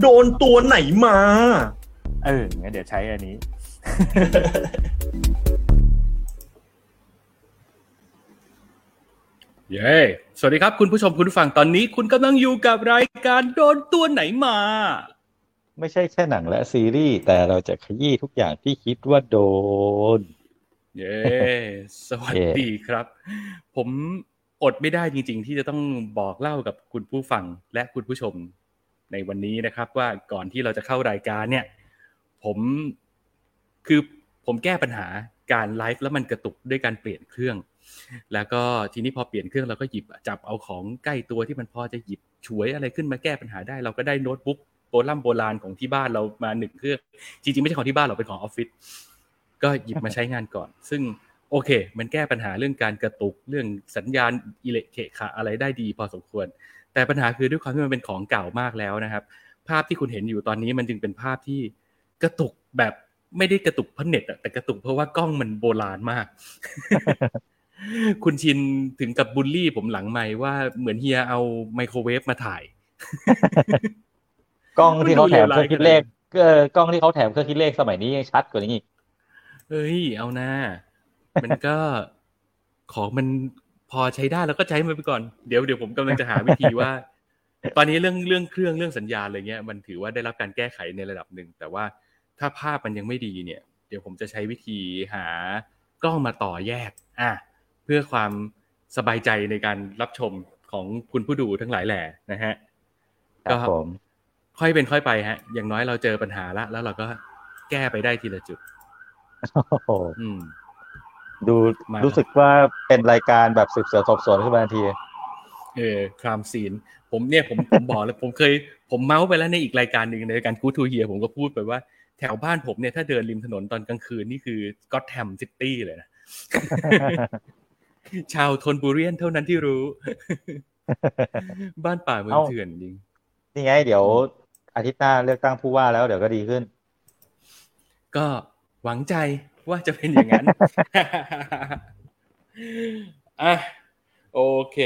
โดนตัวไหนมา เอองั้นเดี๋ยวใช้อันนี้ เย้ สวัสดีครับคุณผู้ชมคุณผู้ฟังตอนนี้คุณกำลังอยู่กับรายการโดนตัวไหนมา ไม่ใช่แค่หนังและซีรีส์แต่เราจะขยี้ทุกอย่างที่คิดว่าโดน เย้ สวัสดีครับ ผมอดไม่ได้จริง ๆ ที่จะต้องบอกเล่ากับคุณผู้ฟังและคุณผู้ชม ในวันนี้นะครับ ว่าก่อนที่เราจะเข้ารายการเนี่ย ผมคือผมแก้ปัญหาการไลฟ์แล้วมันกระตุกด้วยการเปลี่ยนเครื่อง แล้วก็ทีนี้พอเปลี่ยนเครื่องเราก็หยิบจับเอาของใกล้ตัวที่มันพอจะหยิบฉวยอะไรขึ้นมาแก้ปัญหาได้ เราก็ได้โน้ตบุ๊กโบราณโบราณของที่บ้านเรามาหนึ่งเครื่อง จริงๆไม่ใช่ของที่บ้านเราเป็นของออฟฟิศก็หยิบมาใช้งานก่อน ซึ่งโอเค มันแก้ปัญหาเรื่องการกระตุกเรื่องสัญญาณอิเล็กเคขะอะไรได้ดีพอสมควร แต่ปัญหาคือด้วยความที่มันเป็นของเก่ามากแล้วนะครับ ภาพที่คุณเห็นอยู่ตอนนี้มันจึงเป็นภาพที่กระตุกแบบไม่ได้กระตุกเพราะเน็ตอะแต่กระตุกเพราะว่ากล้องมันโบราณมาก คุณชินถึงกับบูลลี่ผมหลังไม่ว่าเหมือนเฮียเอาไมโครเวฟมาถ่าย กล้องที่เขาแถมเครื่องคิดเลขเออกล้องที่เขาแถมเครื่องคิดเลขสมัยนี้ยังชัดกว่านี้อีกเฮ้ยเอาหน้ามันก็ของมัน พอใช้ได้แล้วก็ใช้มันไปก่อนเดี๋ยวเดี๋ยวผมกำลังจะหาวิธีว่า ตอนนี้เรื่องเรื่องเครื่องเรื่องสัญญาณอะไรเงี้ยมันถือว่าได้รับการแก้ไขในระดับหนึ่งแต่ว่าถ้าภาพมันยังไม่ดีเนี่ย เดี๋ยวผมจะใช้วิธีหากล้องมาต่อแยก อะเพื่อความสบายใจในการรับชมของคุณผู้ดูทั้งหลายแหล่นะฮะครับผมค่อยเป็นค่อยไปฮะ อย่างน้อยเราเจอปัญหาละแล้วเราก็แก้ไปได้ทีละจุดโอ้โหอืม ดูมารู้สึกว่าเป็นรายการแบบสืบสวนสอบสวนขึ้นมาทันที เออครามซีน ผมเนี่ยผมผมบอกเลยผมเคย ผมเมาส์ไปแล้วในอีกรายการหนึ่งในรายการกูทูเฮียผมก็พูดไปว่าแถวบ้านผมเนี่ยถ้าเดินริมถนนตอนกลางคืนนี่คือGotham City เลยนะชาวธนบุเรียนเท่านั้นที่รู้ บ้านป่าเมืองเอ้าเถื่อนจริง นี่ไง เดี๋ยวอาทิตย์หน้าเลือกตั้งผู้ว่าแล้วเดี๋ยวก็ดีขึ้น ก็หวังใจ ว่าจะเป็นอย่างนั้นอะโอเค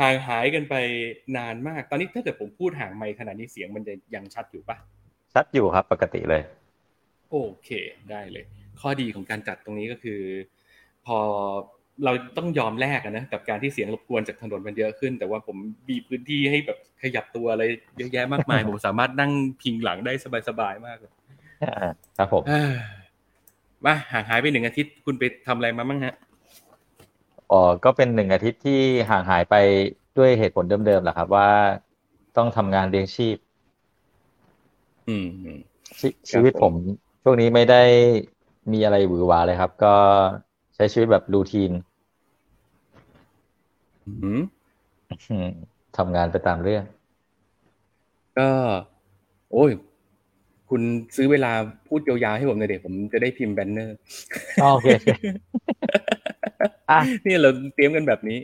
ห่างหายกันไปนานมาก ตอนนี้ถ้าเกิดผมพูดห่างไมค์ขนาดนี้เสียงมันจะยังชัดอยู่ปะชัดอยู่ครับ ปกติเลย โอเคได้เลย ข้อดีของการจัดตรงนี้ก็คือ พอเราต้องยอมแลกอะนะกับการที่เสียงรบกวนจากถนนมันเยอะขึ้น แต่ว่าผมมีพื้นที่ให้แบบขยับตัวอะไรเยอะแยะมากมาย ผมสามารถนั่งพิงหลังได้สบายๆมากเลยครับผม เอ้ยมาห่างหายไปหนึ่งอาทิตย์คุณไปทำอะไรมาบ้างฮะอ๋อก็เป็นหนึ่งอาทิตย์ที่ห่างหายไปด้วยเหตุผลเดิมๆแหละครับ ว่าต้องทำงานเลี้ยงชีพอืมอืมชชีวิตผม ช่วงนี้ไม่ได้มีอะไรหวือหวาเลยครับ ก็ใช้ชีวิตแบบรูทีนอืมอืมทำงานไปตามเรื่อง ก็ โอ้ย คุณซื้อเวลาพูดยาวๆให้ผมหน่อยเด็กผมจะได้พิมพ์แบนเนอร์โอเคโอเคอะนี่เราเตรียมกันแบบนี้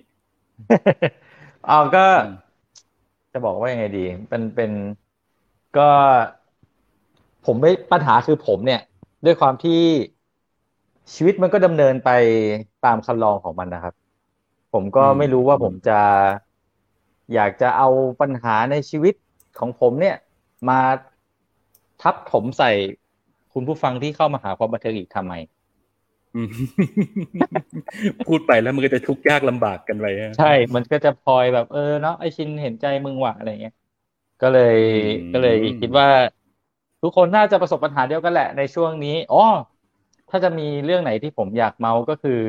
อ๋อก็อืมจะบอกว่ายังไงดี เป็นเป็นก็ ผมไม่ปัญหาคือผมเนี่ย ด้วยความที่ชีวิตมันก็ดำเนินไปตามคันลองของมันนะครับ ผมก็อืมไม่รู้ว่าผมจะ อยากจะเอาปัญหาในชีวิตของผมเนี่ย มา ทับถมใส่คุณผู้ฟังที่เข้ามาหาความบันเทิงอีกทำไมอืมพูดไปแล้วมันก็จะทุกข์ยากลำบากกันไปฮะใช่ มันก็จะพลอยแบบเออเนาะไอ้เชี่ยเห็นใจมึงว่ะอะไรเงี้ย ก็เลยอืมก็เลยคิดว่า ทุกคนน่าจะประสบปัญหาเดียวกันแหละในช่วงนี้อ๋อถ้าจะมีเรื่องไหนที่ผมอยากเมาท์ก็คือ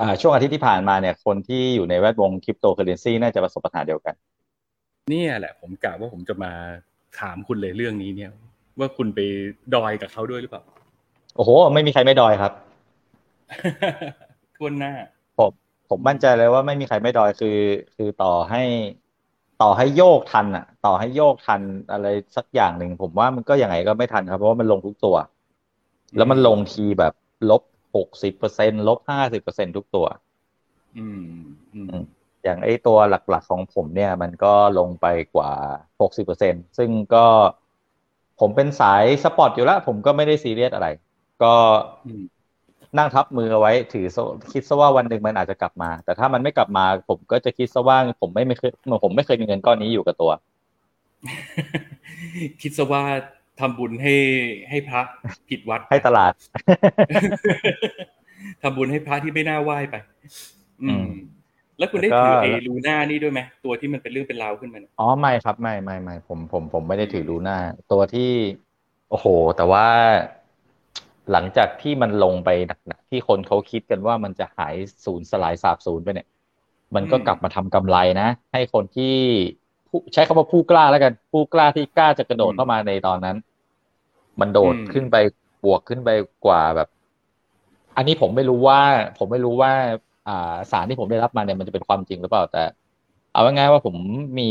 อ่า ช่วงอาทิตย์ที่ผ่านมาเนี่ย คนที่อยู่ในแวดวงคริปโตเคอร์เรนซีน่าจะประสบปัญหาเดียวกัน เนี่ยแหละ ผมกะว่าผมจะมา ถามคุณเลยเรื่องนี้เนี่ย ว่าคุณไปดอยกับเขาด้วยหรือเปล่า โอ้โห ไม่มีใครไม่ดอยครับทวนหน้า ผมผมมั่นใจเลยว่าไม่มีใครไม่ดอยคือ คือต่อให้ ต่อให้โยกทันอะ ต่อให้โยกทันอะไรสักอย่างหนึ่งผมว่ามันก็ยังไงก็ไม่ทันครับ เพราะว่ามันลงทุกตัว แล้วมันลงทีแบบลบหกสิบเปอร์เซ็นลบห้าสิบเปอร์เซ็นทุกตัว อืมอืม อย่างไอ้ตัวหลักๆของผมเนี่ย มันก็ลงไปกว่าหกสิบเปอร์เซ็นซึ่งก็ผมเป็นสาย spot อยู่แล้ว ผมก็ไม่ได้ซีเรียสอะไร ก็อืมนั่งทับมือเอาไว้ ถือซะคิดซะว่าวันหนึ่งมันอาจจะกลับมา แต่ถ้ามันไม่กลับมา ผมก็จะคิดซะว่าผมไม่ไม่เคยผมไม่เคยมีเงินก้อนนี้อยู่กับตัว คิดซะว่าทำบุญให้ให้พระผิดวัดให้ตลาดทำบุญให้พระที่ไม่น่าไหว้ไป อือืมม แล้วคุณได้แล้วก็ถือเอลูน่านี่ด้วยไหมตัวที่มันเป็นเรื่องเป็นราวขึ้นมาเนี่ยอ๋อไม่ครับไม่ไม่ไม่ผมผมผมไม่ได้ถือดูหน้าตัวที่ โอ้โห แต่ว่า หลังจากที่มันลงไปหนักๆที่คนเขาคิดกันว่ามันจะหายศูนย์สลายสาบศูนย์ไปเนี่ย มันก็กลับมาทำกำไรนะ ให้คนที่ผู้ใช้คำว่าผู้กล้าแล้วกัน ผู้กล้าที่กล้าจะกระโดดเข้ามาในตอนนั้น มันโดดขึ้นไปบวกขึ้นไปกว่าแบบ อันนี้ผมไม่รู้ว่า ผมไม่รู้ว่า อ่าสารที่ผมได้รับมาเนี่ยมันจะเป็นความจริงหรือเปล่าแต่ เอาง่ายๆว่าผมมี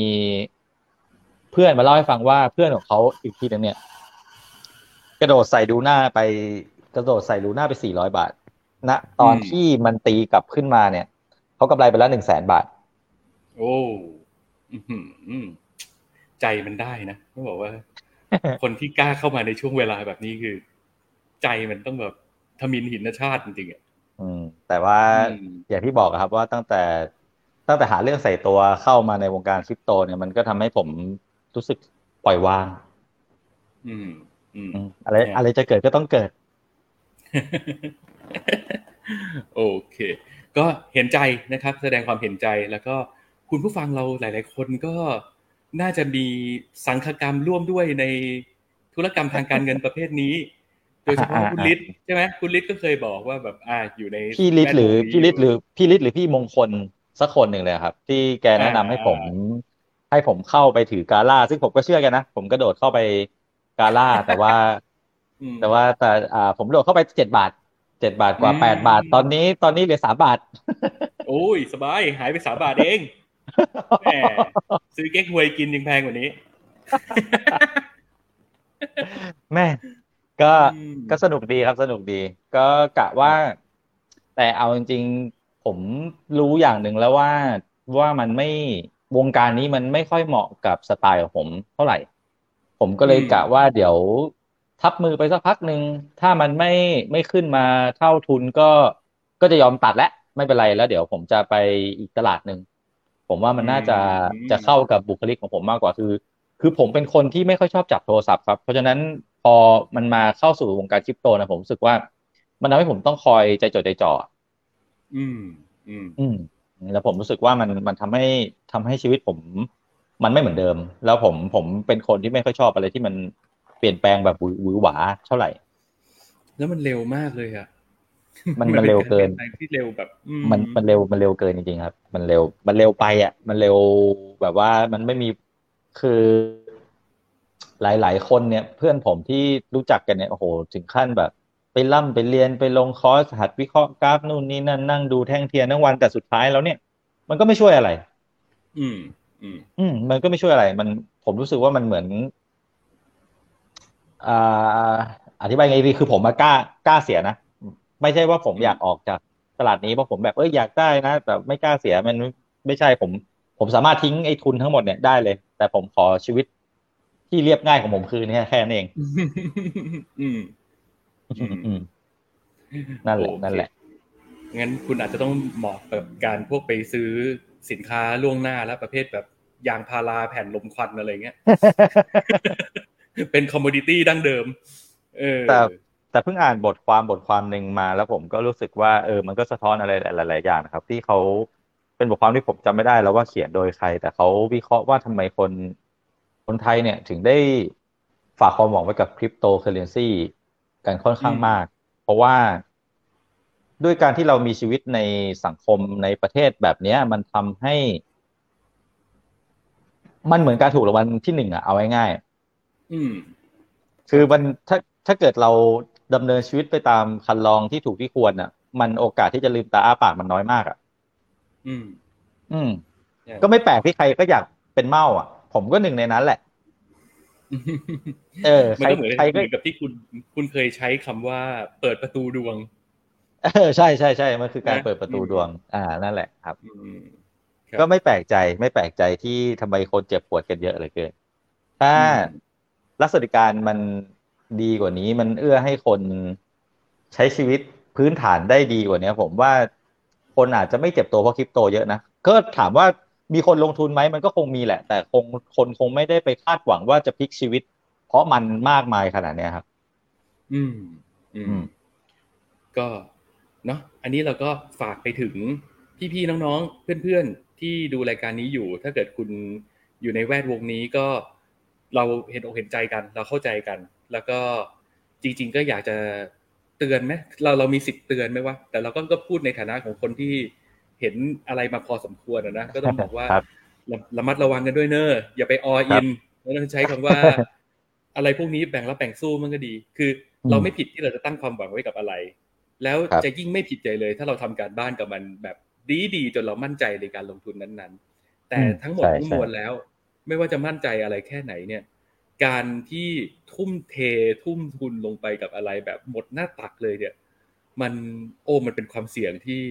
เพื่อนมาเล่าให้ฟังว่าเพื่อนของเขาอีกทีนึงเนี่ย กระโดดใส่ดูหน้าไปกระโดดใส่ดูหน้าไปสี่ร้อยบาทณตอนที่มันตีกลับขึ้นมาเนี่ยเขากำไรไปแล้วหนึ่งแสนบาท โอ้ใจมันได้นะต้องบอกว่า คนที่กล้าเข้ามาในช่วงเวลาแบบนี้คือ ใจมันต้องแบบทมินหินชาติจริงๆอะ อืม แต่ว่าอืมอย่างที่บอกอะครับว่าตั้งแต่ตั้งแต่หาเรื่องใส่ตัวเข้ามาในวงการคริปโต เนี่ยมันก็ทำให้ผมรู้สึกปล่อยวางอืมอืม อืม อะไร อะไรจะเกิดก็ต้องเกิด โอเค ก็เห็นใจนะครับ แสดงความเห็นใจแล้วก็คุณผู้ฟังเราหลาย ๆ คนก็น่าจะมีสังฆกรรมร่วมด้วยในธุรกรรมทางการเงินประเภทนี้ โดยเฉพาะคุณฤทธิ์ใช่ไหมคุณฤทธิ์ก็เคยบอกว่าแบบอ่าอยู่ในพี่ฤทธิ์หรือแวดวงนี้พี่ฤทธิ์หรือพี่ฤทธิ์หรือพี่มงคลสักคนหนึ่งเลยครับ ที่แกแนะนำให้ผม ให้ผมเข้าไปถือกาล่า ซึ่งผมก็เชื่อกันนะผมก็โดดเข้าไปกาล่า แต่ว่าอืมแต่ว่าแต่อ่า ผมโดดเข้าไปเจ็ดบาทเจ็ดบาทกว่าอืมแปดบาท ตอนนี้ตอนนี้เหลือสามบาท โอ้ยสบายหายไปสามบาทเองแหมซื้อเก๊กฮวยกินยังแพงกว่านี้ แม่ ก็อืมก็สนุกดีครับสนุกดี ก็กะว่า แต่เอาจริง ๆ ผมรู้อย่างหนึ่งแล้วว่าว่ามันไม่วงการนี้มันไม่ค่อยเหมาะกับสไตล์ของผมเท่าไหร่ ผมก็เลยอืมกะว่าเดี๋ยวทับมือไปสักพักหนึ่งถ้ามันไม่ไม่ขึ้นมาเท่าทุนก็ก็จะยอมตัดแล้วไม่เป็นไรแล้ว เดี๋ยวผมจะไปอีกตลาดหนึ่งผมว่ามันน่าจะจะเข้ากับบุคลิกของผมมากกว่าคือ คือผมเป็นคนที่ไม่ค่อยชอบจับโทรศัพท์ครับ เพราะฉะนั้น พอมันมาเข้าสู่วงการคริปโตนะผมรู้สึกว่า มันทำให้ผมต้องคอยใจจดใจจ่ออืม อืม อืม แล้วผมรู้สึกว่ามันมันทำให้ทำให้ชีวิตผม มันไม่เหมือนเดิม แล้วผมผมเป็นคนที่ไม่ค่อยชอบอะไรที่มันเปลี่ยนแปลงแบบหวือหวือหวาเท่าไหร่ แล้วมันเร็วมากเลยอะมันมันเร็วเกินป็ารปลี่ยนแปลงที่เร็วแบบอืมันมันเร็วมันเร็วเกินจริงๆครับ มันเร็วมันเร็วไปอะ มันเร็วแบบว่ามันไม่มีคือ หลาย ๆ คนเนี่ยเพื่อนผมที่รู้จักกันเนี่ยโอ้โห ถึงขั้นแบบ ไปร่ำไปเรียนไปลงคอร์สหัดวิเคราะห์กราฟนู่นนี่นั่นนั่งดูแท่งเทียนทั้งวันแต่สุดท้ายแล้วเนี่ย มันก็ไม่ช่วยอะไร อืม อืม อืม มันก็ไม่ช่วยอะไร มันผมรู้สึกว่ามันเหมือนอ่าอธิบายไงดีคือผมมากล้ากล้าเสียนะไม่ใช่ว่าผมอยากออกจากตลาดนี้เพราะผมแบบเอ้ยอยากได้นะแต่ไม่กล้าเสียมันไม่ใช่ผม ผมสามารถทิ้งไอ้ทุนทั้งหมดเนี่ยได้เลย แต่ผมขอชีวิต ที่เรียบง่ายของผมคือเนี่ยแค่นั้นเองอืมอืมอืมนั่นแหละโอเคนั่นแหละงั้นคุณอาจจะต้องเหมาะกับการพวกไปซื้อสินค้าล่วงหน้าแล้วประเภทแบบยางพาราแผ่นลมควันอะไรเงี้ย เป็นคอมมดิตี้ดั้งเดิม เออ แต่แต่เพิ่งอ่านบทความบทความหนึ่งมาแล้วผมก็รู้สึกว่าเออ มันก็สะท้อนอะไรหลาย ๆ อย่างนะครับ ที่เขาเป็นบทความที่ผมจำไม่ได้แล้วว่าเขียนโดยใคร แต่เขาวิเคราะห์ว่าทำไมคน คนไทยเนี่ยถึงได้ฝากความหวังไว้กับคริปโตเคอเรนซีกันค่อนข้างมาก เพราะว่าด้วยการที่เรามีชีวิตในสังคมในประเทศแบบเนี้ยมันทำให้ มันเหมือนการถูกรางวัลที่หนึ่งอะเอาง่ายๆอืมคือมันถ้าถ้าเกิดเราดำเนินชีวิตไปตามคันลองที่ถูกที่ควรอะมันโอกาสที่จะลืมตาอ้าปากมันน้อยมากอะอืม อืมใช่ก็ไม่แปลกที่ใครก็อยากเป็นเมาอะ ผมก็หนึ่งในนั้นแหละ เออมันก็เหมือนใครก็เหมือนกับที่คุณคุณเคยใช้คำว่าเปิดประตูดวง เออใช่ใช่ใช่มันคือการนะเปิดประตูอืมดวง อ่านั่นแหละครับอืมครับก็ไม่แปลกใจไม่แปลกใจที่ทำไมคนเจ็บปวดกันเยอะเหลยเกินถ้าอืมรัฐสวัสดิการมันดีกว่านี้ มันเอื้อให้คนใช้ชีวิตพื้นฐานได้ดีกว่านี้ผมว่าคนอาจจะไม่เจ็บตัวเพราะคริปโตเยอะนะก็ถามว่า มีคนลงทุนไหมมันก็คงมีแหละ แต่คงคนคงไม่ได้ไปคาดหวังว่าจะพลิกชีวิต เพราะมันมากมายขนาดเนี้ยครับ อืม อือืมมก็เนาะอันนี้เราก็ฝากไปถึงพี่ๆน้องๆ เพื่อนๆ ที่ดูรายการนี้อยู่ ถ้าเกิดคุณอยู่ในแวดวงนี้ก็เราเห็นอกเห็นใจกัน เราเข้าใจกัน แล้วก็จริง ๆ ก็อยากจะเตือนไหมเราเรามีสิทธิ์เตือนไหมวะแต่เราก็ก็พูดในฐานะของคนที่ เห็นอะไรมาพอสมควรอะนะก็ต้องบอกว่าครับระระมัดระวังกันด้วยเนอะอย่าไปออินแล้วต้องใช้คำว่า อะไรพวกนี้แบ่งรับแบ่งสู้มันก็ดี คืออมเราไม่ผิดที่เราจะตั้งความหวังไว้กับอะไร แล้วครับจะยิ่งไม่ผิดใจเลย ถ้าเราทำการบ้านกับมันแบบดีดีๆจนเรามั่นใจในการลงทุนนั้นๆ แต่อืมทั้งหมดใช่ทั้งใช่มวลแล้ว ไม่ว่าจะมั่นใจอะไรแค่ไหนเนี่ย การที่ทุ่มเททุ่มทุนลงไปกับอะไรแบบหมดหน้าตักเลยเนี่ย มันโอ้มันเป็นความเสี่ยงที่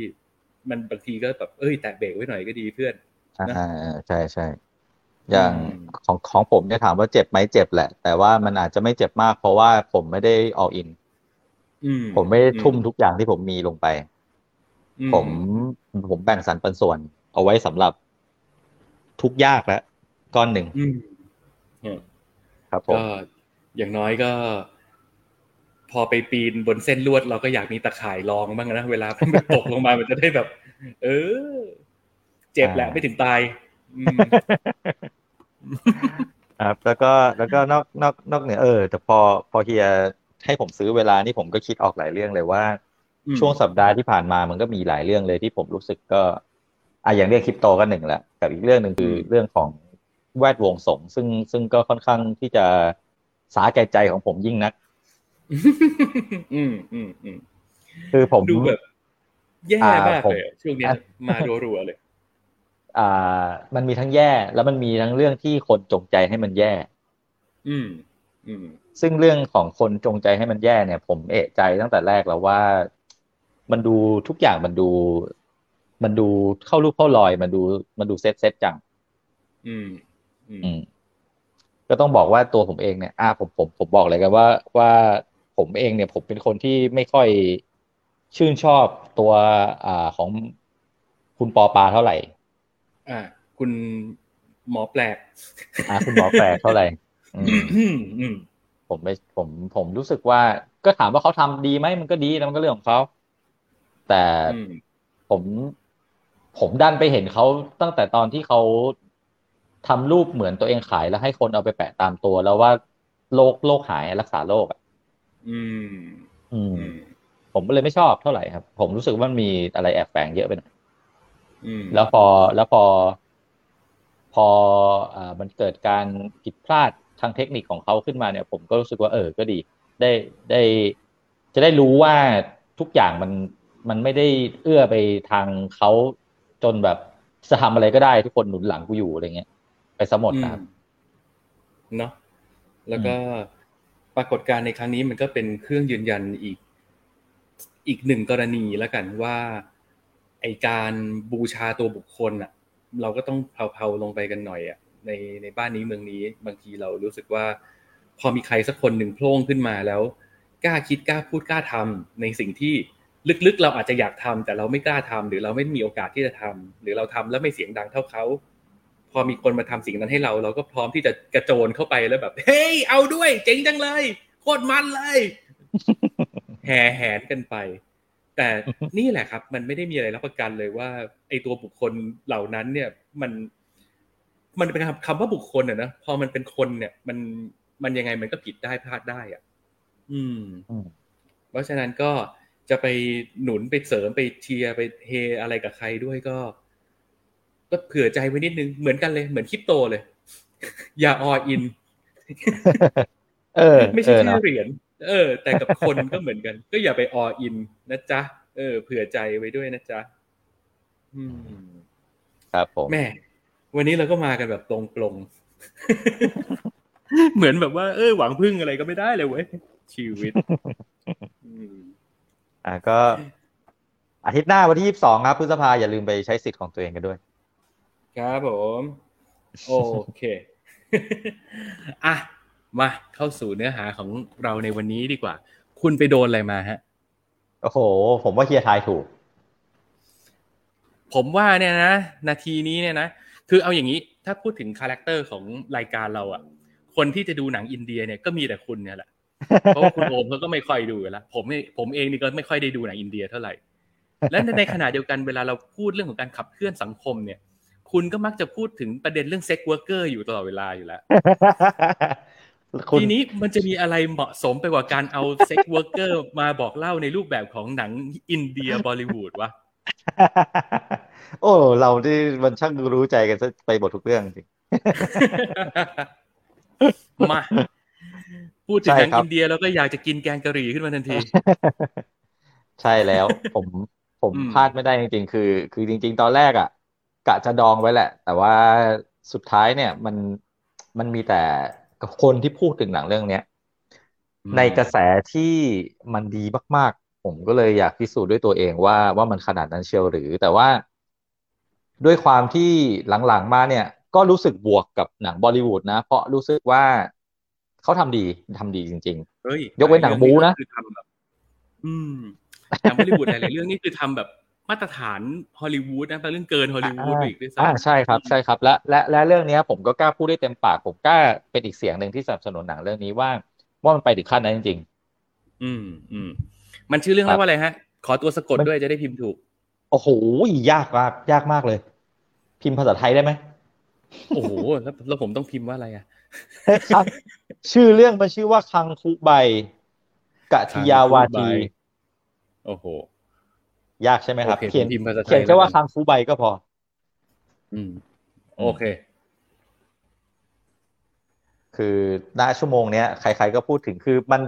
มันบางทีก็แบบเอ้ยแตะเบรกไว้หน่อยก็ดีเพื่อนนะอ่าใช่ใช่อย่างอืมของของผมเนี่ยถามว่าเจ็บไหมเจ็บแหละ แต่ว่ามันอาจจะไม่เจ็บมาก เพราะว่าผมไม่ได้ all in อืมผมไม่ได้ทุ่มทุกอย่างที่ผมมีลงไปอืผมผมแบ่งสรรปันส่วน เอาไว้สำหรับทุกยากแล้วก้อนหนึ่งอืมอืมครับผมก็อย่างน้อยก็ พอไปปีนบนเส้นลวดเราก็อยากมีตะข่ายรองบ้างนะเวลามันตกลงมามันจะได้แบบ เออ เจ็บแหละไม่ถึงตายอืมครับแล้วก็แล้วก็นอกนอกนอกเหนือเออแต่พอพอเฮียให้ผมซื้อเวลานี่ผมก็คิดออกหลายเรื่องเลยว่าอืมช่วงสัปดาห์ที่ผ่านมามันก็มีหลายเรื่องเลยที่ผมรู้สึกก็อะอย่างเรื่องคริปโตก็หนึ่งแหละกับอีกเรื่องหนึ่งคือเรื่องของแวดวงสงฆ์ซึ่งซึ่งก็ค่อนข้างที่จะสาแก่ใจของผมยิ่งนัก อืมอืมอืมคือผมดูแบบแย่อ่ามมากผมเลยอะช่วงเนี้ยอะมารัวๆเลย อ่า มันมีทั้งแย่ แล้วมันมีทั้งเรื่องที่คนจงใจให้มันแย่ อืม อืม ซึ่งเรื่องของคนจงใจให้มันแย่เนี่ย ผมเอะใจตั้งแต่แรกแล้วว่า มันดูทุกอย่างมันดู มันดูเข้ารูปเข้ารอย มันดูมันดูเซตเซตจัง อืม อืมอืมก็ต้องบอกว่าตัวผมเองเนี่ย อ่าผมผมผมบอกเลยกันว่าว่า ผมเองเนี่ยผมเป็นคนที่ไม่ค่อยชื่นชอบตัวอ่าของคุณปอปาเท่าไหร่ อ่า คุณหมอแปลก อ่า คุณหมอแปลกเท่าไหร่อืมอืมอืมผมไม่ผมผมรู้สึกว่า ก็ถามว่าเขาทำดีไหมมันก็ดีนะมันก็เรื่องของเขาแต่อืมผมผมดันไปเห็นเขาตั้งแต่ตอนที่เขาทำรูปเหมือนตัวเองขายแล้วให้คนเอาไปแปะตามตัว แล้วว่าโรคโรคหายรักษาโรคอะ อืมอืม อืม ผมก็เลยไม่ชอบเท่าไหร่ครับ ผมรู้สึกว่ามันมีอะไรแอบแฝงเยอะไปหน่อยอืมแล้วพอแล้วพอ พออ่ามันเกิดการผิดพลาดทางเทคนิคของเขาขึ้นมาเนี่ย ผมก็รู้สึกว่าเออก็ดี ได้ได้ จะได้รู้ว่าทุกอย่างมันมันไม่ได้เอื้อไปทางเขาจนแบบจะทำอะไรก็ได้ทุกคนหนุนหลังกูอยู่อะไรเงี้ย ไปสมดนะครับอืมเนาะแล้วก็ป รากฏการณ์ในครั้งนี้มันก็เป็นเครื่องยืนยันอีกอีกหนึ่งกรณีแล้วกันว่า ไอการบูชาตัวบุคคลอะ เราก็ต้องเผาๆลงไปกันหน่อยอะในในบ้านนี้เมืองนี้บางทีเรารู้สึกว่า พอมีใครสักคนหนึ่งโผล่ขึ้นมาแล้วกล้าคิดกล้าพูดกล้าทำในสิ่งที่ลึกๆ เราอาจจะอยากทำแต่เราไม่กล้าทำหรือเราไม่มีโอกาสที่จะทำหรือเราทำแล้วไม่เสียงดังเท่าเขา พอมีคนมาทำสิ่งนั้นให้เรา เราก็พร้อมที่จะกระโจนเข้าไปแล้วแบบ เฮ้ย เอาด้วย เจ๋งจังเลยโคตรมันเลย แห่แหนกันไป แต่นี่แหละครับ มันไม่ได้มีอะไรรับประกันเลยว่า ไอตัวบุคคลเหล่านั้น เนี่ย มัน มันเป็นคำคำว่าบุคคลอะนะพอมันเป็นคนเนี่ย มันมันยังไงมันก็ผิดได้พลาดได้อะ อืมอืมเพราะฉะนั้นก็จะไปหนุนไปเสริมไปเชียร์ไปเฮอะไรกับใครด้วยก็ ก็เผื่อใจไว้นิดนึงเหมือนกันเลยเหมือนคริปโตเลย อย่าออินเออไม่เอใช่อแค่เนาะเหรียญเออ แต่กับคนก็เหมือนกัน ก็อย่าไปออินนะจ๊ะเออ เผื่อใจไว้ด้วยนะจ๊ะอืมครับผมแม่วันนี้เราก็มากันแบบตรงปลงเหมือนแบบว่า เออหวังพึ่งอะไรก็ไม่ได้เลยเว้ยชีวิตอืมอ่าก็อาทิตย์หน้าวันที่ยี่สิบสองครับพฤษภาอย่าลืมไปใช้สิทธิ์ของตัวเองกันด้วย ครับผม โอเคอะมาเข้าสู่เนื้อหาของเราในวันนี้ดีกว่า คุณไปโดนอะไรมาฮะ โอ้โห ผมว่าเฮียทายถูก ผมว่าเนี่ยนะ นาทีนี้เนี่ยนะ คือเอาอย่างนี้ ถ้าพูดถึง character ของรายการเราอะคนที่จะดูหนังอินเดียเนี่ยก็มีแต่คุณเนี่ยแหละ เพราะว่าคุณโอมเขาก็ไม่ค่อยดูอยู่แล้ว ผมเนี่ยผมเองนี่ก็ไม่ค่อยได้ดูหนังอินเดียเท่าไหร่ และในขณะเดียวกันเวลาเราพูดเรื่องของการขับเคลื่อนสังคมเนี่ย คุณก็มักจะพูดถึงประเด็นเรื่อง sex worker อยู่ตลอดเวลาอยู่แล้วคุณทีนี้มันจะมีอะไรเหมาะสมไปกว่าการเอา sex worker มาบอกเล่าในรูปแบบของหนังอินเดียบอลลีวูดวะโอ้เราที่มันช่างรู้ใจกันซะไปหมดทุกเรื่องจริงมาพูดถึงใช่หนังครับอินเดียแล้วก็อยากจะกินแกงกะหรี่ขึ้นมาทันที ใช่แล้ว ผมผมอืมพลาดไม่ได้จริงๆ คือ คือจริง ๆ ตอนแรกอะ กะจะดองไว้แหละ แต่ว่าสุดท้ายเนี่ยมันมันมีแต่คนที่พูดถึงหนังเรื่องเนี้ยในกระแสที่มันดีมาก ๆ ผมก็เลยอยากพิสูจน์ด้วยตัวเองว่าว่ามันขนาดนั้นเชียวหรือ แต่ว่า ด้วยความที่หลัง ๆ มาเนี่ย ก็รู้สึกบวกกับหนังบอลิวูดนะ เพราะรู้สึกว่าเขาทำดีทำดีจริงเฮ้ยยกเว้นหนังบู๊นะคือทำแบบ อืมหนังบอลิวูดหลายๆเรื่องนี่คือทำแบบ มาตรฐานฮอลลีวูดนะเป็นเรื่องเกินฮอลลีวูดไปอีกด้วยๆอ่าซ้ำใช่ครับใช่ครับและและและเรื่องเนี้ยผมก็กล้าพูดได้เต็มปาก ผมกล้าเป็นอีกเสียงหนึ่งที่สนับสนุนหนังเรื่องนี้ว่าว่ามันไปถึงขั้นนั้นจริงอืมอืมมันชื่อเรื่องครับว่าอะไรฮะ ขอตัวสะกดมันด้วยจะได้พิมพ์ถูกๆโอ้โหยากมากยากมากเลย พิมพ์ภาษาไทยได้ไหมโอ้โหแล้วแล้วผมต้องพิมพ์ว่าอะไรอะครับ ชื่อเรื่องมันชื่อว่าคังคุใบกะทิยาวาทีโอ้โห ยากใช่ไหมครับโอเคเขียนผมพิมพ์ภาษาไทยเขียนแค่ว่าแล้วกันคังคุใบก็พอ อืม โอเค คือณชั่วโมงเนี้ยใคร ๆ ก็พูดถึงคือมัน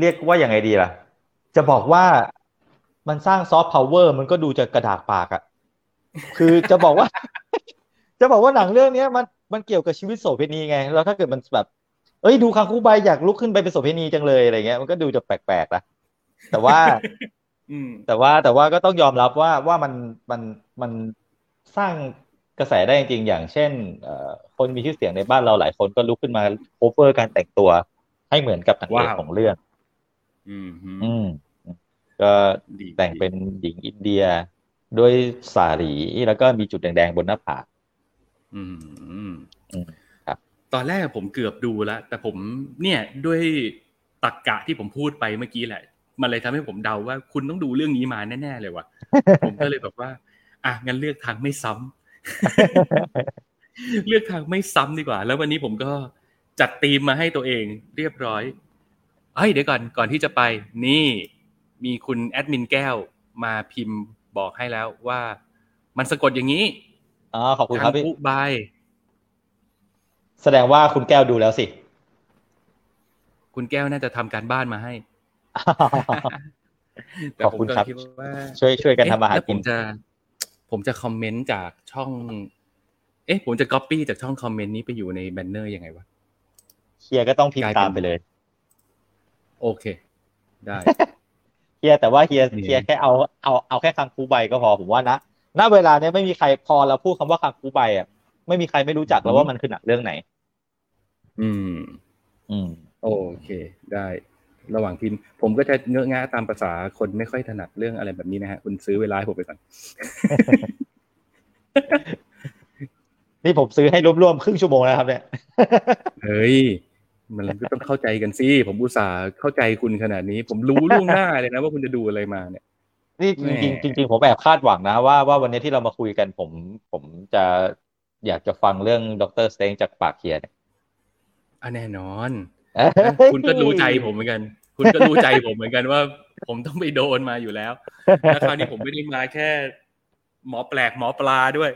เรียกว่าอย่างไงดีล่ะ จะบอกว่ามันสร้างซอฟต์พาวเวอร์มันก็ดูจะกระดากปากอะคือจะบอกว่า จะบอกว่าหนังเรื่องเนี้ยมันมันเกี่ยวกับชีวิตโสเภณีไง แล้วถ้าเกิดมันแบบ เอ้ยดูคังคูใบอยากลุกขึ้นไปเป็นโสเภณีจังเลยอะไรเงี้ยมันก็ดูจะแปลกๆนะแต่ว่าอืม แต่ว่าแต่ว่าก็ต้องยอมรับว่าว่ามันมันมันสร้างกระแสได้จริงๆ อย่างเช่นเอ่อคนมีชื่อเสียงในบ้านเราหลายคนก็ลุกขึ้นมา cover การแต่งตัวให้เหมือนกับนางเอกว้าวของเรื่อง อืมฮึอืมก็ดีแต่งเป็นหญิงอินเดียด้วยสาหรีแล้วก็มีจุดแดงๆบนหน้าผากอืมอืมอืมครับ ตอนแรกผมเกือบดูแล้ว แต่ผมเนี่ยด้วยตรกกะที่ผมพูดไปเมื่อกี้แหละ มันเลยทำให้ผมเดาว่าคุณต้องดูเรื่องนี้มาแน่ๆเลยว่ะ ผมก็เลยแบบว่า อะงั้นเลือกทางไม่ซ้ำเลือกทางไม่ซ้ำดีกว่า แล้ววันนี้ผมก็จัดธีมมาให้ตัวเองเรียบร้อยเฮ้ยเดี๋ยวก่อนก่อนที่จะไป นี่มีคุณแอดมินแก้วมาพิมพ์บอกให้แล้วว่ามันสะกดอย่างนี้อ๋อขอบคุณครับพี่ทางอุบายแสดงว่าคุณแก้วดูแล้วสิ คุณแก้วน่าจะทำการบ้านมาให้แต่ ขอบผมคุณก็ครับคิดว่าช่วยช่วยกันทำอาหารเอ๊ะแล้วผกินมจะ ผมจะคอมเมนต์จากช่อง เอ๊ะ ผมจะก๊อปปี้จากช่องคอมเมนต์นี้ไปอยู่ในแบนเนอร์ยังไงวะเฮียก็ต้องพิมกลายพ์เป็นตามไปเลย โอเค ได้เฮียแต่ว่าเฮียนี่เฮียแค่เอาเอาเอาแค่คังคูใบก็พอผมว่านะณเวลาเนี้ยไม่มีใครพอเราพูดคำว่าคังคูใบอะไม่มีใครไม่รู้จักแล้วว่ามันคือหนังเรื่องไหน อืม อืม โอเค ได้ ระหว่างพิมพ์ ผมก็จะเงอะงะตามภาษาคนไม่ค่อยถนัดเรื่องอะไรแบบนี้นะฮะคุณซื้อเวลาให้ผมไปก่อน นี่ผมซื้อให้รวมๆครึ่งชั่วโมงแล้วครับ เนี่ยเฮ้ยมันก็ต้องเข้าใจกันสิผมอุตส่าห์เข้าใจคุณขนาดนี้ ผมรู้ล่วงหน้าเลยนะว่าคุณจะดูอะไรมาเนี่ยนี่แหม่จริงๆจริงๆผมแอบคาดหวังนะว่าว่าวันนี้ที่เรามาคุยกัน ผม ผมจะอยากจะฟังเรื่องด็อกเตอร์สเตนจากปากเฮียเนี่ยอะแน่นอนเอ้ยนะ คุณก็รู้ใจผมเหมือนกัน คุณก็รู้ใจผมเหมือนกันว่า ผมต้องไปโดนมาอยู่แล้วแล้วคราวนี้ผมไม่ได้มาแค่ หมอแปลกหมอปลาด้วย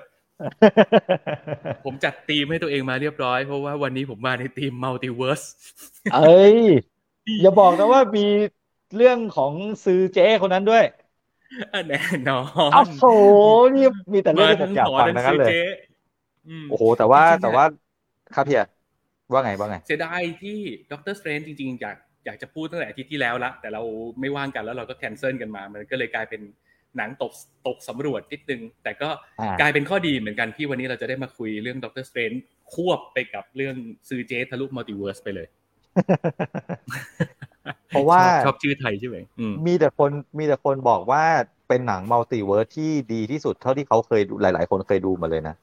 ผมจัดธีมให้ตัวเองมาเรียบร้อย เพราะว่าวันนี้ผมมาในธีมมัลติเวิร์สเอ้ย อย่าบอกนะว่ามีเรื่องของซื้อเจ๊คนนั้นด้วยแน่นออ้าวนโหนี่มีแต่เรื่องมาที่ผทั้มงอยากหมอฟังทั้งนะครัซื้บอเลยเจ๊มโอ้โหแต่ว่าจริงๆแต่ว่าครับเพีย ว่าไงว่าไง เสียดายที่ด็อกเตอร์สเตรนจริงๆอยากอยากจะพูดตั้งแต่อาทิตย์ที่แล้วละแต่เราไม่ว่างกันแล้วเราก็แคนเซิลกันมา มันก็เลยกลายเป็นหนังตกตกสำรวจนิดนึง แต่ก็อ่ากลายเป็นข้อดีเหมือนกันที่วันนี้เราจะได้มาคุยเรื่อง Doctor Strange ควบไปกับเรื่องซือเจ๊ทะลุ multiverse ไปเลยเพราะว่าชอบชอบชื่อไทยใช่ไหมอืมมีแต่คนมีแต่คนบอกว่าเป็นหนัง multiverse ที่ดีที่สุดเท่าที่เขาเคยดูหลาย ๆ คนเคยดูมาเลยนะ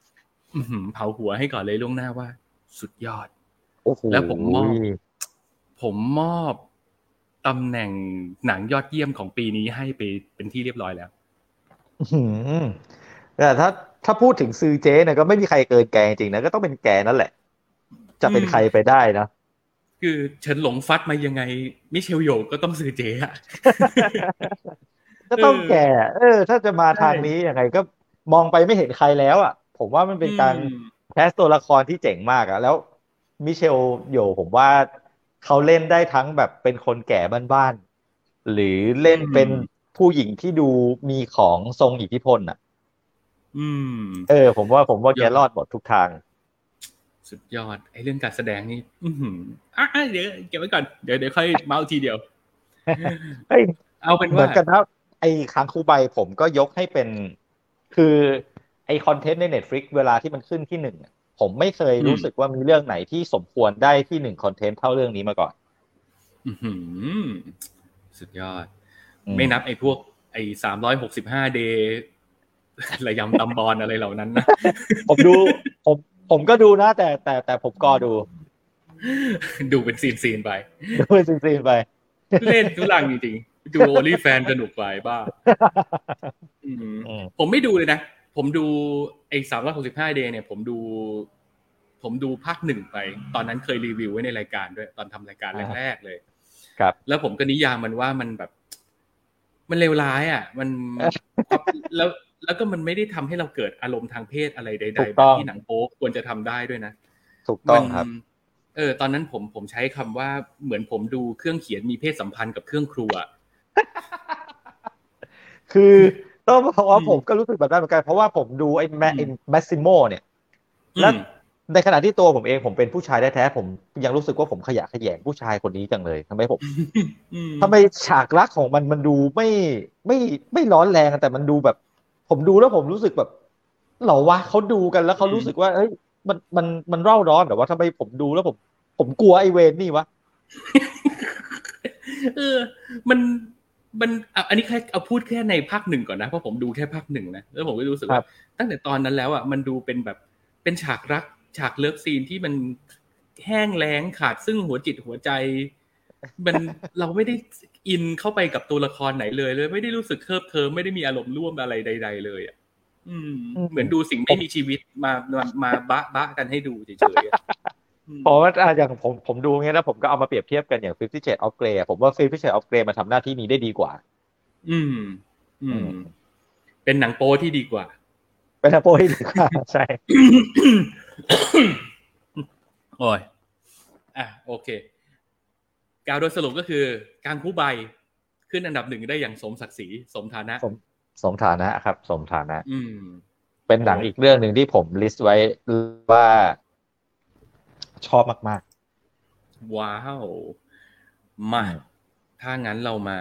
อื้อหือเผาหัวให้ก่อนเลยล่วงหน้าว่า สุดยอดโอ้โห แล้วผมมอบผมมอบตำแหน่งหนังยอดเยี่ยมของปีนี้ให้ไปเป็นที่เรียบร้อยแล้วอื้อหือแต่ถ้าถ้าพูดถึงซือเจเนี่ยก็ไม่มีใครเกินแกจริงๆนะก็ต้องเป็นแกนั่นแหละ จะเป็นอืมใครไปได้นะคือเฉินหลงฟัดมายังไง มิเชลโยก็ต้องซื้อเจอะก็ต้องเออแก่ เออ ถ้าจะมาใช่ทางนี้ยังไงก็มองไปไม่เห็นใครแล้วอะ ผมว่ามันเป็นการอืมแคสตัวละครที่เจ๋งมากอะแล้ว มิเชลโยผมว่าเขาเล่นได้ทั้งแบบเป็นคนแก่บ้านๆหรือเล่นเป็นผู้หญิงที่ดูมีของทรงอิทธิพลอะ อืม เออ ผมว่าผมว่าแกยอดรอดหมดทุกทาง สุดยอดไอ้เรื่องการแสดงนี่ อือหืออะอะเดี๋ยวเก็บไว้ก่อนเดี๋ยวเดี๋ยวค่อยเมาส์ทีเดียวเฮ้ยเอาเป็นเหมืว่าอนกันนะไอ้ค้างคูใบผมก็ยกให้เป็น คือไอ้ content ใน Netflix เวลาที่มันขึ้นที่หนึ่งอะ ผมไม่เคยรู้สึกว่ามีเรื่องไหนที่สมควรได้ที่หนึ่ง content เท่าเรื่องนี้มาก่อนอื้อหือสุดยอดอืมไม่นับไอ้พวก ไอ้สามร้อยหกสิบห้า Days ระยำตำบอลอะไรเหล่านั้นนะ ผมดู ผมผมก็ดูนะ แต่แต่แต่ผมก็ดู ดูเป็น scene scene ๆไป ดูเป็น scene ๆไป เล่นทุลังจริงๆ ดู OnlyFans สนุกไปบ้าอืมอืมผมไม่ดูเลยนะ ผมดูไอ้สามร้อยหกสิบห้าเดย์เนี่ย ผมดู ผมดูภาคหนึ่งไป ตอนนั้นเคยรีวิวไว้ในรายการด้วยตอนทำรายการแรกๆเลย ครับ แล้วผมก็นิยามมันว่ามันแบบ มันเลวร้าย อะ มันแล้วแล้วก็มันไม่ได้ทำให้เราเกิดอารมณ์ทางเพศอะไรใดถูๆกแบต้บองที่หนังโป๊ควรจะทำได้ด้วยนะถูกต้องครับมันเออ ตอนนั้นผมผมใช้คำว่าเหมือนผมดูเครื่องเขียนมีเพศสัมพันธ์กับเครื่องครัว คือ ต้องบอกว่าอืมผมก็รู้สึกแบบนั้นเหมือนกัน เพราะว่าผมดูไอ้แมอืมไอ้แมสซิโมเนี่ยแล้วอืมในขณะที่ตัวผมเองผมเป็นผู้ชายแท้ๆผมยังรู้สึกว่าผมขยะแขยงผู้ชายคนนี้จังเลยทำไมผมอืมทำไมฉากรักของมันมันดูไม่ไม่ไม่ร้อนแรงแต่มันดูแบบ ผมดูแล้วผมรู้สึกแบบเหรอวะเขาดูกันแล้วเขารู้สึกว่าเอ้ยมันมันมันเร่าร้อนแต่ว่าทำไมผมดูแล้วผม ผมกลัวไอเวนนี่วะเออ มัน มันอะอันนี้แค่เอาพูดแค่ในภาคหนึ่งก่อนนะเพราะผมดูแค่ภาคหนึ่งนะแล้วผมก็รู้สึกครัว่าบตั้งแต่ตอนนั้นแล้วอะมันดูเป็นแบบเป็นฉากรัก ฉาก love scene ที่มันแห้งแล้งขาดซึ่งหัวจิตหัวใจ มันเราไม่ได้อินเข้าไปกับตัวละครไหนเลยเลย ไม่ได้รู้สึกเคลิบเคลิ้มไม่ได้มีอารมณ์ร่วมอะไรใด ๆ เลยอะอืม เหมือนดูสิ่งไม่มีชีวิตมามามาบะบะกันให้ดูเฉยๆอะอืม เพราะว่าอะอย่างผมผมดูเงี้ยแล้วผมก็เอามาเปรียบเทียบกันอย่าง Fifty Shades of Grey อะผมว่า Fifty Shades of Grey มันทำหน้าที่นี้ได้ดีกว่า อืม อือืมมเป็นหนังโป๊ที่ดีกว่า เป็นอะโปที่ดีกว่า ใช่ โอ้ยอะโอเคกล่าวโดยสรุปก็คือ การคู่ใบขึ้นอันดับหนึ่งได้อย่างสมศักดิ์ศรีสมฐานะ สมสมฐานะครับ สมฐานะ อืม เป็นหนังอีกเรื่องหนึ่งที่ผม list ไว้ว่า ชอบมากว้าวมาถ้างั้นเรามา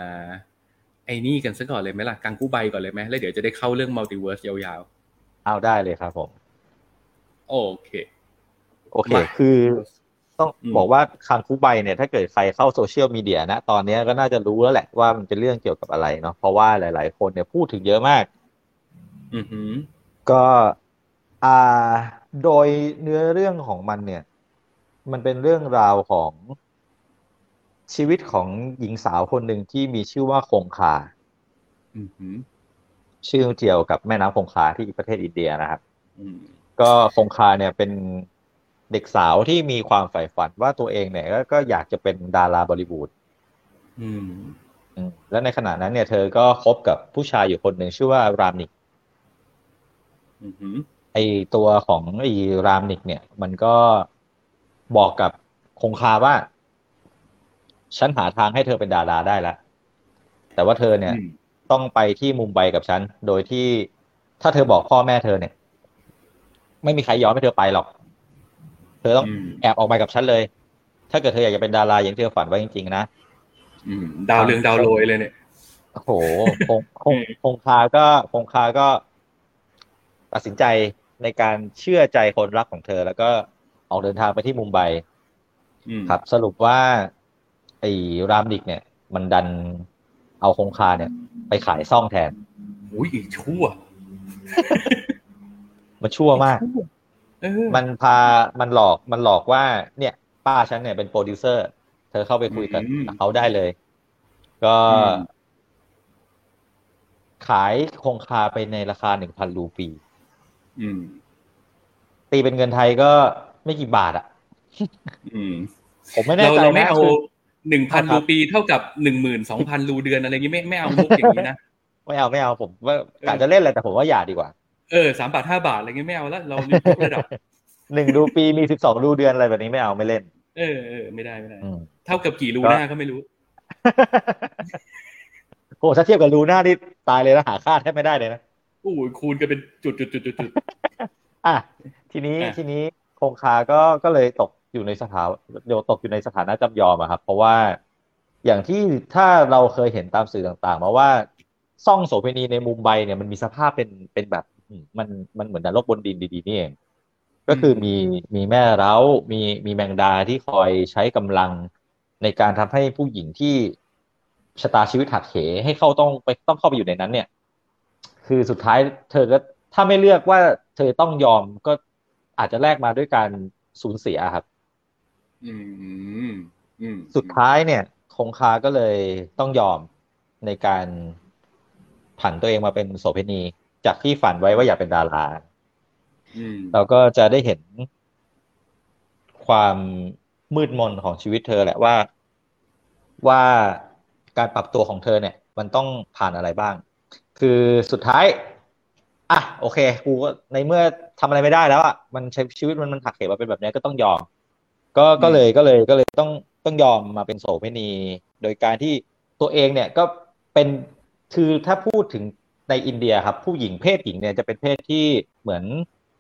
ไอ้นี่กันซะก่อนเลยไหมล่ะกังกู้ใบก่อนเลยไหมแล้วเดี๋ยวจะได้เข้าเรื่อง multi verse ยาวๆ เอาได้เลยครับผมๆโอเค โอเคมาคือต้องอืมบอกว่าคังคูใบเนี่ย ถ้าเกิดใครเข้าโซเชียลมีเดียนะ ตอนนี้ก็น่าจะรู้แล้วแหละว่ามันเป็นเรื่องเกี่ยวกับอะไรเนาะเพราะว่าหลาย ๆ คนเนี่ยพูดถึงเยอะมาก อือหือก็อ่า โดยเนื้อเรื่องของมันเนี่ย มันเป็นเรื่องราวของชีวิตของหญิงสาวคนหนึ่งที่มีชื่อว่าคงคาอือหือชื่อเกี่ยวกับแม่น้ำคงคาที่ประเทศอินเดียนะครับอืมก็คงคาเนี่ยเป็นเด็กสาวที่มีความใฝ่ฝันว่าตัวเองเนี่ยก็ก็อยากจะเป็นดาราบอลิวูดอืมอืมและในขณะนั้นเนี่ยเธอก็คบกับผู้ชายอยู่คนหนึ่งชื่อว่ารามนิกอือหือไอตัวของไอรามนิกเนี่ย มันก็ บอกกับคงคาว่า ฉันหาทางให้เธอเป็นดาราได้แล้วแต่ว่าเธอเนี่ยอืมต้องไปที่มุมไบกับฉัน โดยที่ถ้าเธอบอกพ่อแม่เธอเนี่ย ไม่มีใครยอมให้เธอไปหรอก เธอต้องอืมแอบออกไปกับฉันเลย ถ้าเกิดเธออยากจะเป็นดาราอย่างที่เธอฝันไว้จริงๆนะอืมดาวเรืองดาวโรยเลยเนี่ยโอ้โหคงคงคงคาก็คงคาก็ตัดสินใจในการเชื่อใจคนรักของเธอ แล้วก็ ออกเดินทางไปที่มุมไบอืมครับ สรุปว่า ไอ้รามดิกเนี่ย มันดันเอาคงคาเนี่ย ไปขายซ่องแทนอุ้ยชั่ว มันชั่วมากเออมันพามันหลอกมันหลอกว่า เนี่ย ป้าฉันเนี่ยเป็นโปรดิวเซอร์ เธอเข้าไปคุยกับอืมเขาได้เลย ก็อืมขายคงคาไปในราคาหนึ่งพันรูปีอืมตีเป็นเงินไทยก็ ไม่กี่บาทอะอืมผมไม่แน่เราใจเราไม่นะเอาคือหนึ่งพันครัรูบปีเท่ากับหนึ่งหมื่นสองพันรูเดือนอะไรอย่างงี้ไม่ไม่เอามุกอย่างนี้นะไม่เอาไม่เอาผมว่าเออกะจะเล่นแหละแต่ผมว่าอย่าดีกว่าเออสามบาทห้าบาทอะไรเงี้ยไม่เอาแล้วเรายกระดับหนึ่งรูปีมีสิบสองรูเดือนอะไรแบบนี้ไม่เอาไม่เล่น เออเออไม่ได้ไม่ได้อืมเท่ากับกี่รูก็หน้าก็ไม่รู้โอ้ถ้าเทียบกับรูหน้านี่ตายเลยนะหาค่าแทบไม่ได้เลยนะโอ้โหคูณกันเป็นจุดจุดจุดจุดจุดอะทีนี้อะทีนี้ คงคาก็ก็เลยตกอยู่ในสถาเดี๋ยวตกอยู่ในสถานะจำยอมอะครับ เพราะว่าอย่างที่ถ้าเราเคยเห็นตามสื่อต่างๆ มาว่าซ่องโสเภณีในมุมไบเนี่ยมันมีสภาพเป็นเป็นแบบอืมมันมันเหมือนนรกบนดินดีๆนี่เอง ก็คือมีมีแม่เร้ามีมีแมงดาที่คอยใช้กำลังในการทำให้ผู้หญิงที่ชะตาชีวิตหักเหให้เข้าต้องไปต้องเข้าไปอยู่ในนั้น เนี่ย คือสุดท้ายเธอก็ถ้าไม่เลือกว่าเธอต้องยอมก็ อาจจะแลกมาด้วยการสูญเสียครับอืมอืมสุดท้ายเนี่ย คงคาก็เลยต้องยอมในการผันตัวเองมาเป็นโสเภณีจากที่ฝันไว้ว่าอยากเป็นดาราอืมเราก็จะได้เห็นความมืดมนของชีวิตเธอแหละว่าว่าการปรับตัวของเธอเนี่ย มันต้องผ่านอะไรบ้าง คือสุดท้าย อะโอเค กูก็ในเมื่อทำอะไรไม่ได้แล้วอะมันใช้ชีวิตมันมันหักเหมาเป็นแบบนี้ก็ต้องยอม ก็ก็เลยก็เลยก็เลยต้องต้องยอมมาเป็นโสเภณี โดยการที่ตัวเองเนี่ยก็เป็นคือถ้าพูดถึงในอินเดียครับ ผู้หญิงเพศหญิงเนี่ยจะเป็นเพศที่เหมือน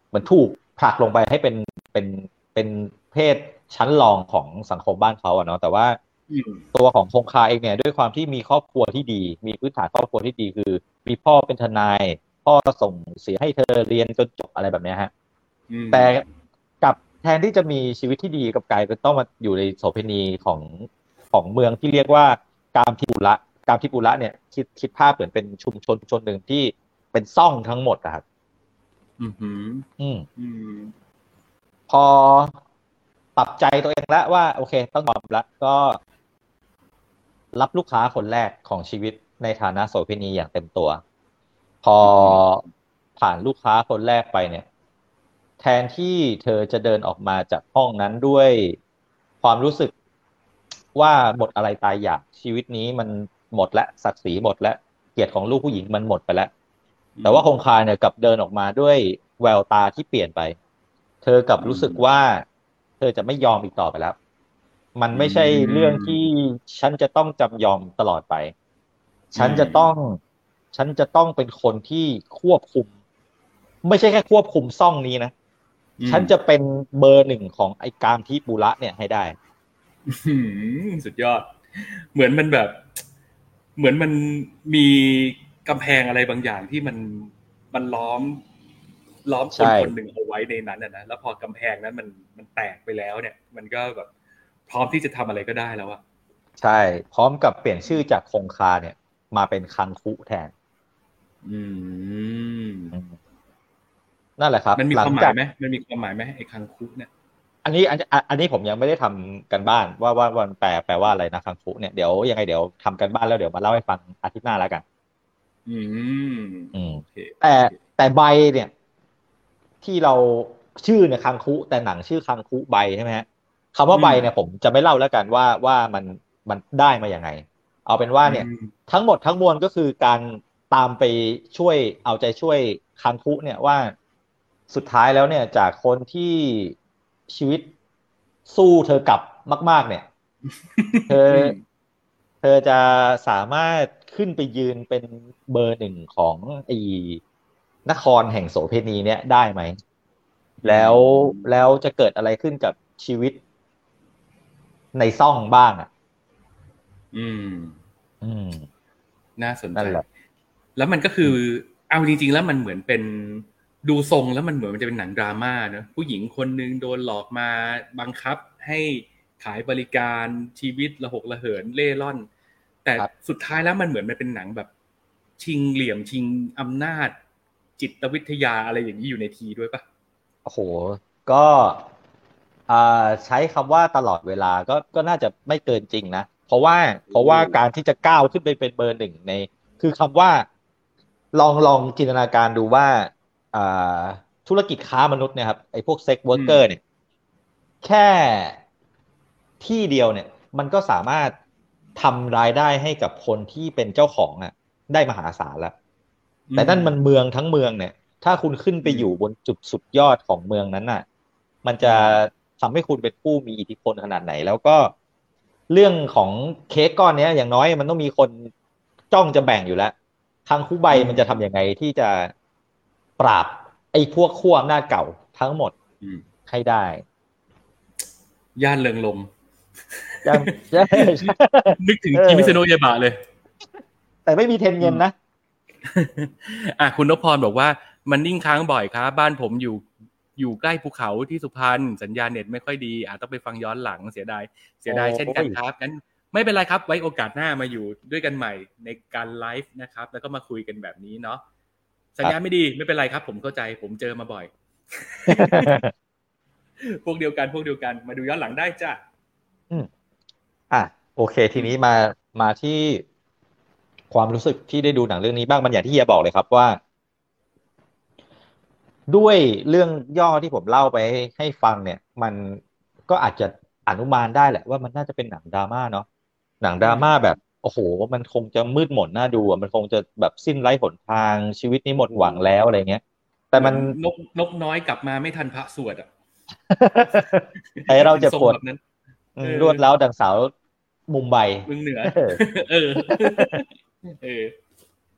เหมือนถูกผลักลงไปให้เป็นเป็นเป็นเพศชั้นรองของสังคมบ้านเขาอะเนาะแต่ว่าอืมตัวของคงคาเองเนี่ยด้วยความที่มีครอบครัวที่ดี มีพื้นฐานครอบครัวที่ดีคือ มีพ่อเป็นทนาย พ่อส่งเสียให้เธอเรียนจนจบอะไรแบบเนี้ยฮะอืมแต่กลับแทนที่จะมีชีวิตที่ดีกับกลายเป็นต้องมาอยู่ในโสเภณีของของเมืองที่เรียกว่ากามทิปุระกามทิปุระเนี่ยคิดคิดภาพเหมือนเป็นชุมชนชุมชนหนึ่งที่เป็นซ่องทั้งหมดอะครับอืมอืมอืมอืมพอปรับใจตัวเองแล้วว่า โอเค ต้องยอมแล้วก็ รับลูกค้าคนแรกของชีวิตในฐานะโสเภณีอย่างเต็มตัว พอผ่านลูกค้าคนแรกไปเนี่ย แทนที่เธอจะเดินออกมาจากห้องนั้นด้วยความรู้สึกว่าหมดอะไรตายอยากชีวิตนี้มันหมดและศักดิ์ศรีหมดและเกียรติของลูกผู้หญิงมันหมดไปแล้ว แต่ว่าคงคาเนี่ยกลับเดินออกมาด้วยแววตาที่เปลี่ยนไป เธอกลับรู้สึกว่า เธอจะไม่ยอมอีกต่อไปแล้ว มันไม่ใช่เรื่องที่ฉันจะต้องจำยอมตลอดไป ฉันจะต้อง ฉันจะต้องเป็นคนที่ควบคุม ไม่ใช่แค่ควบคุมซ่องนี้นะอืมฉันจะเป็นเบอร์หนึ่งของไอ้กามที่ปุระเนี่ยให้ได้อืมสุดยอด เหมือนมันแบบ เหมือนมันมีกำแพงอะไรบางอย่างที่มันมันล้อม ล้อมคนใช่คนหนึ่งเอาไว้ในนั้นนะนะแล้วพอกำแพงนั้นมันมันแตกไปแล้วเนี่ย มันก็แบบ พร้อมที่จะทำอะไรก็ได้แล้วอะใช่ พร้อมกับเปลี่ยนชื่อจากคงคาเนี่ย มาเป็นคังคุแทน อืมนั่นแหละครับมันมีหลัความหมาจากยไหมมันมีความหมายไหมไอ้คังคุกเนี่ยอันนี้อันอันอันนี้ผมยังไม่ได้ทำกันบ้านว่าว่าว่ามันแปลแปลว่าอะไรนะคังคุเนี่ยเดี๋ยวยังไงเดี๋ยวทำกันบ้านแล้วเดี๋ยวมาเล่าให้ฟังอาทิตย์หน้าแล้วกัน อืมอืมโอเคแต่แต่ใบเนี่ย ที่เราชื่อเนี่ยคังคุแต่หนังชื่อคังคุใบใช่ไหมฮะคำว่าใบเนี่ยผมจะไม่เล่าแล้วกันว่าว่ามันมันได้มาอย่างไง เอาเป็นว่าเนี่ยอืมทั้งหมดทั้งมวลก็คือการ ตามไปช่วยเอาใจช่วยคังคุเนี่ยว่าสุดท้ายแล้วเนี่ยจากคนที่ชีวิตสู้เธอกลับมาก ๆ เนี่ย เธอ เธอจะสามารถขึ้นไปยืนเป็นเบอร์หนึ่งของไอ้นครแห่งโสเภณีเนี่ยได้ไหม แล้วแล้วจะเกิดอะไรขึ้นกับชีวิตในซ่องบ้างอะ อืม อืม น่าสนนั่ใจน แหละแล้วมันก็คือเอาจริง ๆ แล้วมันเหมือนเป็นดูทรงแล้วมันเหมือนมันจะเป็นหนังดราม่าเนอะผู้หญิงคนหนึ่งโดนหลอกมาบังคับให้ขายบริการชีวิตระหกระเหินเล่ร่อน แต่ครับสุดท้ายแล้วมันเหมือนมันเป็นหนังแบบ ชิงเหลี่ยมชิงอำนาจ จิตวิทยาอะไรอย่างนี้อยู่ในทีด้วยปะโอ้โห ก็อ่าใช้คำว่าตลอดเวลาก็ก็น่าจะไม่เกินจริงนะ เพราะว่าเพราะว่าการที่จะก้าวขึ้นไปเป็นเบอร์หนึ่งใน คือคำว่า ลองลองจินตนาการดูว่าอ่าธุรกิจค้ามนุษย์เนี่ยครับไอ้พวก sex worker เนี่ย แค่ที่เดียวเนี่ย มันก็สามารถทำรายได้ให้กับคนที่เป็นเจ้าของอะได้มหาศาลแล้ว แต่นั่นมันเมืองทั้งเมืองเนี่ย ถ้าคุณขึ้นไปอยู่บนจุดสุดยอดของเมืองนั้นน่ะ มันจะทำให้คุณเป็นผู้มีอิทธิพลขนาดไหน แล้วก็เรื่องของเค้กก้อนเนี้ย อย่างน้อยมันต้องมีคนจ้องจะแบ่งอยู่แล้ว ทางคู่ใบมันจะทำยังไงที่จะปราบ ไอ้พวกขั้วอำนาจเก่าทั้งหมดอืมให้ได้ ย่านเริงลมยังใช่ใช่นึกถึงเออคิมิสโนะยาบะเลย แต่ไม่มีเทนเย็นนะอะคุณนพพรบอกว่า มันนิ่งค้างบ่อยครับ บ้านผมอยู่อยู่ใกล้ภูเขาที่สุพรรณสัญญาณเน็ตไม่ค่อยดีอาจต้องไปฟังย้อนหลังเสียดายเสียดายโอ้เช่นกันครับงั้น ไม่เป็นไรครับ ไว้โอกาสหน้ามาอยู่ด้วยกันใหม่ในการไลฟ์นะครับ แล้วก็มาคุยกันแบบนี้เนาะสัญญาณไม่ดีไม่เป็นไรครับ ผมเข้าใจ ผมเจอมาบ่อย พวกเดียวกันพวกเดียวกัน มาดูย้อนหลังได้จ้ะอะโอเค ทีนี้มามาที่ความรู้สึกที่ได้ดูหนังเรื่องนี้บ้างมันอย่างที่เฮียบอกเลยครับว่า ด้วยเรื่องย่อที่ผมเล่าไปให้ฟังเนี่ย มันก็อาจจะอนุมานได้แหละว่ามันน่าจะเป็นหนังดราม่าเนาะ หนังดราม่าแบบโอ้โห มันคงจะมืดหม่นน่าดูอะมันคงจะแบบสิ้นไร้หนทางชีวิตนี้หมดหวังแล้วอะไรเงี้ย แต่มันนกนกน้อยกลับมาไม่ทันพระสวดอะไอเราเจะปวดทรงแบบนั้นอืมเออรวดร้าวดังสาวมุมไบเมืองเหนือเออเออ เออ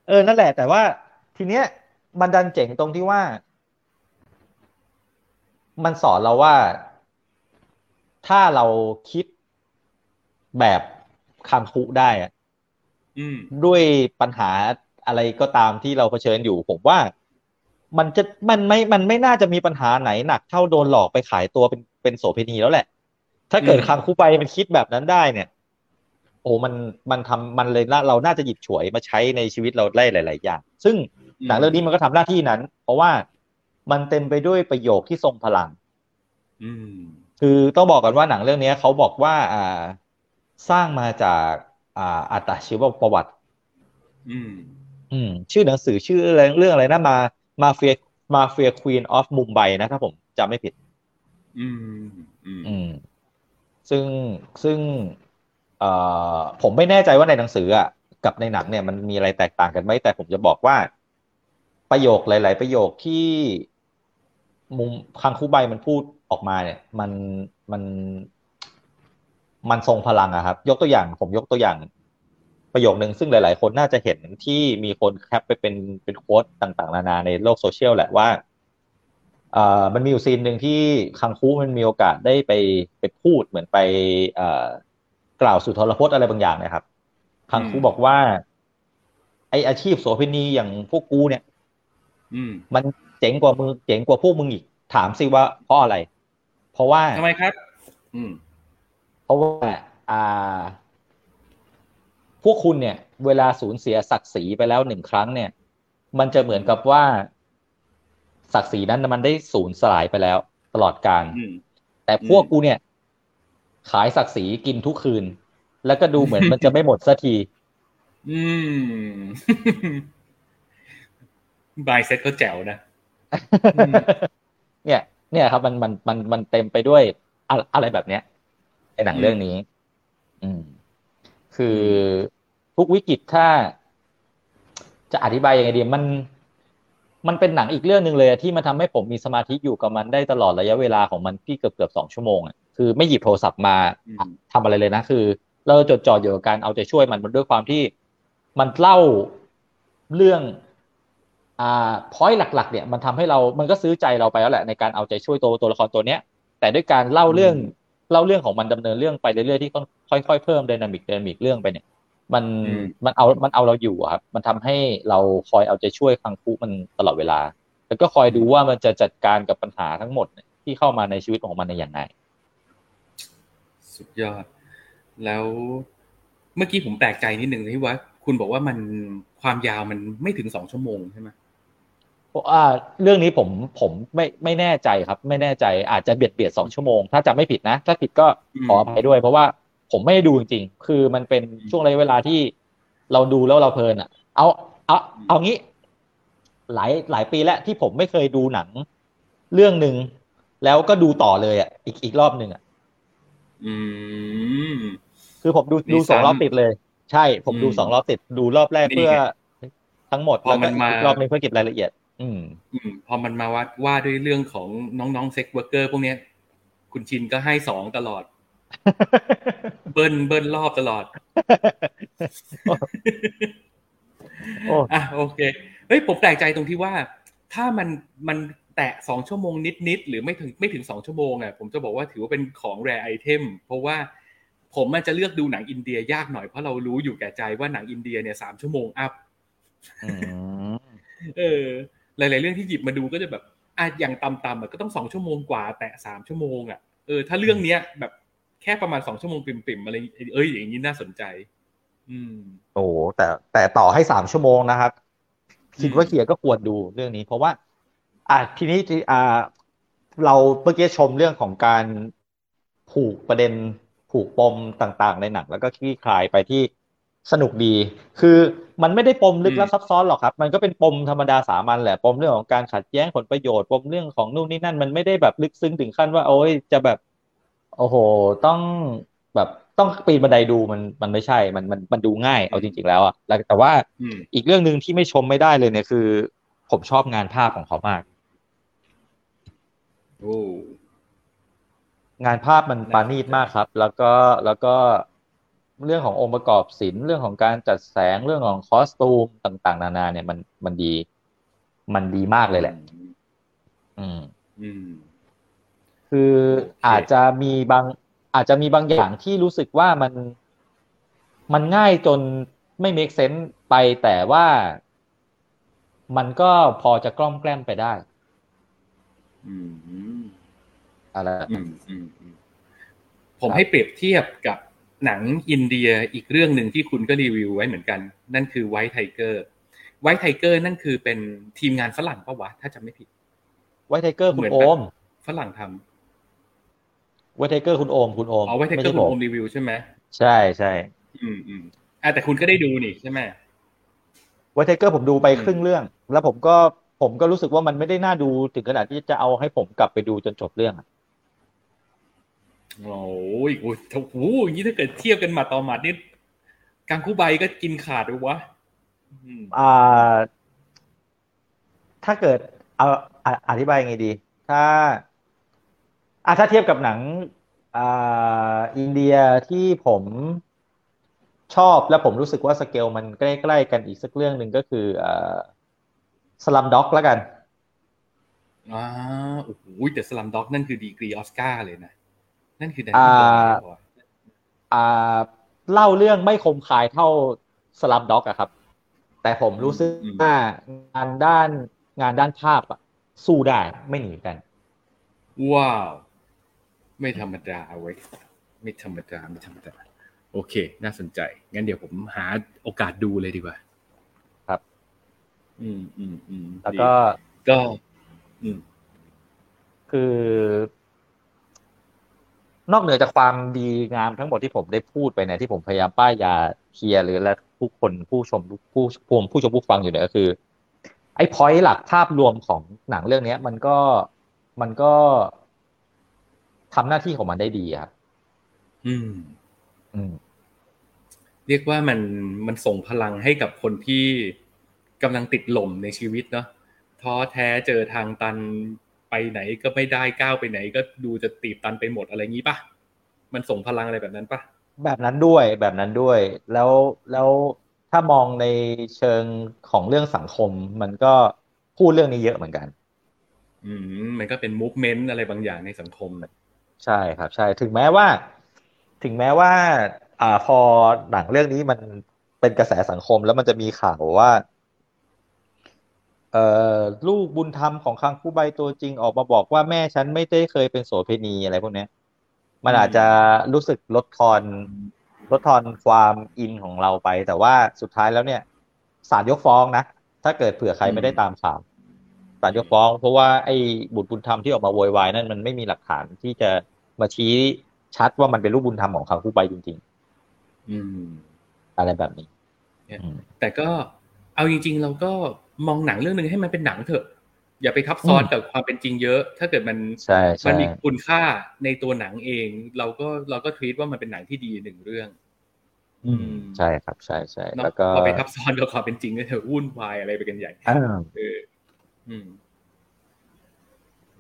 เออ นั่นแหละ แต่ว่าทีเนี้ยมันดันเจ๋งตรงที่ว่า มันสอนเราว่า ถ้าเราคิดแบบ คังคุได้อะอืมด้วยปัญหาอะไรก็ตามที่เราเผชิญอยู่ ผมว่า มันจะมันไม่มันไม่น่าจะมีปัญหาไหนหนักเท่าโดนหลอกไปขายตัวเป็นเป็นโสเภณีแล้วแหละ ถ้าเกิดอืมคังคุไปมันคิดแบบนั้นได้เนี่ย โอ้มันมันทำมันเลยน่าเราน่าจะหยิบฉวยมาใช้ในชีวิตเราได้หลาย ๆ อย่าง ซึ่งหนังเรื่องนี้มันก็ทำหน้าที่นั้น เพราะว่ามันเต็มไปด้วยประโยคที่ทรงพลัง อืม คือต้องบอกกันว่าหนังเรื่องนี้เขาบอกว่า อ่า สร้างมาจากอ่าอัตชีวประวัติ อืม อืม ชื่อหนังสือชื่ออะไรเรื่องอะไรนะมามาเฟียมาเฟียควีนออฟมุมไบนะถ้าผมจำไม่ผิดอืมอืม อืม ซึ่งซึ่งเอ่อผมไม่แน่ใจว่าในหนังสืออะกับในหนังเนี่ยมันมีอะไรแตกต่างกันไหมแต่ผมจะบอกว่า ประโยคหลาย ๆ ประโยคที่ มุมคังคูใบมันพูดออกมาเนี่ย มันมัน มันทรงพลังอะครับ ยกตัวอย่างผมยกตัวอย่าง ประโยคนึงซึ่งหลาย ๆ คนน่าจะเห็นที่มีคนแคปไปเป็นเป็นโค้ดต่างๆ นานาในโลกโซเชียลแหละว่าเอ่อมันมีอยู่ซีนหนึ่งที่คังคูมันมีโอกาสได้ไปไปพูดเหมือนไปเอ่อกล่าวสุนทรพจน์อะไรบางอย่างนะครับคังคูอืมบอกว่า ไออาชีพโสเภณีอย่างพวกกูเนี่ย อืม มันเจ๋งกว่ามึงเจ๋งกว่าพวกมึงอีกถามสิว่าเพราะอะไร เพราะว่าทำไมครับ อืม เพราะว่าอ่า พวกคุณเนี่ย เวลาสูญเสียศักดิ์ศรีไปแล้วหนึ่งครั้งเนี่ย มันจะเหมือนกับว่า ศักดิ์ศรีนั้นมันได้สูญสลายไปแล้ว ตลอดกาลอืมแต่พวกกูเนี่ย ขายศักดิ์ศรีกินทุกคืน แล้วก็ดูเหมือนมันจะไม่หมดสักที อืมบายเซ็ตเขาแจ๋วนะอืมเนี่ย เนี่ยครับมันมันมันมันเต็มไปด้วยอะอะไรแบบเนี้ย ในหนังเรื่องนี้ อืม คือทุกวิกฤตถ้า จะอธิบายยังไงดี มัน มันเป็นหนังอีกเรื่องหนึ่งเลยอะที่มันทำให้ผมมีสมาธิอยู่กับมันได้ตลอดระยะเวลาของมันที่เกือบเกือบสองชั่วโมงอะคือไม่หยิบโทรศัพท์มาอืมทำอะไรเลยนะ คือ เราจดจ่ออยู่กับการเอาใจช่วยมันมันด้วยความที่มันเล่าเรื่องอ่า point หลัก ๆ เนี่ย มันทำให้เรา มันก็ซื้อใจเราไปแล้วแหละในการเอาใจช่วยตัวตัวละครตัวเนี้ย แต่ด้วยการเล่าเรื่อง เล่าเรื่องของมันดำเนินเรื่องไปเรื่อยๆที่ค่อยๆเพิ่ม dynamic dynamic เรื่องไปเนี่ย มันอืมมันเอามันเอาเราอยู่อะครับมันทำให้เราคอยเอาใจช่วยคังคูมันตลอดเวลา แล้วก็คอยดูว่ามันจะจัดการกับปัญหาทั้งหมดเนี่ยที่เข้ามาในชีวิตของมันในอย่างไรสุดยอด แล้วเมื่อกี้ผมแปลกใจนิดนึงที่ว่า คุณบอกว่ามันความยาวมันไม่ถึงสองชั่วโมงใช่ไหม เพราะว่าเรื่องนี้ผมผมไม่ไม่แน่ใจครับ ไม่แน่ใจอาจจะเบียดเบียดสองชั่วโมง ถ้าจำไม่ผิดนะ ถ้าผิดก็ขออภัยด้วย เพราะว่าผมไม่ได้ดูจริงๆ คือมันเป็นช่วงระยะเวลาที่เราดูแล้วเราเพลินอะ เอาเอาเอางี้ หลายหลายปีแล้วที่ผมไม่เคยดูหนัง เรื่องหนึ่งแล้วก็ดูต่อเลยอะ อีกอีกรอบหนึ่งอะอืมคือผมดูนี่ดูสองซ้ำรอบติดเลย ใช่ ผมดูอืมสองรอบติด ดูรอบแรกนี่เพื่อไงทั้งหมดพอแล้วมัก็นมาอีกรอบหนึงเพื่อเก็บรายละเอียด อืม อืม พอมันมาว่าว่าด้วยเรื่องของน้องๆ sex worker พวกเนี้ย คุณชินก็ให้สองตลอด เบิ้ลเบิ้ลรอบตลอดโอ้อะโอเค เฮ้ยผมแปลกใจตรงที่ว่า ถ้ามันมันแตะสองชั่วโมงนิดๆหรือไม่ถึงไม่ถึงสองชั่วโมงอะผมจะบอกว่าถือว่าเป็นของ rare item เพราะว่าผมมันจะเลือกดูหนังอินเดียยากหน่อยเพราะเรารู้อยู่แก่ใจว่าหนังอินเดียเนี่ยสามชั่วโมง upอืมเออ หลาย ๆ เรื่องที่หยิบมาดูก็จะแบบอะอย่างต่ำๆอะก็ต้องสองชั่วโมงกว่า แตะสามชั่วโมงอะเออถ้าเรื่องเนี้ยแบบแค่ประมาณสองชั่วโมงปิ่มๆอะไรเอ้ยอย่างนี้น่าสนใจ อืมโอ้โหแต่แต่ต่อให้สามชั่วโมงนะครับคิดว่าอืมเฮียก็ควรดูเรื่องนี้ เพราะว่า อะทีนี้ที่อ่า เราเมื่อกี้ชมเรื่องของการผูกประเด็นผูกปมต่าง ๆ ในหนัง แล้วก็คลี่คลายไปที่ สนุกดี คือมันไม่ได้ปมลึกลับซับซ้อนหรอกครับ มันก็เป็นปมธรรมดาสามัญแหละ ปมเรื่องของการขัดแย้งผลประโยชน์ ปมเรื่องของนู่นนี่นั่น มันไม่ได้แบบลึกซึ้งถึงขั้นว่า โอ้ยจะแบบ โอ้โห ต้องแบบต้องปีนบันไดดูมันมันไม่ใช่ มันมันมันดูง่าย เอาจริง ๆ แล้วอะแล้วแต่ว่าอืมอีกเรื่องหนึ่งที่ไม่ชมไม่ได้เลยเนี่ยคือ ผมชอบงานภาพของเขามากโอ้งานภาพมันปราณีตมากครับ แล้วก็แล้วก็ เรื่องขององค์ประกอบศิลป์เรื่องของการจัดแสงเรื่องของคอสตูมต่าง ๆ นานา เนี่ยมันมันดี มันดีมากเลยแหละ อืม อืม คือโอเคอาจจะมีบาง อาจจะมีบางอย่างที่รู้สึกว่ามันมันง่ายจนไม่ make sense ไปแต่ว่ามันก็พอจะกล้อมแกล้มไปได้ อืมอะไรอืมอืมอืมผมให้เปรียบเทียบกับ หนังอินเดียอีกเรื่องหนึ่งที่คุณก็รีวิวไว้เหมือนกัน นั่นคือไวท์ไทเกอร์ไวท์ไทเกอร์นั่นคือเป็นทีมงานฝรั่งปะวะ ถ้าจำไม่ผิดไวท์ไทเกอร์คุเหมืณอนโอแบบมฝรั่งทไวท์ไทเกอร์คุณโอมคุณโอมำอ๋อไวท์ไทเกอร์ไม่คุณใช่โอผมมรีวิวใช่ไหมใช่ใช่อืมอืมอะแต่คุณก็ได้ดูนี่ใช่ไหมWhite Tiger ผมดูไปอืมครึ่งเรื่อง แล้วผมก็ผมก็รู้สึกว่ามันไม่ได้น่าดูถึงขนาดที่จะเอาให้ผมกลับไปดูจนจบเรื่องอะ โอ้ยโอ้ยโอ้โหอย่างนี้ถ้าเกิดเทียบกันหมัดต่อหมัดนี่ Gangubai ก็กินขาดเลยวะอืมอ่า ถ้าเกิดเอาอะอธิบายยังไงดี ถ้าอะถ้าเทียบกับหนังอ่าอินเดียที่ผมชอบและผมรู้สึกว่าสเกลมันใกล้ๆกันอีกสักเรื่องหนึ่งก็คืออ่าสลัมด็อกแล้วกันอ่าโอ้โหแต่สลัมด็อกนั่นคือดีกรีออสการ์เลยนะ นั่นคือแดนอ่านี่บอยเหรออ่าเล่าเรื่องไม่คมคายเท่าสลัมด็อกอะครับ แต่ผมรู้สึกว่างานด้านงานด้านภาพอะสู้ได้ไม่หนีกัน ว้าว ไม่ธรรมดาเว้ยไม่ธรรมดาไม่ธรรมดา โอเค น่าสนใจ งั้นเดี๋ยวผมหาโอกาสดูเลยดีกว่า ครับ อืมอืมอืมแล้วก็ดีก็ อืมคือ นอกเหนือจากความดีงามทั้งหมดที่ผมได้พูดไปเนี่ยที่ผมพยายามป้ายยาเคลียร์หรือและผู้คนผู้ชมผู้ผู้ผู้ชมผู้ฟังอยู่เนี่ยก็คือ ไอ้พอยต์หลักภาพรวมของหนังเรื่องเนี้ย มันก็มันก็ทำหน้าที่ของมันได้ดีครับอืม อืม เรียกว่ามันมันส่งพลังให้กับคนที่กำลังติดหล่มในชีวิตเนาะท้อแท้เจอทางตัน ไปไหนก็ไม่ได้ก้าวไปไหน ก็ดูจะตีบตันไปหมดอะไรงี้ปะมันส่งพลังอะไรแบบนั้นปะแบบนั้นด้วยแบบนั้นด้วย แล้วแล้วถ้ามองในเชิงของเรื่องสังคม มันก็พูดเรื่องนี้เยอะเหมือนกัน อืมมันก็เป็นมูฟเมนต์อะไรบางอย่างในสังคมใช่ครับ ใช่ถึงแม้ว่า ถึงแม้ว่า อ่าพอหนังเรื่องนี้มันเป็นกระแสสังคมแล้วมันจะมีข่าวว่าเอ่อ ลูกบุญธรรมของคังคูใบตัวจริงออกมาบอกว่าแม่ฉันไม่ได้เคยเป็นโสเภณีอะไรพวกเนี้ย มันอาจจะรู้สึกลดทอนลดทอนความอินของเราไป แต่ว่าสุดท้ายแล้วเนี่ยศาลยกฟ้องนะ ถ้าเกิดเผื่อใครไม่ได้ตามข่าวศาลยกฟ้อง เพราะว่าไอ้บุตรบุญธรรมที่ออกมาโวยวายนั่นมันไม่มีหลักฐานที่จะมาชี้ชัดว่ามันเป็นลูกบุญธรรมของคังคูใบจริงอืมๆอะไรแบบนี้แต่ก็เอาจริง ๆ เราก็ มองหนังเรื่องหนึ่งให้มันเป็นหนังเถอะ อย่าไปทับซ้อนกับความเป็นจริงเยอะ ถ้าเกิดมันใช่ใช่มันมีคุณค่าในตัวหนังเอง เราก็เราก็ทวีตว่ามันเป็นหนังที่ดีหนึ่งเรื่อง อืมใช่ครับ ใช่ใช่เนาะแล้วก็พอไปทับซ้อนกับความเป็นจริงก็เถอะวุ่นวายอะไรไปกันใหญ่อ่าเออ อืม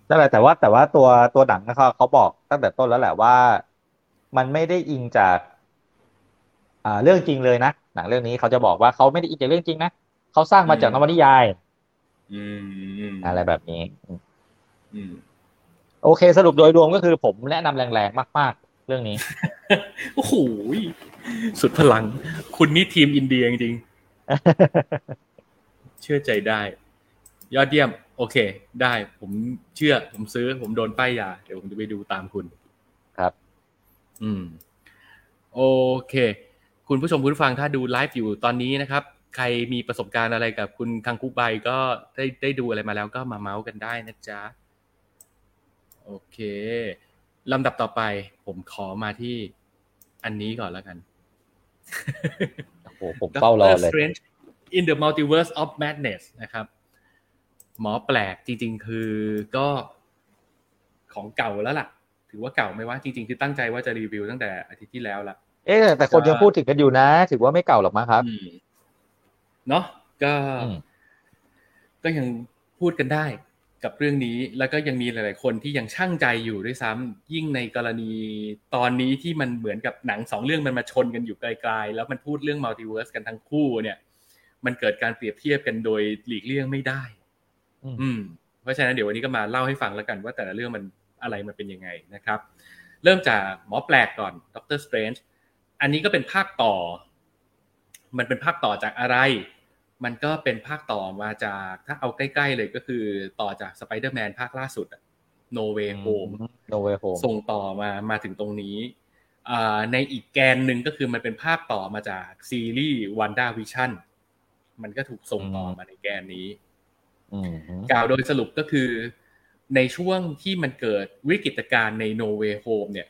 นั่นแหละแต่ว่าแต่ว่าตัวตัวหนังเขาเขาบอกตั้งแต่ต้นแล้วแหละว่า มันไม่ได้อิงจาก อ่าเรื่องจริงเลยนะหนังเรื่องนี้เขาจะบอกว่าเขาไม่ได้อิงจากเรื่องจริงนะ เขาสร้างมาจากนวนิยายอืมอะไรแบบนี้อืมโอเค สรุปโดยรวมก็คือผมแนะนำแรงๆ มาก ๆ เรื่องนี้ โอ้โหสุดพลัง คุณนี่ทีมอินเดียจริงๆเชื่อใจได้ ยอดเยี่ยม โอเค ได้ ผมเชื่อ ผมซื้อ ผมโดนป้ายยา เดี๋ยวผมจะไปดูตามคุณ ครับ อืม โอเค คุณผู้ชมคุณผู้ฟังถ้าดูไลฟ์อยู่ตอนนี้นะครับ ใครมีประสบการณ์อะไรกับคุณคังคุใบก็ได้ได้ดูอะไรมาแล้วก็มาเมาส์กันได้นะจ๊ะ โอเคลำดับต่อไป ผมขอมาที่อันนี้ก่อนแล้วกันโอ้โหผมเฝ้ารอเลย Doctor Strange in the Multiverse of Madness นะครับ หมอแปลกจริง ๆ คือก็ของเก่าแล้วล่ะ ถือว่าเก่าไหมว่าจริง ๆ คือตั้งใจว่าจะรีวิวตั้งแต่อาทิตย์ที่แล้วละเอ๊ะแต่คนยังพูดถึงกันอยู่นะ ถือว่าไม่เก่าหรอกมั้งครับอืม เนาะก็อืมก็ยังพูดกันได้กับเรื่องนี้แล้วก็ยังมีหลาย ๆ คนที่ยังช่างใจอยู่ด้วยซ้ำยิ่งในกรณีตอนนี้ที่มันเหมือนกับหนังสองเรื่องมันมาชนกันอยู่ไกล ๆ แล้วมันพูดเรื่องมัลติเวิร์สกันทั้งคู่ เนี่ย มันเกิดการเปรียบเทียบกันโดยหลีกเลี่ยงไม่ได้อืมอืม เพราะฉะนั้นเดี๋ยววันนี้ก็มาเล่าให้ฟังแล้วกันว่าแต่ละเรื่องมันอะไรมันเป็นยังไงนะครับ เริ่มจากหมอแปลกก่อน Doctor Strange อันนี้ก็เป็นภาคต่อ มันเป็นภาคต่อจากอะไร มันก็เป็นภาคต่อมาจากถ้าเอาใกล้ ๆ เลยก็คือต่อจากสไปเดอร์แมนภาคล่าสุด No Way Home No Way Home ส่งต่อมามาถึงตรงนี้อ่าในอีกแกนหนึ่งก็คือมันเป็นภาคต่อมาจากซีรีส์ WandaVision มันก็ถูกส่งต่อมาในแกนนี้อืมกล่าวโดยสรุปก็คือ ในช่วงที่มันเกิดวิกฤตการณ์ในโนเวโฮมเนี่ย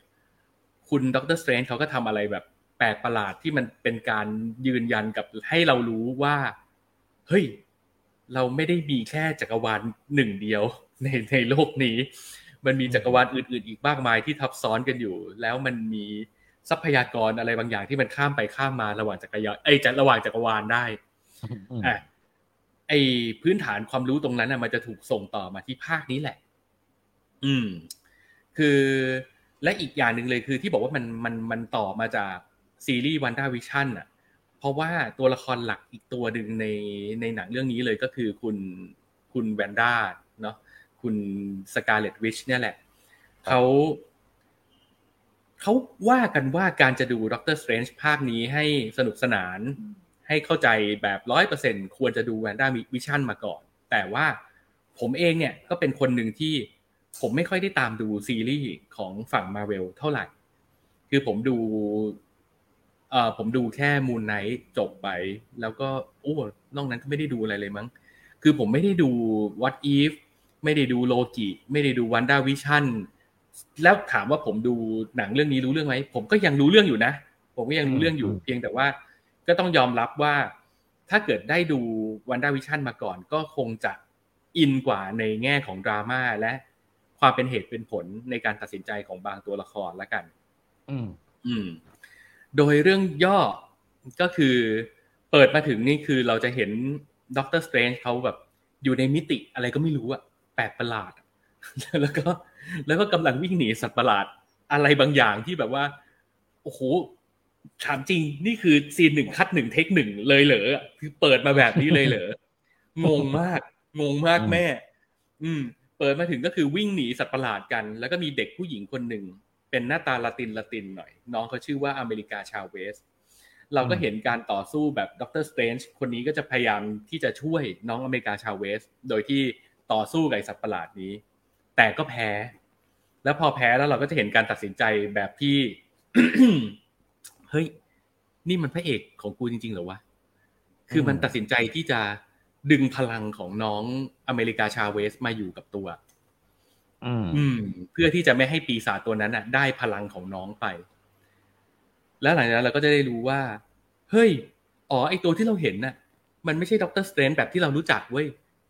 คุณดรสเตรนเขาก็ทำอะไรแบบแปลกประหลาดที่มันเป็นการยืนยันกับให้เรารู้ว่า เฮ้ย เราไม่ได้มีแค่จักรวาลหนึ่งเดียวในในโลกนี้ มันมีจักรวาลอื่น ๆ อีกมากมายที่ทับซ้อนกันอยู่ แล้วมันมีทรัพยากรอะไรบางอย่างที่มันข้ามไปข้ามมาระหว่างจักรยานเอ้ยจะระหว่างจักรวาลได้อืมอะไอพื้นฐานความรู้ตรงนั้นน่ะมันจะถูกส่งต่อมาที่ภาคนี้แหละ อืม คือและอีกอย่างหนึ่งเลยคือที่บอกว่ามันมันมันต่อมาจากซีรีส์ WandaVision อะ เพราะว่าตัวละครหลักอีกตัวหนึ่งในในหนังเรื่องนี้เลยก็คือคุณคุณ Wanda เนาะคุณ Scarlet Witch เนี่ยแหละเขาเขาว่ากันว่าการจะดู Doctor Strange ภาคนี้ให้สนุกสนาน ให้เข้าใจแบบร้อยเปอร์เซ็นต์ควรจะดู WandaVision มาก่อน แต่ว่าผมเองเนี่ยก็เป็นคนหนึ่งที่ผมไม่ค่อยได้ตามดูซีรีส์ของฝั่งมาเวลเท่าไหร่ คือผมดู เอ่อผมดูแค่ Moon Knight จบไป แล้วก็โอ้นอกนั้นก็ไม่ได้ดูอะไรเลยมั้ง คือผมไม่ได้ดู What If ไม่ได้ดูโลกิไม่ได้ดู WandaVision แล้วถามว่าผมดูหนังเรื่องนี้รู้เรื่องไหมผมก็ยังรู้เรื่องอยู่นะ ผมก็ยังรู้เรื่องอยู่อืมเพียงแต่ว่า ก็ต้องยอมรับว่า ถ้าเกิดได้ดู WandaVision มาก่อน ก็คงจะอินกว่าในแง่ของดราม่าและความเป็นเหตุเป็นผลในการตัดสินใจของบางตัวละครละกัน อืม อืม โดยเรื่องย่อก็คือเปิดมาถึงนี่คือเราจะเห็น Doctor Strange เขาแบบอยู่ในมิติอะไรก็ไม่รู้อะแปลกประหลาด แล้วก็แล้วก็กำลังวิ่งหนีสัตว์ประหลาดอะไรบางอย่างที่แบบว่าโอ้โหถามจริงนี่คือ scene หนึ่ง cut หนึ่ง take หนึ่งเลยเหรอคือเปิดมาแบบนี้เลยเหรองงมากงงมากแม่ อืม เปิดมาถึงก็คือวิ่งหนีสัตว์ประหลาดกัน แล้วก็มีเด็กผู้หญิงคนหนึ่ง เป็นหน้าตาละตินละตินหน่อย น้องเขาชื่อว่า America Chavez เราก็เห็นการต่อสู้แบบ Doctor Strange คนนี้ก็จะพยายามที่จะช่วยน้องอเมริกาชาเวส โดยที่ต่อสู้กับสัตว์ประหลาดนี้ แต่ก็แพ้ แล้วพอแพ้แล้วเราก็จะเห็นการตัดสินใจแบบที่เฮ้ย นี่มันพระเอกของกูจริง ๆเหรอวะ คือมันตัดสินใจที่จะดึงพลังของน้องอเมริกาชาเวสมาอยู่กับตัว อืมอืม เพื่อที่จะไม่ให้ปีศาจตัวนั้นน่ะ ได้พลังของน้องไป แล้วหลังจากนั้นเราก็จะได้รู้ว่า เฮ้ย อ๋อไอตัวที่เราเห็นน่ะ มันไม่ใช่ Doctor Strange แบบที่เรารู้จักเว้ย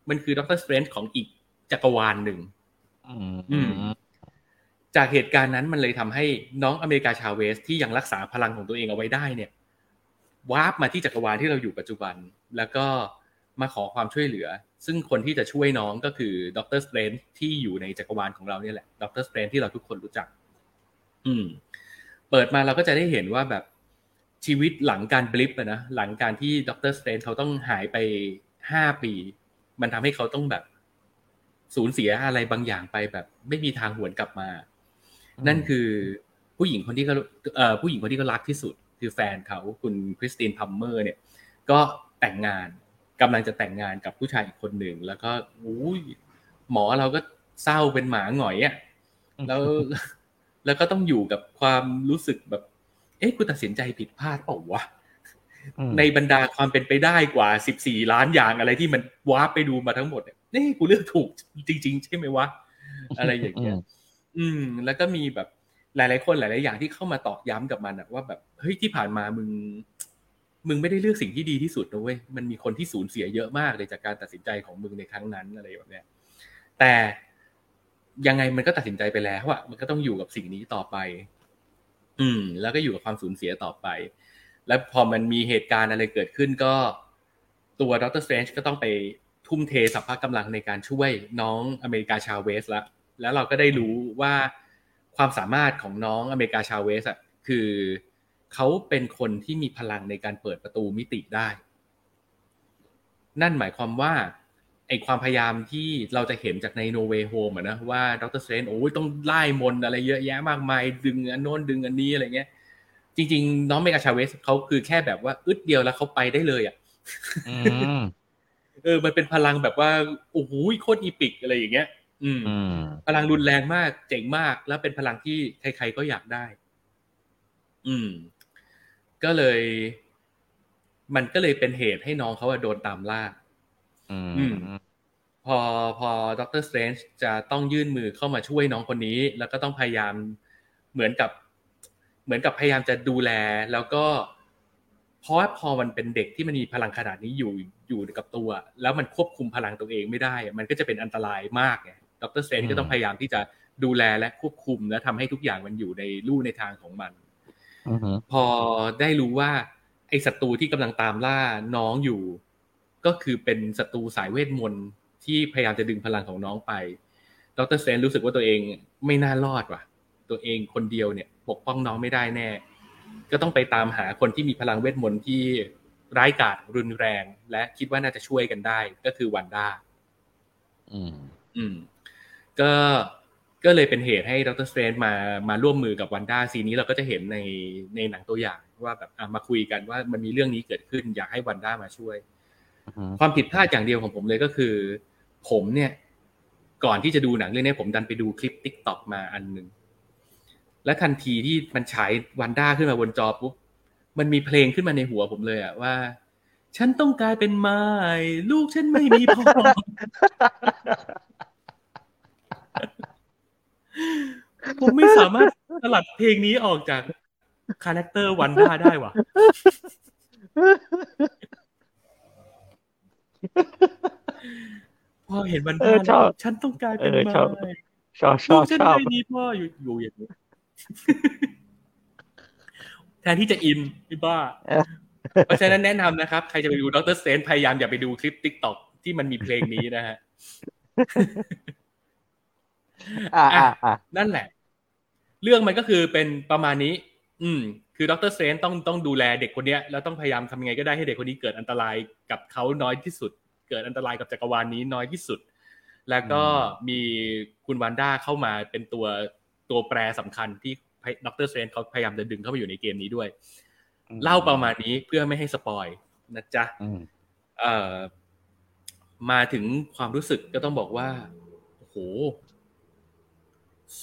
มันคือ Doctor Strange ของอีกจักรวาลหนึ่งอืมอืมจากเหตุการณ์นั้นมันเลยทำให้น้อง America Chavez ที่ยังรักษาพลังของตัวเองเอาไว้ได้เนี่ย warp มาที่จักรวาลที่เราอยู่ปัจจุบัน แล้วก็ มาขอความช่วยเหลือ ซึ่งคนที่จะช่วยน้องก็คือ Doctor Strange ที่อยู่ในจักรวาลของเราเนี่ยแหละ Doctor Strange ที่เราทุกคนรู้จัก อืม เปิดมาเราก็จะได้เห็นว่าแบบชีวิตหลังการ blip อะนะหลังการที่ Doctor Strange เขาต้องหายไปห้าปี มันทำให้เขาต้องแบบสูญเสียอะไรบางอย่างไปแบบ ไม่มีทางหวนกลับมา นั่นคือผู้หญิงคนที่เขาเอ่อผู้หญิงคนที่เขารักที่สุด คือแฟนเขาคุณ Christine Palmer เนี่ย ก็แต่งงาน กำลังจะแต่งงานกับผู้ชายอีกคนหนึ่งแล้วก็อุ้ยหมอเราก็เศร้าเป็นหมาหงอยอะแล้วแล้วก็ต้องอยู่กับความรู้สึกแบบ เอ๊ะกูตัดสินใจผิดพลาดเปล่าวะอืมในบรรดาความเป็นไปได้กว่า14ล้านอย่างอะไรที่มันว้าร์ปไปดูมาทั้งหมดเนี่ยนี่กูเลือกถูกจริง ๆ ใช่ไหมวะอะไรอย่างเงี้ยอืม แล้วก็มีแบบหลาย ๆ คนหลาย ๆ อย่างที่เข้ามาตอกย้ำกับมันอะว่าแบบเฮ้ยที่ผ่านมามึง มึงไม่ได้เลือกสิ่งที่ดีที่สุดนะเว้ยมันมีคนที่สูญเสียเยอะมากเลยจากการตัดสินใจของมึงในครั้งนั้นอะไรแบบเนี้ยแต่ยังไงมันก็ตัดสินใจไปแล้วอะมันก็ต้องอยู่กับสิ่งนี้ต่อไป อืม แล้วก็อยู่กับความสูญเสียต่อไป แล้วพอมันมีเหตุการณ์อะไรเกิดขึ้นก็ตัวดรสเตรนจ์ก็ต้องไปทุ่มเทสัพพะกำลังในการช่วยน้องอเมริกาชาเวสละแล้วเราก็ได้รู้ว่าความสามารถของน้องอเมริกาชาเวสอะคือ เขาเป็นคนที่มีพลังในการเปิดประตูมิติได้ นั่นหมายความว่าไอความพยายามที่เราจะเห็นจากใน No Way Home อะนะว่าดรสเตรนโอ้ยต้องไล่มนต์อะไรเยอะแยะมากมาย ดึงอันโน้นดึงอันนี้อะไรเงี้ย จริง ๆ น้องเมกาชาเวสเขาคือแค่แบบว่าอึดเดียวแล้วเขาไปได้เลยอะอืมเออ มันเป็นพลังแบบว่าโอ้โหโคตรอีปิกอะไรอย่างเงี้ยอืมอืม พลังรุนแรงมากเจ๋งมากแล้วเป็นพลังที่ใครๆก็อยากได้ อืม ก็เลย มันก็เลยเป็นเหตุให้น้องเขาอะโดนตามล่าอือืมมพอพอดรสเตรนจ์จะต้องยื่นมือเข้ามาช่วยน้องคนนี้ แล้วก็ต้องพยายามเหมือนกับ เหมือนกับพยายามจะดูแล แล้วก็เพราะว่าพอมันเป็นเด็กที่มันมีพลังขนาดนี้อยู่อยู่กับตัว แล้วมันควบคุมพลังตัวเองไม่ได้อะมันก็จะเป็นอันตรายมากไงดรสเตรนจ์ก็ต้องพยายามที่จะดูแลและควบคุมและทำให้ทุกอย่างมันอยู่ในลู่ในทางของมันอืม พอได้รู้ว่า ไอ้ศัตรูที่กำลังตามล่าน้องอยู่ ก็คือเป็นศัตรูสายเวทมนต์ที่พยายามจะดึงพลังของน้องไป ดรเซนรู้สึกว่าตัวเองไม่น่ารอดว่ะ ตัวเองคนเดียวเนี่ย ปกป้องน้องไม่ได้แน่ ก็ต้องไปตามหาคนที่มีพลังเวทมนต์ที่ร้ายกาจรุนแรง และคิดว่าน่าจะช่วยกันได้ ก็คือวันด้าอืม อืม ก็ ก็เลยเป็นเหตุให้ Dr. Strange มามาร่วมมือกับ Wanda ซีนนี้เราก็จะเห็นในในหนังตัวอย่างว่าแบบอะมาคุยกันว่ามันมีเรื่องนี้เกิดขึ้นอยากให้ Wanda มาช่วยอืมความผิดพลาดอย่างเดียวของผมเลยก็คือ ผมเนี่ย ก่อนที่จะดูหนังเรื่องนี้ผมดันไปดูคลิป TikTok มาอันหนึ่งและทันทีที่มันฉาย Wanda ขึ้นมาบนจอปุ๊บมันมีเพลงขึ้นมาในหัวผมเลยอะว่า ฉันต้องกลายเป็นไม้ลูกฉันไม่มีพ่อ ผมไม่สามารถสลัดเพลงนี้ออกจากคาแรคเตอร์วันด้าได้ว่ะพอเห็นวันเอด้าอชอบแล้วฉันต้องกลายเป็นเออไม้ชอบชอบชลูอกบฉันชอบไม่มีพ่ออยู่อยู่อย่างนี้แทนที่จะอินพี่บ้า เพราะฉะนั้นแนะนำนะครับ ใครจะไปดู Dr. Strange พยายามอย่าไปดูคลิป TikTok ที่มันมีเพลงนี้นะฮะ อ่าอ่าอ่านั่นแหละ เรื่องมันก็คือเป็นประมาณนี้ อืม คือ Dr. Strange ต้องต้องดูแลเด็กคนเนี้ยแล้วต้องพยายามทำยังไงก็ได้ให้เด็กคนนี้เกิดอันตรายกับเขาน้อยที่สุด เกิดอันตรายกับจักรวาลนี้น้อยที่สุด แล้วก็มีคุณ Wanda เข้ามาเป็นตัวตัวแปรสำคัญที่ Doctor Strange เขาพยายามจะดึงเข้ามาอยู่ในเกมนี้ด้วย เล่าประมาณนี้เพื่อไม่ให้ spoil นะจ๊ะเอ่อมาถึงความรู้สึกก็ต้องบอกว่าโอ้โห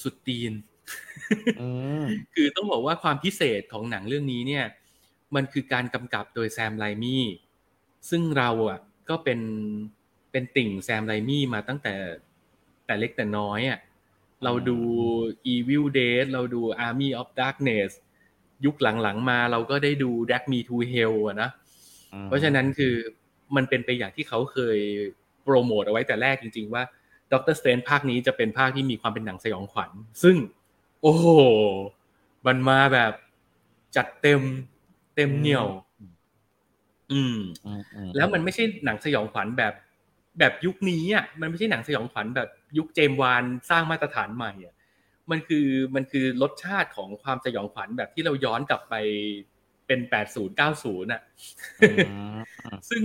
สุดตีนคือต้องบอกว่าความพิเศษของหนังเรื่องนี้เนี่ย มันคือการกำกับโดย Sam Raimi ซึ่งเราอะก็เป็นเป็นติ่ง Sam Raimi มาตั้งแต่แต่เล็กแต่น้อยอะเราดู Evil Dead เราดู Army of Darkness ยุคหลังๆมาเราก็ได้ดู Drag Me to Hell อะนะ เพราะฉะนั้นคือมันเป็นไปอย่างที่เขาเคยโปรโมทเอาไว้แต่แรกจริง ๆ ว่า ด็อกเตอร์สเตนภาคนี้จะเป็นภาคที่มีความเป็นหนังสยองขวัญ ซึ่ง โอ้โหมันมาแบบจัดเต็มเต็มเหนียว อืม แล้วมันไม่ใช่หนังสยองขวัญแบบ แบบยุคนี้อะมันไม่ใช่หนังสยองขวัญแบบยุคเจมวานสร้างมาตรฐานใหม่อะมันคือมันคือรสชาติของความสยองขวัญแบบที่เราย้อนกลับไปเป็นแปดศูนย์เก้าศูนย์อะ ซึ่ง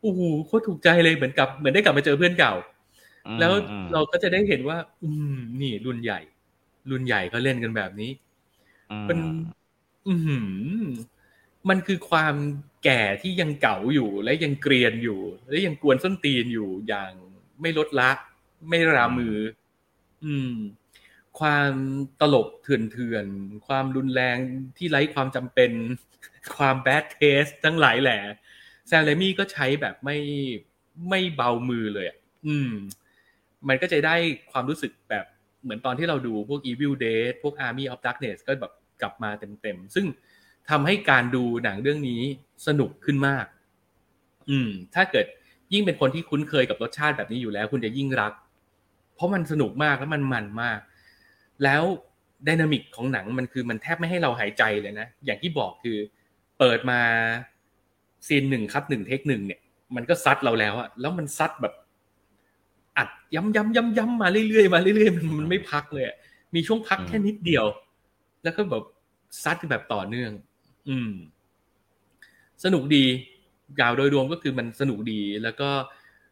โอ้โหโคตรถูกใจเลยเหมือนกับเหมือนได้กลับมาเจอเพื่อนเก่า แล้วเราก็จะได้เห็นว่า อืม นี่รุ่นใหญ่ รุ่นใหญ่เขาเล่นกันแบบนี้มันอืมมันคือความแก่ที่ยังเก่าอยู่และยังเกรียนอยู่ และยังกวนส้นตีนอยู่อย่างไม่ลดละ ไม่รามือ อืม ความตลกเถื่อนเถื่อนความรุนแรงที่ไร้ความจำเป็น ความแบดเทสทั้งหลายแหละแซมเลมี่ก็ใช้แบบไม่ไม่เบามือเลยอืม มันก็จะได้ความรู้สึกแบบเหมือนตอนที่เราดูพวก Evil Dead พวก Army of Darkness ก็แบบกลับมาเต็มๆ ซึ่งทำให้การดูหนังเรื่องนี้สนุกขึ้นมาก อืม ถ้าเกิดยิ่งเป็นคนที่คุ้นเคยกับรสชาติแบบนี้อยู่แล้ว คุณจะยิ่งรัก เพราะมันสนุกมากแล้วมันมันมาก แล้วดินามิกของหนังมันคือมันแทบไม่ให้เราหายใจเลยนะ อย่างที่บอกคือ เปิดมาซีนหนึ่งครับหนึ่งเทคหนึ่งเนี่ย มันก็ซัดเราแล้วอะแล้วมันซัดแบบ อัดย้ำย้ำย้ำย้ำมาเรื่อยๆมาเรื่อยๆมันมันไม่พักเลยมีช่วงพักแค่นิดเดียว แล้วก็แบบซัดแบบต่อเนื่อง อืม สนุกดีกล่าวโดยรวมก็คือมันสนุกดี แล้วก็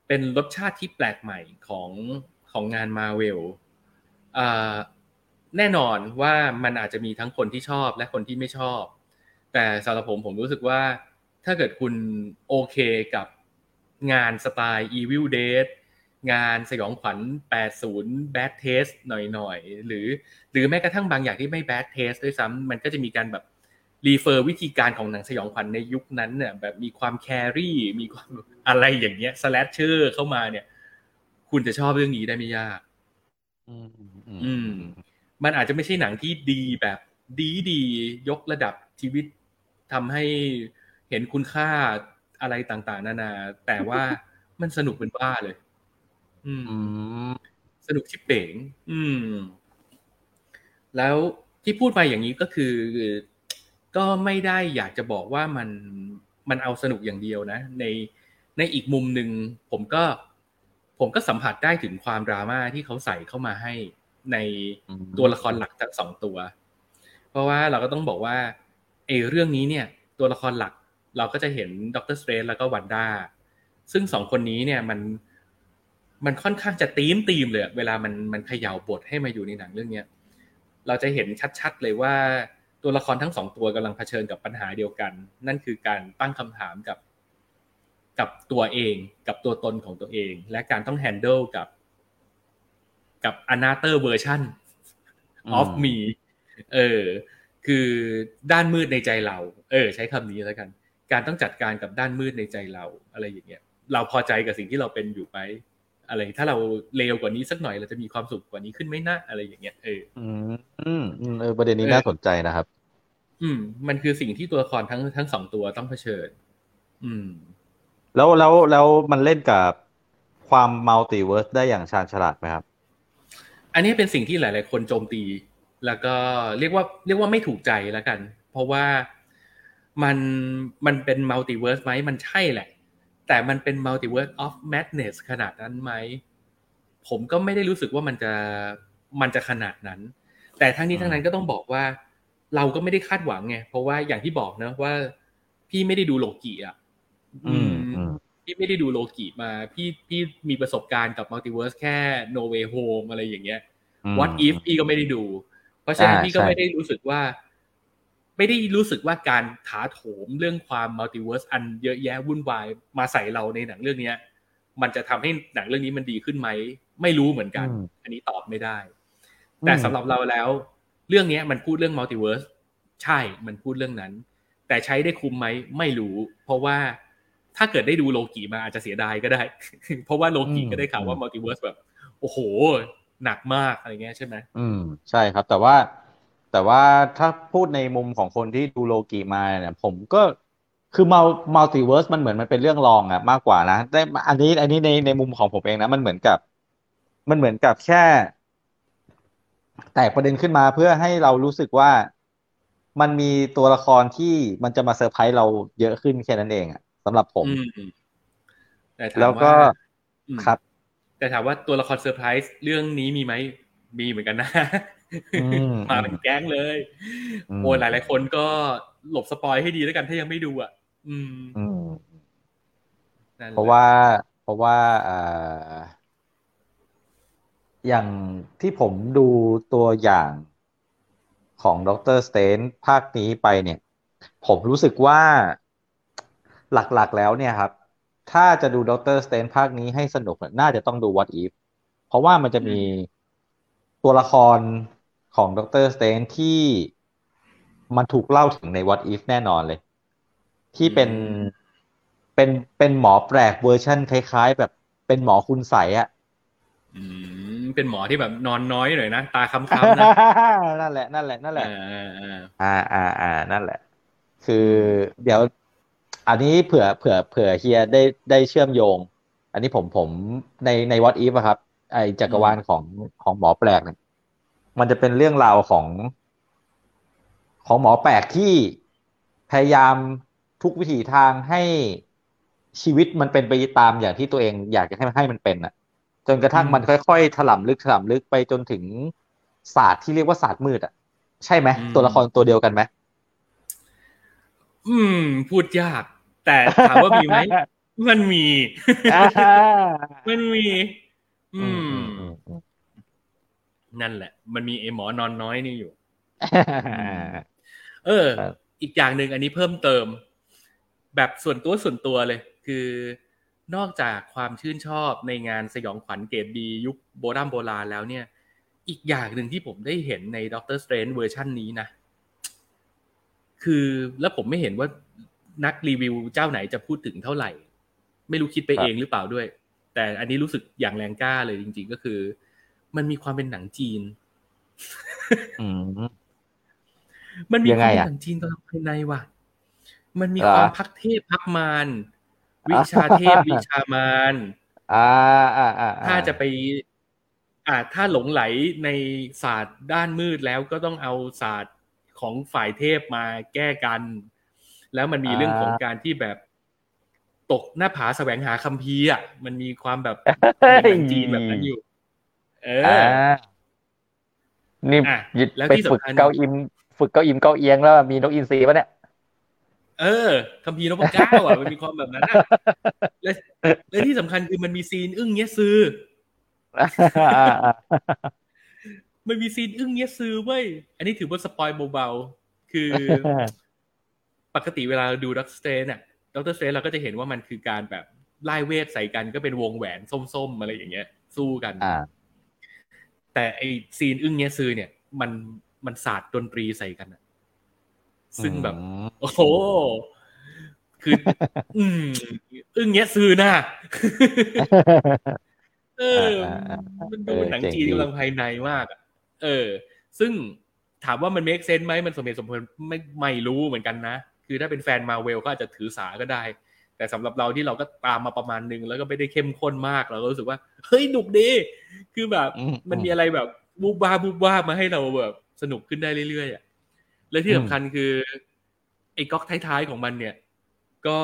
เป็นรสชาติที่แปลกใหม่ของของงานมาเวลแน่นอนว่ามันอาจจะมีทั้งคนที่ชอบและคนที่ไม่ชอบ แต่สำหรับผมผมรู้สึกว่าถ้าเกิดคุณโอเคกับงานสไตล์ Evil Dead งานสยองขวัญ 80 Bad Taste หน่อยๆ หรือ หรือแม้กระทั่งบางอย่างที่ไม่ Bad Taste ด้วยซ้ำมันก็จะมีการแบบ refer วิธีการของหนังสยองขวัญในยุคนั้นเนี่ยแบบมีความ Carrie มีความอะไรอย่างเงี้ย slasher เข้ามาเนี่ย คุณจะชอบเรื่องนี้ได้ไม่ยาก อืม มันอาจจะไม่ใช่หนังที่ดีแบบดีดียกระดับชีวิตทำให้เห็นคุณค่าอะไรต่างๆ นานา แต่ว่ามันสนุกเป็นบ้าเลย อืมสนุกชิบเป๋ง อืม แล้วที่พูดไปอย่างนี้ก็คือ ก็ไม่ได้อยากจะบอกว่ามันมันเอาสนุกอย่างเดียวนะ ในในอีกมุมหนึ่งผมก็ ผมก็สัมผัสได้ถึงความดราม่าที่เขาใส่เข้ามาให้ในตัวละครหลักทั้งสองตัว เพราะว่าเราก็ต้องบอกว่าเอเรื่องนี้เนี่ย ตัวละครหลักเราก็จะเห็น Doctor Strange แล้วก็ Wanda ซึ่งสองคนนี้เนี่ยมัน มันค่อนข้างจะ theme theme เลยเวลามันมันเขย่าบทให้มาอยู่ในหนังเรื่องเนี้ยเราจะเห็นชัดๆเลยว่าตัวละครทั้งสองตัวกำลังเผชิญกับปัญหาเดียวกัน นั่นคือการตั้งคำถามกับ กับตัวเอง กับตัวตนของตัวเอง และการต้อง handle กับ กับ another version of me เออ คือด้านมืดในใจเรา เออ ใช้คำนี้แล้วกัน การต้องจัดการกับด้านมืดในใจเราอะไรอย่างเงี้ย เราพอใจกับสิ่งที่เราเป็นอยู่ไหม อะไรถ้าเราเลวกว่านี้สักหน่อยเราจะมีความสุขกว่านี้ขึ้นไหมนะอะไรอย่างเงี้ยเอออืมอืมเออประเด็นนี้น่าสนใจนะครับ อืม มันคือสิ่งที่ตัวละครทั้งทั้งสองตัวต้องเผชิญ อืม แล้วแล้วแล้วมันเล่นกับความ multiverse ได้อย่างชาญฉลาดไหมครับ อันนี้เป็นสิ่งที่หลาย ๆ คนโจมตี แล้วก็เรียกว่า เรียกว่าไม่ถูกใจแล้วกัน เพราะว่ามันมันเป็น multiverse ไหมมันใช่แหละ แต่มันเป็น multiverse of madness ขนาดนั้นไหม ผมก็ไม่ได้รู้สึกว่ามันจะมันจะขนาดนั้น แต่ทั้งนี้ทั้งนั้นก็ต้องบอกว่า เราก็ไม่ได้คาดหวังไง เพราะว่าอย่างที่บอกนะว่า พี่ไม่ได้ดูโลกีอะพี่พี่ไม่ได้ดูโลกิมา พี่พี่มีประสบการณ์กับ multiverse แค่ No Way Home อะไรอย่างเงี้ย What If พี่ก็ไม่ได้ดู เพราะฉะนั้นพี่ก็ไม่ได้รู้สึกว่า ไม่ได้รู้สึกว่าการถาโถมเรื่องความ multiverse อันเยอะแยะวุ่นวายมาใส่เราในหนังเรื่องเนี้ย มันจะทำให้หนังเรื่องนี้มันดีขึ้นไหม ไม่รู้เหมือนกัน อันนี้ตอบไม่ได้ แต่สำหรับเราแล้ว เรื่องนี้มันพูดเรื่อง multiverse ใช่มันพูดเรื่องนั้น แต่ใช้ได้คุ้มไหมไม่รู้ เพราะว่าถ้าเกิดได้ดูโลกีมาอาจจะเสียดายก็ได้ เพราะว่าโลกีก็ได้ข่าวว่า multiverse แบบ โอ้โห หนักมากอะไรเงี้ยใช่ไหมอืมใช่ครับ แต่ว่า แต่ว่าถ้าพูดในมุมของคนที่ดูโลกีมาเนี่ย ผมก็คือ mul multiverse มันเหมือนมันเป็นเรื่องรองอะมากกว่านะได้อันนี้อันนี้ในในมุมของผมเองนะ มันเหมือนกับ มันเหมือนกับแค่ แตกประเด็นขึ้นมาเพื่อให้เรารู้สึกว่ามันมีตัวละครที่มันจะมาเซอร์ไพรส์เราเยอะขึ้นแค่นั้นเองอะสำหรับผมแต่ถามแล้วก็อืมครับ แต่ถามว่าตัวละครเซอร์ไพรส์เรื่องนี้มีไหมมีเหมือนกันนะอื มมาเป็นแก๊งเลยอืมโอ้ยหลายๆคนก็หลบ spoil ให้ดีแล้วกันถ้ายังไม่ดูอะ อืมอืมนั่นแหลเพราะว่า เพราะว่าอ่าอย่างที่ผมดูตัวอย่างของ Doctor Strange ภาคนี้ไปเนี่ย ผมรู้สึกว่าหลักๆแล้วเนี่ยครับ ถ้าจะดู Doctor Strange ภาคนี้ให้สนุกน่าจะต้องดู What If เพราะว่ามันจะมีตัวละคร ของ Doctor Strange ที่มันถูกเล่าถึงใน What If แน่นอนเลย ที่เป็นเป็นเป็นหมอแปลกเวอร์ชั่นคล้ายๆ แบบเป็นหมอคุณไสยอะอืมเป็นหมอที่แบบนอนน้อยหน่อยนะ ตาค้ำๆนะนั่นแหละนั่นแหละนั่นแหละอ่าอ่าอ่าอ่าอ่านั่นแหละ คือเดี๋ยว อันนี้เผื่อเผื่อเผื่อเฮียได้ได้เชื่อมโยง อันนี้ผมผมในใน What If อะครับ ไอ้จักรวาลของของหมอแปลกเนี่ย มันจะเป็นเรื่องราวของ ของหมอแปลกที่พยายามทุกวิถีทางให้ชีวิตมันเป็นไปตามอย่างที่ตัวเองอยากจะให้ให้มันเป็นอะจนกระทั่งมันค่อยๆถล่ำลึกถล่ำลึกไปจนถึงศาสตร์ที่เรียกว่าศาสตร์มืดอะใช่ไหมตัวละครตัวเดียวกันไหมอืม พูดยาก แต่ถามว่ามีไหมมันมี มันมี อืม นั่นแหละ มันมีไอหมอนอนน้อยนี่อยู่ เออครับอีกอย่างหนึ่งอันนี้เพิ่มเติม แบบส่วนตัวส่วนตัวเลย คือนอกจากความชื่นชอบในงานสยองขวัญเกรดบียุคโบราณโบราณแล้วเนี่ย อีกอย่างหนึ่งที่ผมได้เห็นใน Doctor Strange เวอร์ชันนี้นะ คือแล้วผมไม่เห็นว่านักรีวิวเจ้าไหนจะพูดถึงเท่าไหร่ ไม่รู้คิดไปครับเองหรือเปล่าด้วย แต่อันนี้รู้สึกอย่างแรงกล้าเลยจริง ๆ ก็คือ มันมีความเป็นหนังจีนอืมมันมียังคไงวามเป็นอะหนังจีนตอนภายในว่ะ มันมีเหรอความพักเทพพักมารวิชาเทพวิชามารอ่าอ่าอ่าถ้าจะไปอ่าถ้าหลงไหลในศาสตร์ด้านมืดแล้วก็ต้องเอาศาสตร์ของฝ่ายเทพมาแก้กัน แล้วมันมีเรื่องของการที่แบบตกหน้าผาแสวงหาคัมภีร์อะมันมีความแบบหนังจีนแบบนั้นอยู่ เออ่าอนี่อะยึดแล้วไปที่ฝึกสำคัญเก้าอิม ฝึกเก้าอิมเก้าเอี๊ยงแล้วมีนกอินทรีปะเนี่ยเออคัมภีร์นพเก้าอะมันมีความแบบนั้นอะและและที่สำคัญคือมันมี scene อึ้งเอี๊ยะซือมันมี scene อึ้งเอี๊ยะซือเว้ยอันนี้ถือว่า spoil เบาๆคือ ปกติเวลาดู Doc Strange อะ Doctor Strange เราก็จะเห็นว่ามันคือการแบบไล่เวทใส่กันก็เป็นวงแหวนส้มๆอะไรอย่างเงี้ย สู้กันอ่า แต่ไอ scene อึ้งเอี๊ยะซือเนี่ย มันมันศาสตร์ดนตรีใส่กันอะซึ่งแบบ โอ้โห คือ อืมอึ้งเอี๊ยะซือน่ะเออ มันดูเป็นหนังจีนกำลังภายในมากอะเออ ซึ่งถามว่ามัน make sense ไหมมันสมเหตุสมผลไม่ไม่รู้เหมือนกันนะ คือถ้าเป็นแฟนมาเวลก็อาจจะถือสาก็ได้ แต่สำหรับเราที่เราก็ตามมาประมาณนึงแล้วก็ไม่ได้เข้มข้นมากเราก็รู้สึกว่าเฮ้ยหนุกดีคือแบบอืมมันมีอะไรแบบบูบวาบูบวาบมาให้เราแบบสนุกขึ้นได้เรื่อยๆอะและที่สำคัญคือไอ้ก๊อกท้ายๆของมันเนี่ย ก็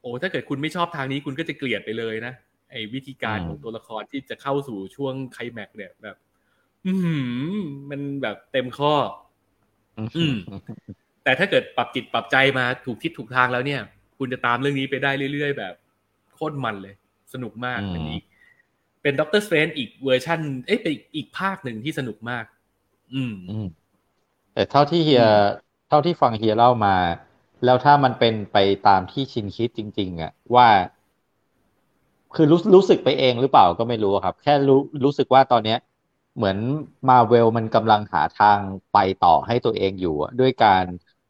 โอ้ถ้าเกิดคุณไม่ชอบทางนี้คุณก็จะเกลียดไปเลยนะไอ้วิธีการอืมของตัวละครที่จะเข้าสู่ช่วงไคลแม็กซ์เนี่ยแบบ อือหือมันแบบเต็มข้อ อืมแต่ถ้าเกิดปรับจิตปรับใจมาถูกทิศถูกทางแล้วเนี่ย คุณจะตามเรื่องนี้ไปได้เรื่อยๆ แบบโคตรมันเลย สนุกมากเป็นอีกเป็น Doctor Strange อีกเวอร์ชันเอ้ยเป็นอีกภาคหนึ่งที่สนุกมากอืมอืมแต่เท่าที่เฮียเท่าที่ฟังเฮียเล่ามา แล้วถ้ามันเป็นไปตามที่ชินคิดจริง ๆอะว่า คือรู้รู้สึกไปเองหรือเปล่าก็ไม่รู้ครับ แค่รู้รู้สึกว่าตอนเนี้ย เหมือนมาเวลมันกำลังหาทางไปต่อให้ตัวเองอยู่อะด้วยการ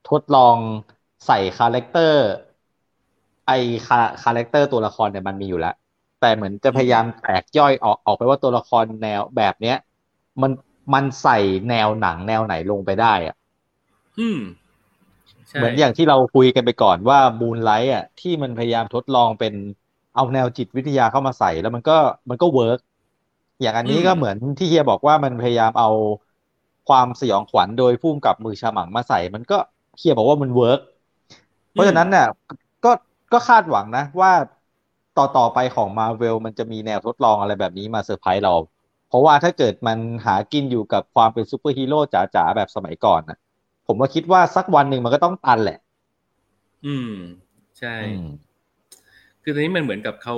ทดลองใส่ character ไอคา character ตัวละครเนี่ยมันมีอยู่แล้ว แต่เหมือนจะพยายามแตกย่อยออกออกไปว่าตัวละครแนวแบบเนี้ย มันมันใส่แนวหนังแนวไหนลงไปได้อะอืมใช่เหมือนอย่างที่เราคุยกันไปก่อนว่า Moon Knight อะที่มันพยายามทดลองเป็นเอาแนวจิตวิทยาเข้ามาใส่แล้วมันก็มันก็เวิร์กอย่างอันนี้ก็เหมือนที่เฮียบอกว่ามันพยายามเอาความสยองขวัญโดยผู้กำกับมือฉมังมาใส่ มันก็เฮียบอกว่ามันเวิร์กเพราะฉะนั้นเนี่ย ก็คาดหวังนะว่าต่อต่อไปของมาเวลมันจะมีแนวทดลองอะไรแบบนี้มาเซอร์ไพรส์เรา เพราะว่าถ้าเกิดมันหากินอยู่กับความเป็นซูเปอร์ฮีโร่จ๋าๆ แบบสมัยก่อนนะผมว่าคิดว่าสักวันหนึ่งมันก็ต้องตันแหละ อืม ใช่ คือตอนนี้มันเหมือนกับเขา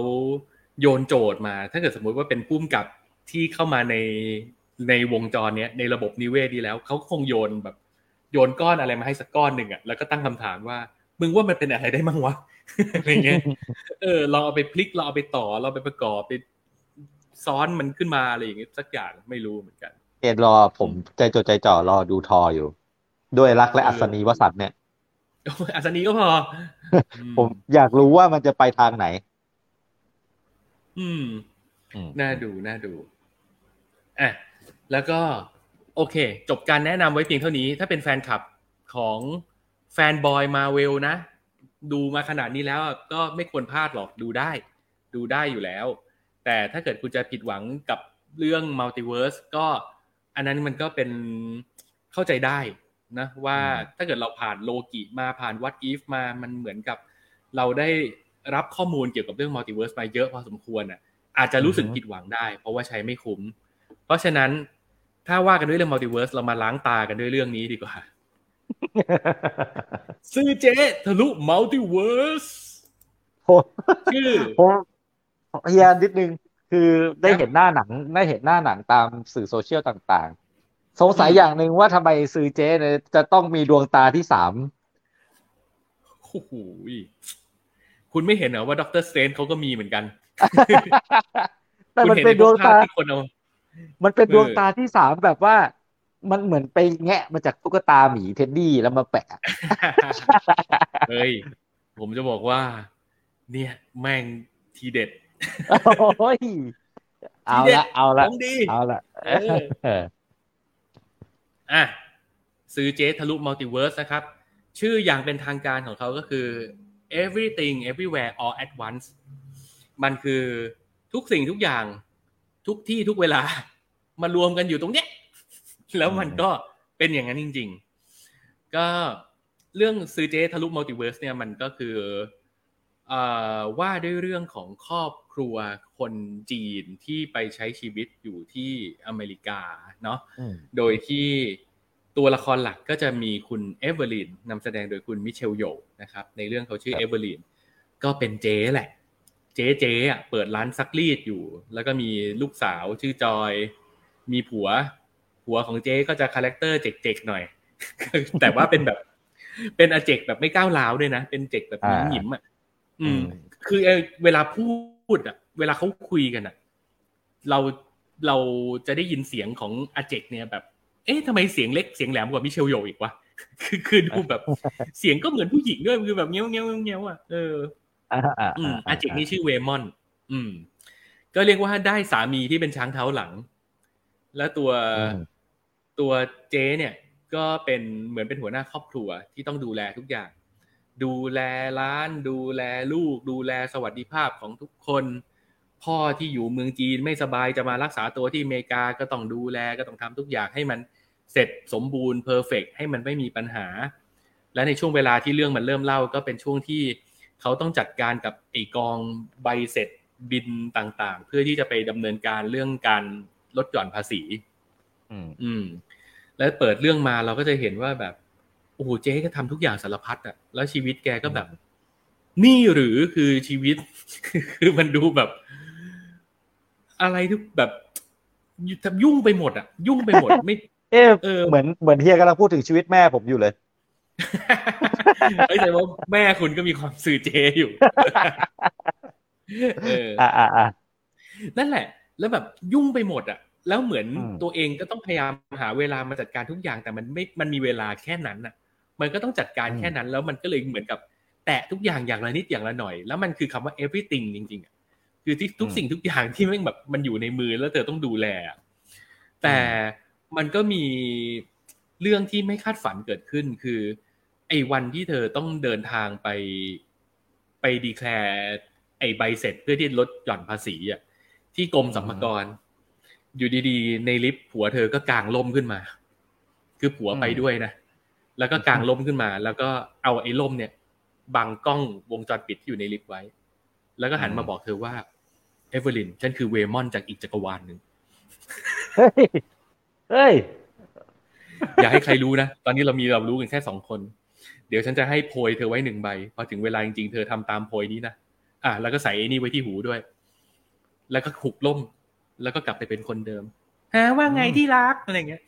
โยนโจทย์มา ถ้าเกิดสมมุติว่าเป็นพุ่มกับที่เข้ามาในในวงจรเนี้ยในระบบนิเวศดีแล้ว เขาคงโยนแบบ โยนก้อนอะไรมาให้สักก้อนหนึ่งอะแล้วก็ตั้งคำถามว่า มึงว่ามันเป็นอะไรได้มั่งวะอะไรเงี้ยเออลองเอาไปพลิกเราเอาไปต่อเราไปประกอบไปซ้อนมันขึ้นมาอะไรอย่างเงี้ยสักอย่างไม่รู้เหมือนกันเอ็ดรอผมใจจดใจจ่อรอดูทออยู่ ด้วยรักและอัสนีวสันต์เนี่ยอัสนีก็พออืผมอยากรู้ว่ามันจะไปทางไหนอืมอืมน่าดูน่าดูอะแล้วก็ โอเค จบการแนะนำไว้เพียงเท่านี้ ถ้าเป็นแฟนคลับของ fanboy Marvel นะ ดูมาขนาดนี้แล้วก็ไม่ควรพลาดหรอกดูได้ ดูได้อยู่แล้ว แต่ถ้าเกิดคุณจะผิดหวังกับเรื่อง multiverse ก็อันนั้นมันก็เป็นเข้าใจได้นะว่าถ้าเกิดเราผ่านโลกิมาผ่าน What If มามันเหมือนกับเราได้รับข้อมูลเกี่ยวกับเรื่อง multiverse มาเยอะพอสมควรอะอาจจะรู้สึกผิดหวังได้ เพราะว่าใช้ไม่คุ้ม เพราะฉะนั้นถ้าว่ากันด้วยเรื่อง multiverse เรามาล้างตากันด้วยเรื่องนี้ดีกว่า ซือเจ๊ทะลุมัลติเวิร์สผมชื่อผมเฮียนิดนึง คือได้ครับเห็นหน้าหนัง ได้เห็นหน้าหนังตามสื่อโซเชียลต่างๆ สงสัยอย่างหนึ่งว่าทำไมซื้อเจเนี่ยจะต้องมีดวงตาที่สามโอ้โหคุณไม่เห็นเหรอว่าด็อกเตอร์สเตนเขาก็มีเหมือนกัน แต่คุณมันเห็นเป็นในดพววงกภาตาพที่คนเอามันเป็นเออดวงตาที่สามแบบว่า มันเหมือนไปแงะมาจากตุ๊กตาหมีเท็ดดี้แล้วมาแปะเฮ้ยผมจะบอกว่า เนี่ย แม่งทีเด็ดโอ้ยเอาทีเด็ดละเอาละของดีเอาละเอออะซื้อเจทะลุมัลติเวิร์สนะครับ ชื่ออย่างเป็นทางการของเขาก็คือ everything everywhere all at once มันคือทุกสิ่งทุกอย่าง ทุกที่ทุกเวลามารวมกันอยู่ตรงเนี้ย แล้วมันก็เป็นอย่างนั้นจริง ๆ ก็เรื่องซือเจ๊ทะลุมัลติเวิร์สเนี่ยมันก็คือเอ่อว่าด้วยเรื่องของครอบครัวคนจีนที่ไปใช้ชีวิตอยู่ที่อเมริกาเนาะอืมโดยที่ตัวละครหลักก็จะมีคุณ Evelyn นำแสดงโดยคุณ Michelle Yeoh นะครับ ในเรื่องเขาชื่อครับ Evelyn ก็เป็นเจ๊แหละ เจ๊เจ๊อะเปิดร้านซักรีดอยู่ แล้วก็มีลูกสาวชื่อ Joy มีผัว ผัวของเจ๊ก็จะ character เจ๊กๆหน่อย แต่ว่าเป็นแบบ เป็นอาเจ๊กแบบไม่ก้าวร้าวด้วยนะ เป็นเจ๊กแบบหงิมๆอะอืม คือเอ่อเวลาพูดอะ เวลาเขาคุยกันอะ เราเราจะได้ยินเสียงของอาเจ๊กเนี่ยแบบ เอ๊ะทำไมเสียงเล็กเสียงแหลมกว่า Michelle Yeoh อีกวะ คือคือดูแบบ เสียงก็เหมือนผู้หญิงด้วย คือแบบเงี้ยวเงี้ยวเงี้ยวอะ เอออ่าอ่าอืมอาเจกนี่ชื่อเวมอน อืม ก็เรียกว่าได้สามีที่เป็นช้างเท้าหลัง แล้วตัว ตัวเจ๊เนี่ยก็เป็นเหมือนเป็นหัวหน้าครอบครัวที่ต้องดูแลทุกอย่าง ดูแลร้าน ดูแลลูก ดูแลสวัสดิภาพของทุกคน พ่อที่อยู่เมืองจีนไม่สบายจะมารักษาตัวที่อเมริกาก็ต้องดูแลก็ต้องทำทุกอย่างให้มันเสร็จสมบูรณ์เพอร์เฟกให้มันไม่มีปัญหา และในช่วงเวลาที่เรื่องมันเริ่มเล่าก็เป็นช่วงที่เขาต้องจัดการกับไอกองใบเสร็จบินต่างๆ เพื่อที่จะไปดำเนินการเรื่องการลดหย่อนภาษี อืมอืม แล้วเปิดเรื่องมาเราก็จะเห็นว่าแบบโอ้โหเจ๊ก็ทำทุกอย่างสารพัดอะแล้วชีวิตแกก็แบบ นี่หรือคือชีวิต คือมันดูแบบ อะไรทุกแบบยุ่งไปหมดอะยุ่งไปหมดไม่เอ๊ะเออเหมือนเหมือนเฮียกำลังพูดถึงชีวิตแม่ผมอยู่เลยเอ้ยแต่ว่าแม่คุณก็มีความสื่อเจอยู่เอออ่าอ่าอ่านั่นแหละ แล้วแบบยุ่งไปหมดอะ แล้วเหมือนอืมตัวเองก็ต้องพยายามหาเวลามาจัดการทุกอย่าง แต่มันไม่มันมีเวลาแค่นั้นอะ มันก็ต้องจัดการแค่นั้น แล้วมันก็เลยเหมือนกับ แตะทุกอย่างอย่างละนิดอย่างละหน่อย แล้วมันคือคำว่า everything จริงๆอะคือที่ทุกสิ่งทุกอย่างที่แม่งแบบมันอยู่ในมือแล้วเธอต้องดูแลอะแต่มันก็มีเรื่องที่ไม่คาดฝันเกิดขึ้น คือ ไอ้วันที่เธอต้องเดินทางไปไปดีแคลร์ไอ้ใบเสร็จเพื่อที่ลดหย่อนภาษีอะที่กรมสรรพากร อยู่ดีๆ ในลิฟต์ผัวเธอก็กางล่มขึ้นมา คือผัวไปด้วยนะ แล้วก็กางล่มขึ้นมา แล้วก็เอาไอ้ล่มเนี่ยบังกล้องวงจรปิดที่อยู่ในลิฟต์ไว้ แล้วก็หันมาบอกเธอว่า Evelyn ฉันคือ Waymond จากอีกจักรวาลหนึ่งเฮ้ยเฮ้ยอย่าให้ใครรู้นะ ตอนนี้เรามีเรารู้กันแค่สองคน เดี๋ยวฉันจะให้โพยเธอไว้หนึ่งใบ พอถึงเวลาจริงๆ เธอทำตามโพยนี้นะ อะ แล้วก็ใส่ไอ้นี่ไว้ที่หูด้วย แล้วก็ขุกล่ม แล้วก็กลับไปเป็นคนเดิมฮะว่าไงที่รักอะไรเงี้ย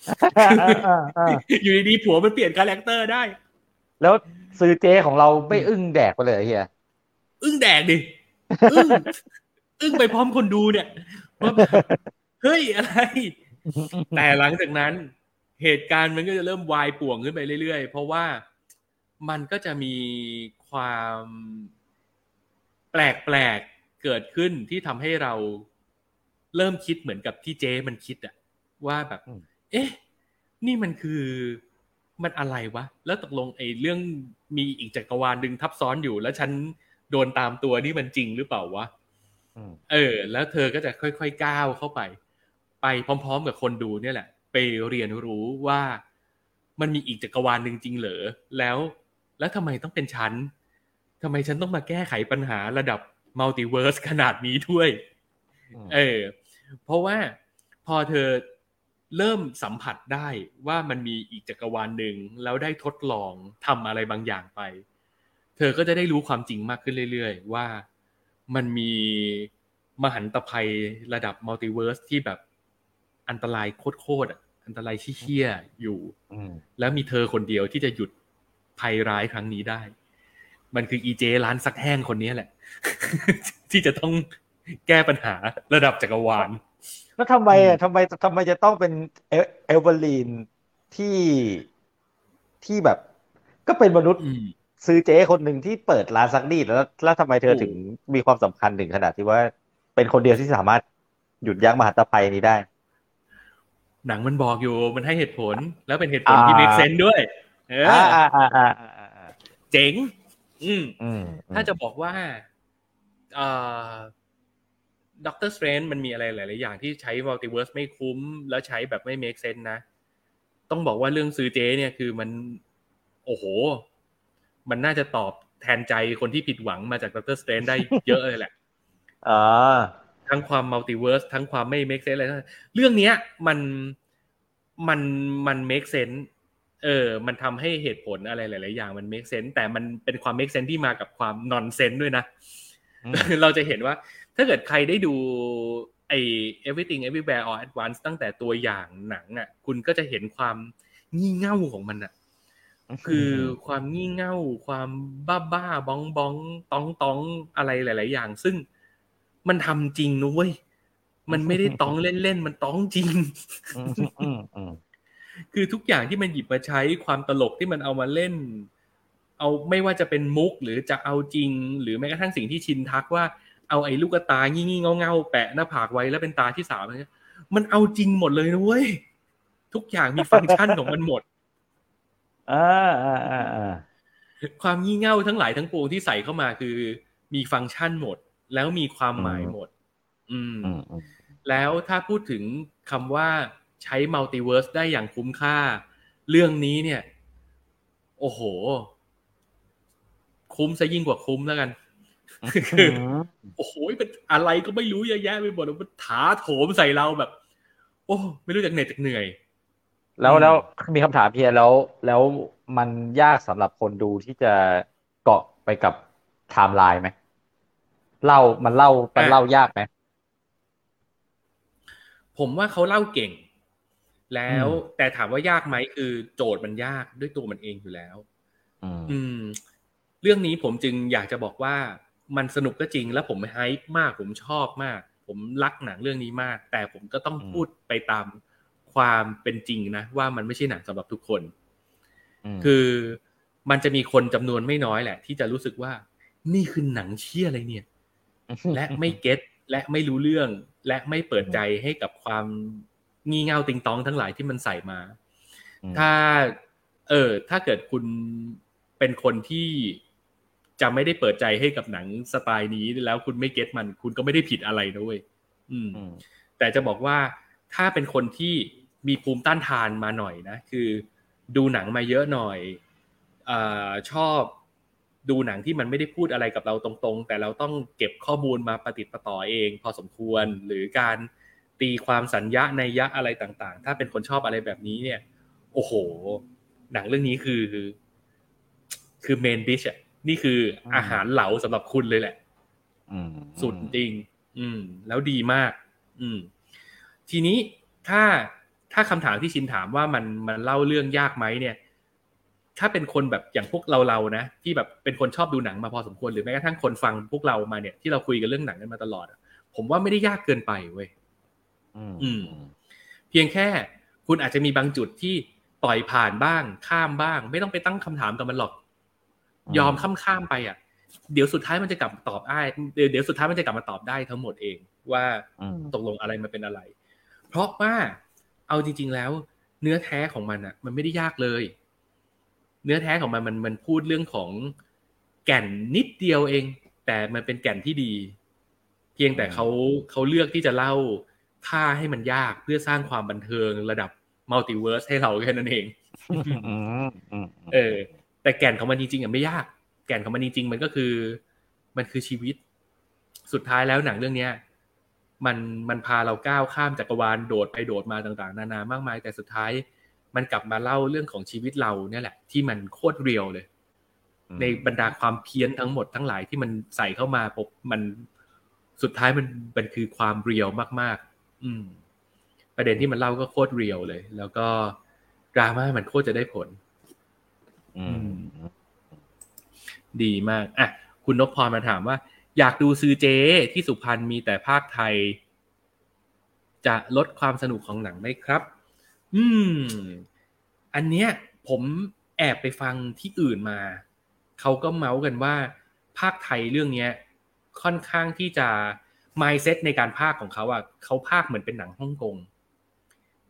อยู่ดีๆผัวมันเปลี่ยน character ได้ แล้วซือเจ๊ของเราไม่อึ้งแดกไปเลยเฮียอึ้งแดกดิอึ้งอึ้งไปพร้อมคนดูเนี่ยว่าแบบเฮ้ยอะไร แต่หลังจากนั้น เหตุการณ์มันก็จะเริ่มวายป่วงขึ้นไปเรื่อยๆ เพราะว่ามันก็จะมีความแปลกๆเกิดขึ้นที่ทำให้เรา เริ่มคิดเหมือนกับที่เจ๊มันคิดอะว่าแบบ เอ๊ะ นี่มันคือมันอะไรวะ แล้วตกลงไอ้เรื่องมีอีกจักรวาลหนึ่งทับซ้อนอยู่ แล้วฉันโดนตามตัวนี่มันจริงหรือเปล่าวะอืมเออ แล้วเธอก็จะค่อยๆก้าวเข้าไป ไปพร้อม ๆ กับคนดูเนี่ยแหละ ไปเรียนรู้ว่ามันมีอีกจักรวาลหนึ่งจริงเหรอ แล้ว แล้วทำไมต้องเป็นฉันทำไมฉันต้องมาแก้ไขปัญหาระดับมัลติเวิร์สขนาดนี้ด้วย เออเพราะว่าพอเธอเริ่มสัมผัสได้ว่ามันมีอีกจักรวาลหนึ่งแล้วได้ทดลองทำอะไรบางอย่างไป เธอก็จะได้รู้ความจริงมากขึ้นเรื่อย ๆ ว่ามันมีมหันตภัยระดับมัลติเวิร์สที่แบบอันตรายโคตรๆอะอันตรายเชี่ยๆอยู่อืมแล้วมีเธอคนเดียวที่จะหยุดภัยร้ายครั้งนี้ได้ มันคืออีเจร้านซักแห้งคนนี้แหละ ที่จะต้อง แก้ปัญหาระดับจักรวาล แล้วทำไมอะทำไมทำไมจะต้องเป็นเอเอเวอร์ลีนที่ที่แบบ ก็เป็นมนุษย์อืมซือเจ๊คนหนึ่งที่เปิดร้านซักรีดแล้ว แล้วทำไมเธอโอ้ถึงมีความสำคัญถึงขนาดที่ว่า เป็นคนเดียวที่สามารถหยุดยั้งมหันตภัยนี้ได้ หนังมันบอกอยู่มันให้เหตุผล แล้วเป็นเหตุผลที่อ่า make sense ด้วย เอออ่าออ่าอ่าอ่าอ่าอ่าเจ๋งอืมอืมถ้าจะบอกว่าเอ่อ ด็อกเตอร์สเตรนจ์มันมีอะไรหลาย ๆ อย่างที่ใช้มัลติเวิร์สไม่คุ้ม แล้วใช้แบบไม่ make sense นะ ต้องบอกว่าเรื่องซือเจ๊เนี่ยคือมัน โอ้โห มันน่าจะตอบแทนใจคนที่ผิดหวังมาจากด็อกเตอร์สเตรนจ์ได้เยอะเลยแหละอ่าทั้งความมัลติเวิร์สทั้งความไม่ make sense อะไรทั้งนั้นเรื่องเนี้ย มันมันมัน make sense เออ มันทำให้เหตุผลอะไรหลาย ๆ อย่างมัน make sense แต่มันเป็นความ make sense ที่มากับความ nonsense ด้วยนะอืมเราจะเห็นว่า ถ้าเกิดใครได้ดูไอ้ everything everywhere all at once ตั้งแต่ตัวอย่างหนังอะ คุณก็จะเห็นความงี่เง่าของมันอะ คือความงี่เง่า ความบ้าบ้าๆบ้องบ้องๆต้องต้องอะไรหลาย ๆ อย่าง ซึ่งมันทำจริงนะเว้ยมันไม่ได้ต้องเล่น ๆ มันต้องจริงอืมอืมอืมคือทุกอย่างที่มันหยิบมาใช้ความตลกที่มันเอามาเล่น เอาไม่ว่าจะเป็นมุกหรือจะเอาจริง หรือแม้กระทั่งสิ่งที่ชินทักว่า เอาไอ้ลูกตางี่งี่เงาเงาๆแปะหน้าผากไว้แล้วเป็นตาที่สามอะไรเงี้ยมันเอาจริงหมดเลยนะเว้ยทุกอย่างมีฟังก์ชันของมันหมดอ่าอ่าอ่าอ่าความงี่เง่าทั้งหลายทั้งปวงที่ใส่เข้ามาคือ มีฟังก์ชันหมด แล้วมีความหมายหมดอืมอืมอืม แล้วถ้าพูดถึงคำว่าใช้มัลติเวิร์สได้อย่างคุ้มค่า เรื่องนี้เนี่ย โอ้โห คุ้มซะยิ่งกว่าคุ้มแล้วกัน คือโอ้โหเป็นอะไรก็ไม่รู้เยอะแยะไปหมดมันถาโถมใส่เราแบบ โอ้ไม่รู้จักเหน็ดจักเหนื่อย แล้วอืมแล้วมีคำถามเพิ่มแล้ว แล้วมันยากสำหรับคนดูที่จะเกาะไปกับไทม์ไลน์ไหมเล่ามันเล่ามันเล่ายากไหมผมว่าเขาเล่าเก่ง แล้วอืมแต่ถามว่ายากไหมคือ โจทย์มันยากด้วยตัวมันเองอยู่แล้ว อืมอืมเรื่องนี้ผมจึงอยากจะบอกว่า มันสนุกก็จริงแล้วผม hype มากผมชอบมาก ผมรักหนังเรื่องนี้มาก แต่ผมก็ต้องอืมพูดไปตามความเป็นจริงนะ ว่ามันไม่ใช่หนังสำหรับทุกคนมคือมันจะมีคนจำนวนไม่น้อยแหละ ที่จะรู้สึกว่า นี่คือหนังเชี่ยอะไรเนี่ย และไม่เก็ตและไม่รู้เรื่อง และไม่เปิดใจให้กับความงี่เง่าติงตองทั้งหลายที่มันใส่มาอืมถ้า เออ ถ้าเกิดคุณเป็นคนที่ จะไม่ได้เปิดใจให้กับหนังสไตล์นี้แล้วคุณไม่เก็ตมัน คุณก็ไม่ได้ผิดอะไรนะเว้ยอืมอืมแต่จะบอกว่าถ้าเป็นคนที่มีภูมิต้านทานมาหน่อยนะ คือดูหนังมาเยอะหน่อยอาชอบดูหนังที่มันไม่ได้พูดอะไรกับเราตรงๆ แต่เราต้องเก็บข้อมูลมาประติดประต่อเอง พอสมควรหรือการตีความสัญญาในยยะอะไรต่างๆ ถ้าเป็นคนชอบอะไรแบบนี้เนี่ย โอ้โห หนังเรื่องนี้คือ คือเมนดิชอะ นี่คืออาหารเหลาสำหรับคุณเลยแหละอืมสุดจริง อืม แล้วดีมาก อืม ทีนี้ถ้าถ้าคำถามที่ชินถามว่ามันมันเล่าเรื่องยากไหมเนี่ย ถ้าเป็นคนแบบอย่างพวกเราเรานะที่แบบเป็นคนชอบดูหนังมาพอสมควรหรือแม้กระทั่งคนฟังพวกเรามาเนี่ยที่เราคุยกันเรื่องหนังกันมาตลอดอะผมว่าไม่ได้ยากเกินไปเว้ยอืมอืม เพียงแค่คุณอาจจะมีบางจุดที่ปล่อยผ่านบ้าง ข้ามบ้าง ไม่ต้องไปตั้งคำถามกับมันหรอก ยอมข้ามข้ามๆไปอะ เดี๋ยวสุดท้ายมันจะกลับมาตอบได้เดี๋ยวเดี๋ยวสุดท้ายมันจะกลับมาตอบได้ทั้งหมดเองว่าอืมตกลงอะไรมาเป็นอะไร เพราะว่าเอาจริง ๆแล้ว เนื้อแท้ของมันอะ มันไม่ได้ยากเลย เนื้อแท้ของมันมันมันพูดเรื่องของแก่นนิดเดียวเอง แต่มันเป็นแก่นที่ดี เพียงแต่เขาเขาเลือกที่จะเล่าท่าให้มันยากเพื่อสร้างความบันเทิงระดับมัลติเวิร์สให้เราแค่นั้นเองอืมอืมเออ แต่แก่นของมันจริงๆอะไม่ยาก แก่นของมันจริงๆมันก็คือ มันคือชีวิต สุดท้ายแล้วหนังเรื่องเนี้ยมันมันพาเราก้าวข้ามจักรวาลโดดไปโดดมาต่างๆ นานามากมาย แต่สุดท้ายมันกลับมาเล่าเรื่องของชีวิตเราเนี่ยแหละ ที่มันโคตรเรียวเลย ในบรรดาความเพี้ยนทั้งหมดทั้งหลายที่มันใส่เข้ามาปบมันสุดท้ายมันมันคือความเรียวมาก ๆ อืม ประเด็นที่มันเล่าก็โคตรเรียวเลย แล้วก็ดราม่ามันโคตรจะได้ผลอืม ดีมาก อะ คุณนพพรมาถามว่า อยากดูซื้อเจที่สุพรรณมีแต่ภาคไทย จะลดความสนุกของหนังไหมครับ อืม อันเนี้ย ผมแอบไปฟังที่อื่นมา เขาก็เมาส์กันว่า ภาคไทยเรื่องเนี้ย ค่อนข้างที่จะ mindset ในการภาคของเขาอะเขาภาคเหมือนเป็นหนังฮ่องกง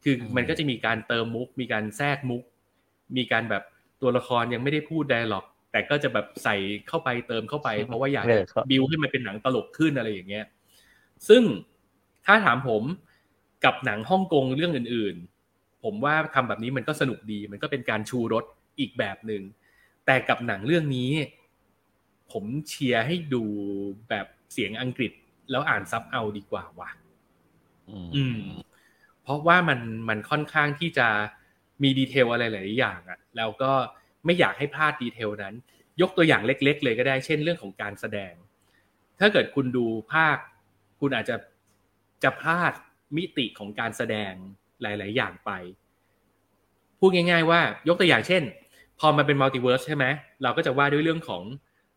คือมันก็จะมีการเติมมุก มีการแทรกมุก มีการแบบ ตัวละครยังไม่ได้พูดไดร์ล็อก แต่ก็จะแบบใส่เข้าไปเติมเข้าไป เพราะว่าอยากเอจะอครับบิวให้มันเป็นหนังตลกขึ้นอะไรอย่างเงี้ย ซึ่งถ้าถามผมกับหนังฮ่องกงเรื่องอื่น ๆ ผมว่าทำแบบนี้มันก็สนุกดี มันก็เป็นการชูรสอีกแบบหนึ่งแต่กับหนังเรื่องนี้ ผมเชียร์ให้ดูแบบเสียงอังกฤษ แล้วอ่านซับเอาดีกว่าว่ะอืม เพราะว่ามันมันค่อนข้างที่จะ มี detail อะไรหลายๆอย่างอะ่ะแล้วก็ไม่อยากให้พลาด detail นั้น ยกตัวอย่างเล็ก ๆ เลยก็ได้เช่นเรื่องของการแสดง ถ้าเกิดคุณดูพากย์ คุณอาจจะจะพลาดมิติของการแสดงหลาย ๆ อย่างไป พูดง่าย ๆ ว่ายกตัวอย่างเช่น พอมันเป็นมัลติเวิร์สใช่ไหมเราก็จะว่าด้วยเรื่องของ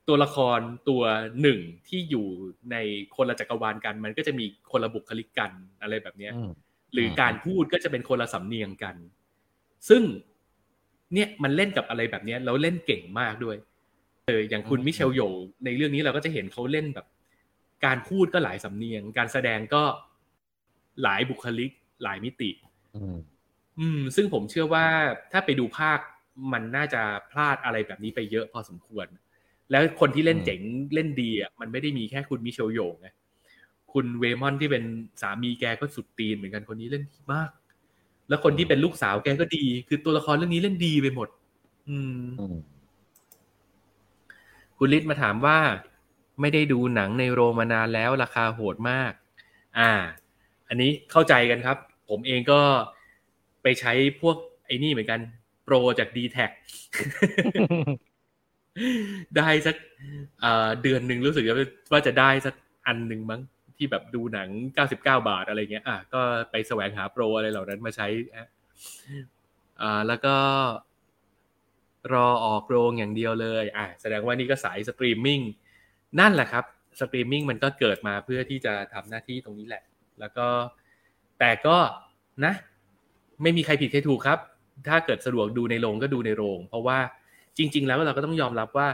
ตัวละครตัวหนึ่งที่อยู่ในคนละจักรวาลกัน มันก็จะมีคนละบุคลิกกันอะไรแบบเนี้ยอืมหรือการพูดก็จะเป็นคนละสำเนียงกัน ซึ่งเนี่ยมันเล่นกับอะไรแบบเนี้ยแล้วเล่นเก่งมากด้วยเอออย่างคุณอืมมิเชลโยในเรื่องนี้เราก็จะเห็นเขาเล่นแบบ การพูดก็หลายสำเนียง การแสดงก็หลายบุคลิก หลายมิติอืมอืมซึ่งผมเชื่อว่าถ้าไปดูภาคมันน่าจะพลาดอะไรแบบนี้ไปเยอะพอสมควร แล้วคนที่เล่นอืมเจ๋งเล่นดีอะมันไม่ได้มีแค่คุณมิเชลโยไงคุณเวมอนที่เป็นสามีแกก็สุดตีนเหมือนกันคนนี้เล่นดีมาก แล้วคนที่เป็นลูกสาวแกก็ดี คือตัวละครเรื่องนี้เล่นดีไปหมด อืมอืมคุณลิศมาถามว่า ไม่ได้ดูหนังในโรงมานานแล้วราคาโหดมาก อ่า อันนี้เข้าใจกันครับ ผมเองก็ไปใช้พวกไอ้นี่เหมือนกัน โปรจาก d t แทได้สักเดือนหนึ่งรู้สึกว่าจะได้สักอันหนึ่งมั้ง ที่แบบดูหนังเก้าสิบเก้าบาทอะไรเงี้ย อะก็ไปแสวงหาโปรอะไรเหล่านั้นมาใช้อ่าแล้วก็รอออกโรงอย่างเดียวเลย อะแสดงว่านี่ก็สายสตรีมมิ่งนั่นแหละครับ สตรีมมิ่งมันก็เกิดมาเพื่อที่จะทำหน้าที่ตรงนี้แหละ แล้วก็แต่ก็นะ ไม่มีใครผิดใครถูกครับ ถ้าเกิดสะดวกดูในโรงก็ดูในโรง เพราะว่าจริง ๆ แล้วเราก็ต้องยอมรับว่า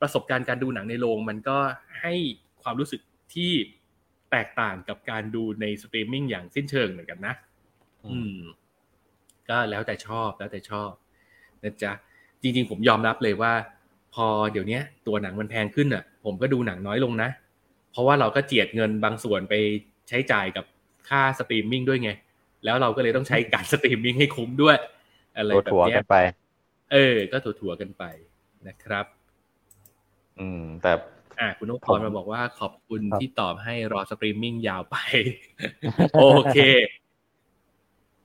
ประสบการณ์การดูหนังในโรงมันก็ให้ความรู้สึกที่ แตกต่างกับการดูในสตรีมมิ่งอย่างสิ้นเชิงเหมือนกันนะ อืม ก็แล้วแต่ชอบแล้วแต่ชอบนะจ๊ะจริง ๆ ผมยอมรับเลยว่า พอเดี๋ยวนี้ตั๋วหนังมันแพงขึ้นอะ ผมก็ดูหนังน้อยลงนะ เพราะว่าเราก็เจียดเงินบางส่วนไปใช้จ่ายกับค่าสตรีมมิ่งด้วยไง แล้วเราก็เลยต้องใช้การสตรีมมิ่งให้คุ้มด้วย อะไรแบบนี้กันไป เออ ก็ถัวๆกันไปนะครับ อืม แต่ อ่าคุณนุพรมาบอกว่าขอบคุณที่ตอบให้รอสตรีมมิ่งยาวไป โอเค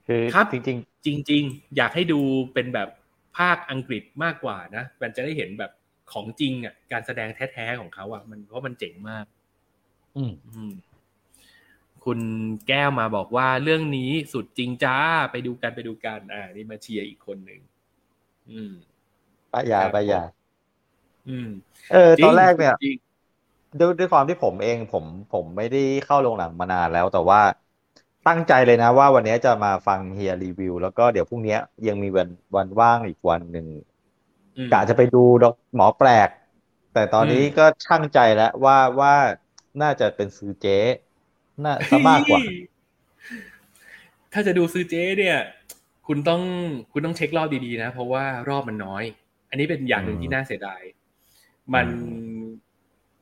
คือครับจริงๆจริงๆอยากให้ดูเป็นแบบภาคอังกฤษมากกว่านะมันจะได้เห็นแบบของจริงอะการแสดงแท้ๆของเขาอะมันเพราะมันเจ๋งมาก อืมคุณแก้วมาบอกว่าเรื่องนี้สุดจริงจ้าไปดูกันไปดูกัน อ่า นี่มาเชียร์อีกคนหนึ่งอืมป้ายาป้ายา อืม เออ ตอนแรกเนี่ย ด้วยด้วยความที่ผมเองผมผมไม่ได้เข้าโรงหนังมานานแล้วแต่ว่าตั้งใจเลยนะว่าวันนี้จะมาฟังเฮียรีวิว แล้วก็เดี๋ยวพรุ่งนี้ยังมีวันวันว่างอีกวันหนึ่งกะจะไปดูดอกหมอแปลก แต่ตอนนี้ก็ช่างใจแล้วว่าว่าน่าจะเป็นซื้อเจ๊น่าซะมากกว่า ถ้าจะดูซื้อเจ๊เนี่ย คุณต้องคุณต้องเช็ครอบดีๆนะ เพราะว่ารอบมันน้อย อันนี้เป็นอย่างหนึ่งที่น่าเสียดาย มัน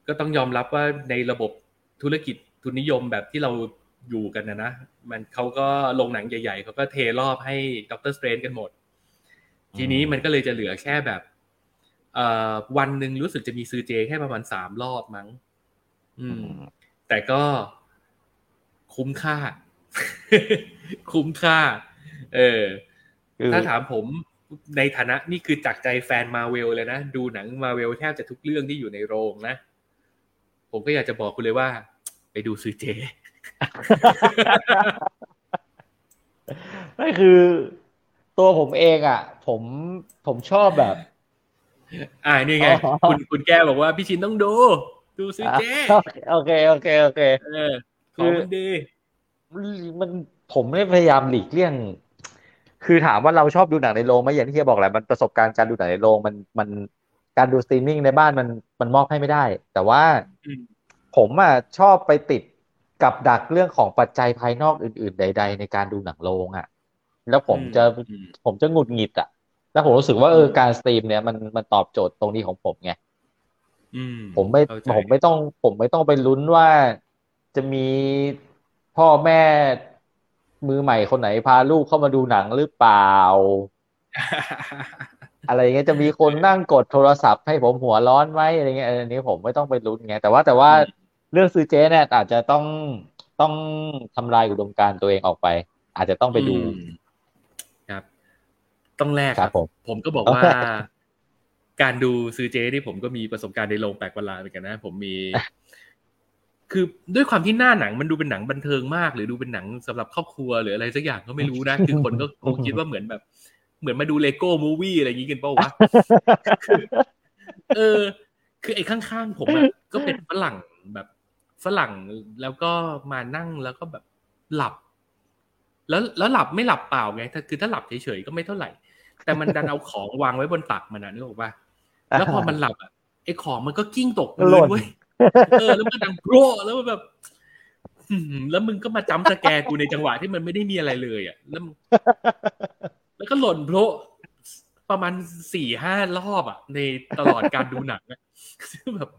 ก็ต้องยอมรับว่าในระบบธุรกิจทุนนิยมแบบที่เราอยู่กันนะนะมันเขาก็ลงหนังใหญ่ๆเขาก็เทรอบให้ด็อกเตอร์สเตรนกันหมด ทีนี้มันก็เลยจะเหลือแค่แบบวันหนึ่งรู้สึกจะมีซื้อเจแค่ประมาณสามรอบมั้ง อืม แต่ก็คุ้มค่า คุ้มค่า เออ ถ้าถามผมในฐานะนี่คือจากใจแฟนมาเวลเลยนะ ดูหนังมาเวลแทบจะทุกเรื่องที่อยู่ในโรงนะ ผมก็อยากจะบอกคุณเลยว่า ไปดูซื้อเจไม่คือตัวผมเองอะ ผมผมชอบแบบ อ่านี่ไง คุณคุณแก้บอกว่าพี่ชินต้องดู ดูซื้อเจโอเคโอเคโอเคเออของมันดีมันผมไม่พยายามหลีกเลี่ยง คือถามว่าเราชอบดูหนังในโรงไหมอย่างที่เฮียบอกแหละมันประสบการณ์การดูหนังในโรงมันมัน การดูสตรีมมิ่งในบ้านมันมันมอบให้ไม่ได้ แต่ว่าผมอะชอบไปติดกับดักเรื่องของปัจจัยภายนอกอื่น ๆ ใด ๆ ในการดูหนังโรงอะ แล้วผมจะผมจะหงุดหงิดอะ แล้วผมรู้สึกว่าเออการสตรีมเนี่ยมันมันตอบโจทย์ตรงนี้ของผมไงผมไม่ผมไม่ต้อง ผมไม่ต้องไปลุ้นว่าจะมีพ่อแม่มือใหม่คนไหนพาลูกเข้ามาดูหนังหรือเปล่า อะไรเงี้ยจะมีคนนั่งกดโทรศัพท์ให้ผมหัวร้อนไหมอะไรเงี้ยอันนี้ผมไม่ต้องไปลุ้นไงแต่ว่าแต่ว่าเรื่องซื้อเจ๊เนี่ยอาจจะต้องต้องทำลายอุดมการตัวเองออกไป อาจจะต้องไปดูครับ ต้องแลกครับผมผมก็บอกว่า การดูซื้อเจ๊ที่ผมก็มีประสบการณ์ในโรงแปลกประหลาดเหมือนกันนะ ผมมี คือด้วยความที่หน้าหนังมันดูเป็นหนังบันเทิงมาก หรือดูเป็นหนังสำหรับครอบครัวหรืออะไรสักอย่างก็ไม่รู้นะคือคนก็คงคิดว่าเหมือนแบบ เหมือนมาดูเลโก้มูวี่อะไรอย่างนี้กันเปล่าวะเออ คือไอ้ข้างๆผมก็เป็นฝรั่งแบบฝรั่งแล้วก็มานั่งแล้วก็แบบหลับ แล้วแล้วหลับไม่หลับเปล่าไงถ้าคือถ้าหลับเฉยๆก็ไม่เท่าไหร่ แต่มันดันเอาของวางไว้บนตักมันนะนึกออกปะแล้วพอมันหลับอะไอ้ของมันก็กิ้งตกพื้นเว้ยเออแล้วมันดังโกรแล้วมันแบบแล้วมึงก็มาจำสแกกูในจังหวะที่มันไม่ได้มีอะไรเลยอะแล้ว แล้วก็หล่นโผล่ประมาณสี่ห้ารอบอะ ในตลอดการดูหนังอะแบบ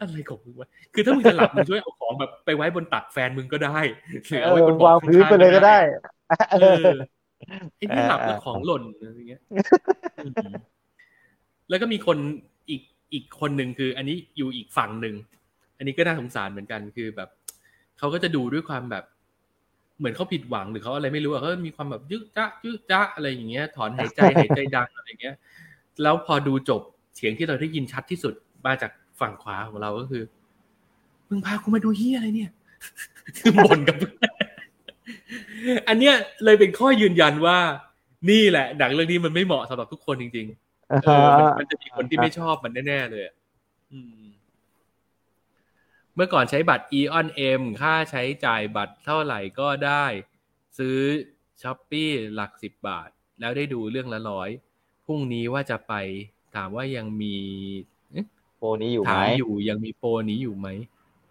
อะไรของมึงวะ คือถ้ามึงจะหลับมึงช่วยเอาของแบบไปไว้บนตักแฟนมึงก็ได้หรือเอาไว้บนวางพื้นไปเลยก็ได้เออไอ้ที่หลับแล้วของหล่นอะไรเงี้ย แล้วก็มีคนอีกอีกคนหนึ่งคือ อันนี้อยู่อีกฝั่งหนึ่ง อันนี้ก็น่าสงสารเหมือนกันคือแบบเขาก็จะดูด้วยความแบบ เหมือนเขาผิดหวังหรือเขาอะไรไม่รู้อะเขามีความแบบยึกจ๊ะยึกจ๊ะอะไรอย่างเงี้ย ถอนหายใจหายใจดังอะไรเงี้ย แล้วพอดูจบเสียงที่เราได้ยินชัดที่สุดมาจากฝั่งขวาของเราก็คือมึงพากูมาดูเฮียอะไรเนี่ยบ่นกับอันเนี้ยเลยเป็นข้อยืนยันว่า นี่แหละหนังเรื่องนี้มันไม่เหมาะสำหรับทุกคนจริงๆเออมันมันจะมีคนที่ไม่ชอบมันแน่ๆเลยอะอืม เมื่อก่อนใช้บัตร Eon M ค่าใช้จ่ายบัตรเท่าไหร่ก็ได้ ซื้อช้อปปี้หลักสิบบาท แล้วได้ดูเรื่องละร้อยพรุ่งนี้ว่าจะไปถามว่ายังมีเอ๊ะโปรนี้อยู่ไหถามมอยู่ยังมีโปรนี้อยู่ไหม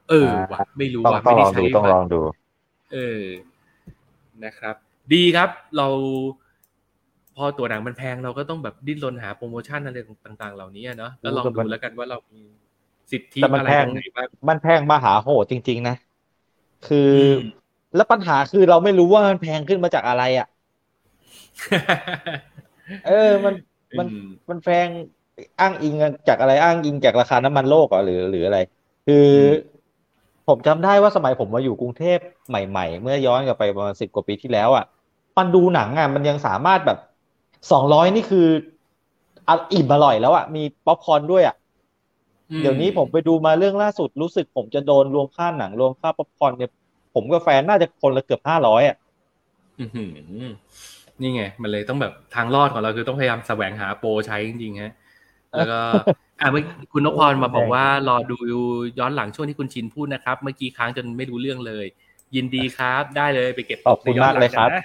เออว่ะไม่รู้ต้องว่ะต้อไม่งลได้องใช้ดูต้องบัตลรองดู เออนะครับ ดีครับ เราพอตัวหนังมันแพงเราก็ต้องแบบดิ้นรนหาโปรโมชั่นอะไรต่าง ๆ เหล่านี้อะเนาะแล้วลองดูแล้วกันว่าเรามี สิทธิแต่มันอะไรแพงตรงไหนบ้างมันแพงมาหาโหดจริง ๆ นะ คือมแล้วปัญหาคือเราไม่รู้ว่ามันแพงขึ้นมาจากอะไรอะ เออ มันมันอืมมันแพงอ้างอิงจากอะไรอ้างอิงจากราคาน้ำมันโลกเหรอหรือ หรืออะไร คืออผมจำได้ว่าสมัยผมมาอยู่กรุงเทพใหม่ ๆ เมื่อย้อนกลับไปประมาณสิบกว่าปีที่แล้วอะมันดูหนังอะมันยังสามารถแบบสองร้อยนี่คืออะอิ่มอร่อยแล้วอะมีป๊อปคอร์นด้วยอะอืม เดี๋ยวนี้ผมไปดูมาเรื่องล่าสุดรู้สึกผมจะโดนรวมค่าหนังรวมค่าป๊อปคอร์นเนี่ยผมกับแฟนน่าจะคนละเกือบห้าร้อยอะอื้อหือนี่ไง มันเลยต้องแบบทางรอดของเราคือต้องพยายามแสวงหาโปรใช้จริงๆฮะแล้วก็อ่าเมื่อคุณนพพรมาบอกว่ารอดูย้อนหลังช่วงที่คุณชินพูดนะครับ เมื่อกี้ค้างจนไม่รู้เรื่องเลย ยินดีครับ ได้เลยไปเก็บขอบคุณมากเลยครับในย้อนหลังนะ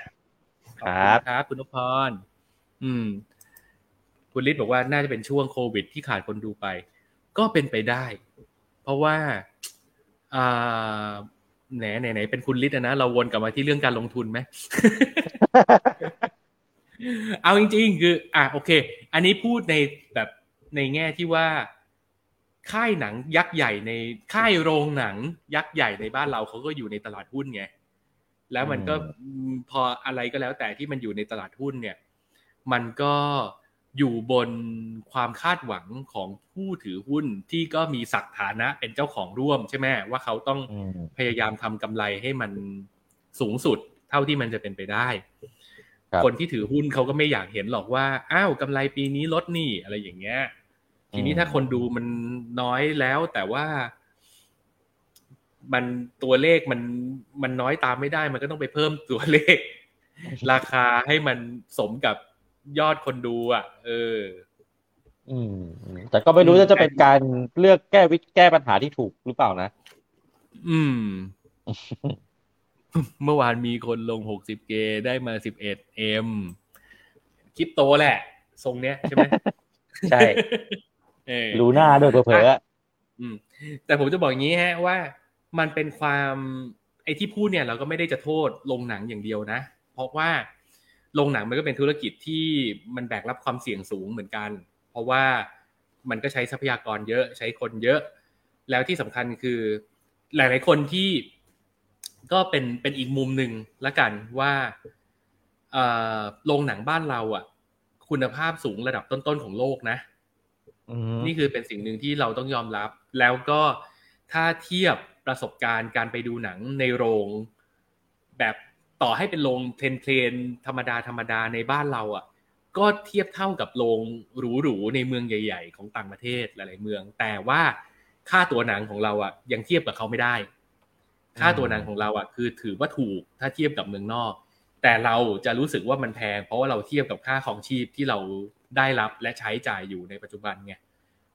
ขอบคุณครับ คุณนพพร อืม คุณฤทธิ์บอกว่าน่าจะเป็นช่วงโควิดที่ขาดคนดูไป ก็เป็นไปได้ เพราะว่าอ่าไหนไหนไหนเป็นคุณฤทธิ์อะนะเราวนกลับมาที่เรื่องการลงทุนไหมเอาจริงๆ คือ อะโอเค อันนี้พูดในแบบในแง่ที่ว่า ค่ายหนังยักษ์ใหญ่ในค่ายโรงหนังยักษ์ใหญ่ในบ้านเราเขาก็อยู่ในตลาดหุ้นไงแล้วมันก็พออะไรก็แล้วแต่ที่มันอยู่ในตลาดหุ้นเนี่ย มันก็ อยู่บนความคาดหวังของผู้ถือหุ้นที่ก็มีศักฐานะเป็นเจ้าของร่วมใช่ไหมว่าเขาต้องอืมพยายามทำกำไรให้มันสูงสุดเท่าที่มันจะเป็นไปได้ครับคนที่ถือหุ้นเขาก็ไม่อยากเห็นหรอกว่า อ้าวกำไรปีนี้ลดนี่อะไรอย่างเงี้ย ทีนี้ถ้าคนดูมันน้อยแล้วแต่ว่า มันตัวเลขมันมันน้อยตามไม่ได้ มันก็ต้องไปเพิ่มตัวเลข ราคาให้มันสมกับ ยอดคนดู อะ เออ อืมอืมแต่ก็ไม่รู้ว่าจะเป็นการเลือกแก้วิแก้ปัญหาที่ถูกหรือเปล่านะ อืม เมื่อวานมีคนลง 60K ได้มา 11M คริปโตแหละ ทรงเนี้ยใช่ไหมใช่เออรู้หน้าด้วยเผลอๆอะอืมแต่ผมจะบอกอย่างนี้ฮะว่ามันเป็นความไอ้ที่พูดเนี่ย เราก็ไม่ได้จะโทษโรงหนังอย่างเดียวนะ เพราะว่า โรงหนังมันก็เป็นธุรกิจที่มันแบกรับความเสี่ยงสูงเหมือนกัน เพราะว่ามันก็ใช้ทรัพยากรเยอะใช้คนเยอะ แล้วที่สำคัญคือหลาย ๆ คนที่ก็เป็นเป็นอีกมุมหนึ่งละกันว่าเอ่อโรงหนังบ้านเราอะ คุณภาพสูงระดับต้น ๆ ของโลกนะอืมนี่คือเป็นสิ่งหนึ่งที่เราต้องยอมรับ แล้วก็ถ้าเทียบประสบการณ์การไปดูหนังในโรงแบบ ต่อให้เป็นโรงเทรนเทรนธรรมดาธรรมดาในบ้านเราอะก็เทียบเท่ากับโรงหรูๆในเมืองใหญ่ ๆ ของต่างประเทศหลายๆเมือง แต่ว่าค่าตั๋วหนังของเราอะยังเทียบกับเขาไม่ได้ ค่าตั๋วหนังของเราอะคือถือว่าถูกถ้าเทียบกับเมืองนอก แต่เราจะรู้สึกว่ามันแพง เพราะว่าเราเทียบกับค่าครองชีพที่เราได้รับและใช้จ่ายอยู่ในปัจจุบันไง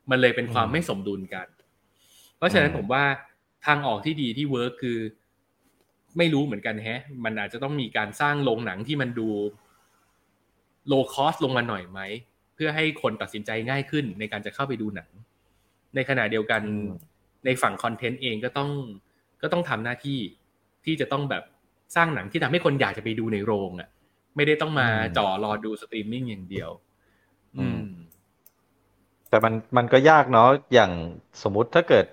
มันเลยเป็นความอืมไม่สมดุลกัน เพราะฉะนั้นอืมผมว่าทางออกที่ดีที่ work คือ ไม่รู้เหมือนกันแฮะ มันอาจจะต้องมีการสร้างโรงหนังที่มันดูlow cost ลงมาหน่อยไหม เพื่อให้คนตัดสินใจง่ายขึ้นในการจะเข้าไปดูหนัง ในขณะเดียวกันในฝั่งคอนเทนต์เองก็ต้องก็ต้องทำหน้าที่ที่จะต้องแบบสร้างหนังที่ทำให้คนอยากจะไปดูในโรงอะ ไม่ได้ต้องมาอืมจ่อรอดูสตรีมมิ่งอย่างเดียว อืม แต่มันมันก็ยากเนาะอย่างสมมุติถ้าเกิด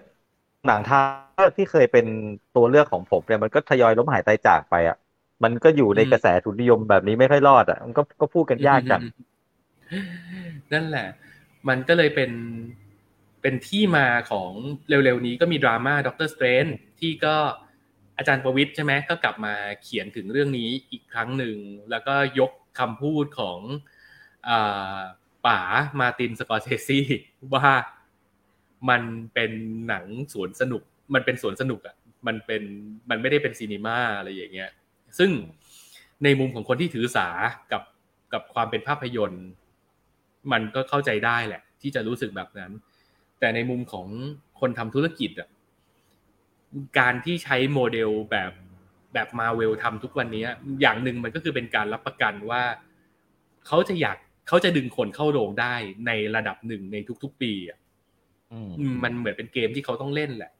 หนังไทยที่เคยเป็นตัวเลือกของผมเนี่ยมันก็ทยอยล้มหายตายจากไปอะ มันก็อยู่ในอืมกระแสทุนนิยมแบบนี้ไม่ค่อยรอดอะ มันก็ก็พูดกันยากจังนั่นแหละ มันก็เลยเป็นเป็นที่มาของเร็วๆนี้ก็มีดราม่าด็อกเตอร์สเตรนจ์ที่ก็อาจารย์ประวิทย์ใช่ไหมก็กลับมาเขียนถึงเรื่องนี้อีกครั้งหนึ่ง แล้วก็ยกคำพูดของอ่าป๋ามาร์ตินสกอร์เซซีว่า มันเป็นหนังสวนสนุก มันเป็นสวนสนุกอะ่ะมันเป็นมันไม่ได้เป็นซีนีมาอะไรอย่างเงี้ย ซึ่งในมุมของคนที่ถือสากับกับความเป็นภาพยนตร์ มันก็เข้าใจได้แหละ ที่จะรู้สึกแบบนั้น แต่ในมุมของคนทำธุรกิจอะการที่ใช้โมเดลแบบแบบมาเวลทำทุกวันนี้ อย่างหนึ่งมันก็คือเป็นการรับประกันว่าเขาจะอยากเขาจะดึงคนเข้าโรงได้ในระดับหนึ่งในทุกๆปีอะ มันเหมือนเป็นเกมที่เขาต้องเล่นแหละ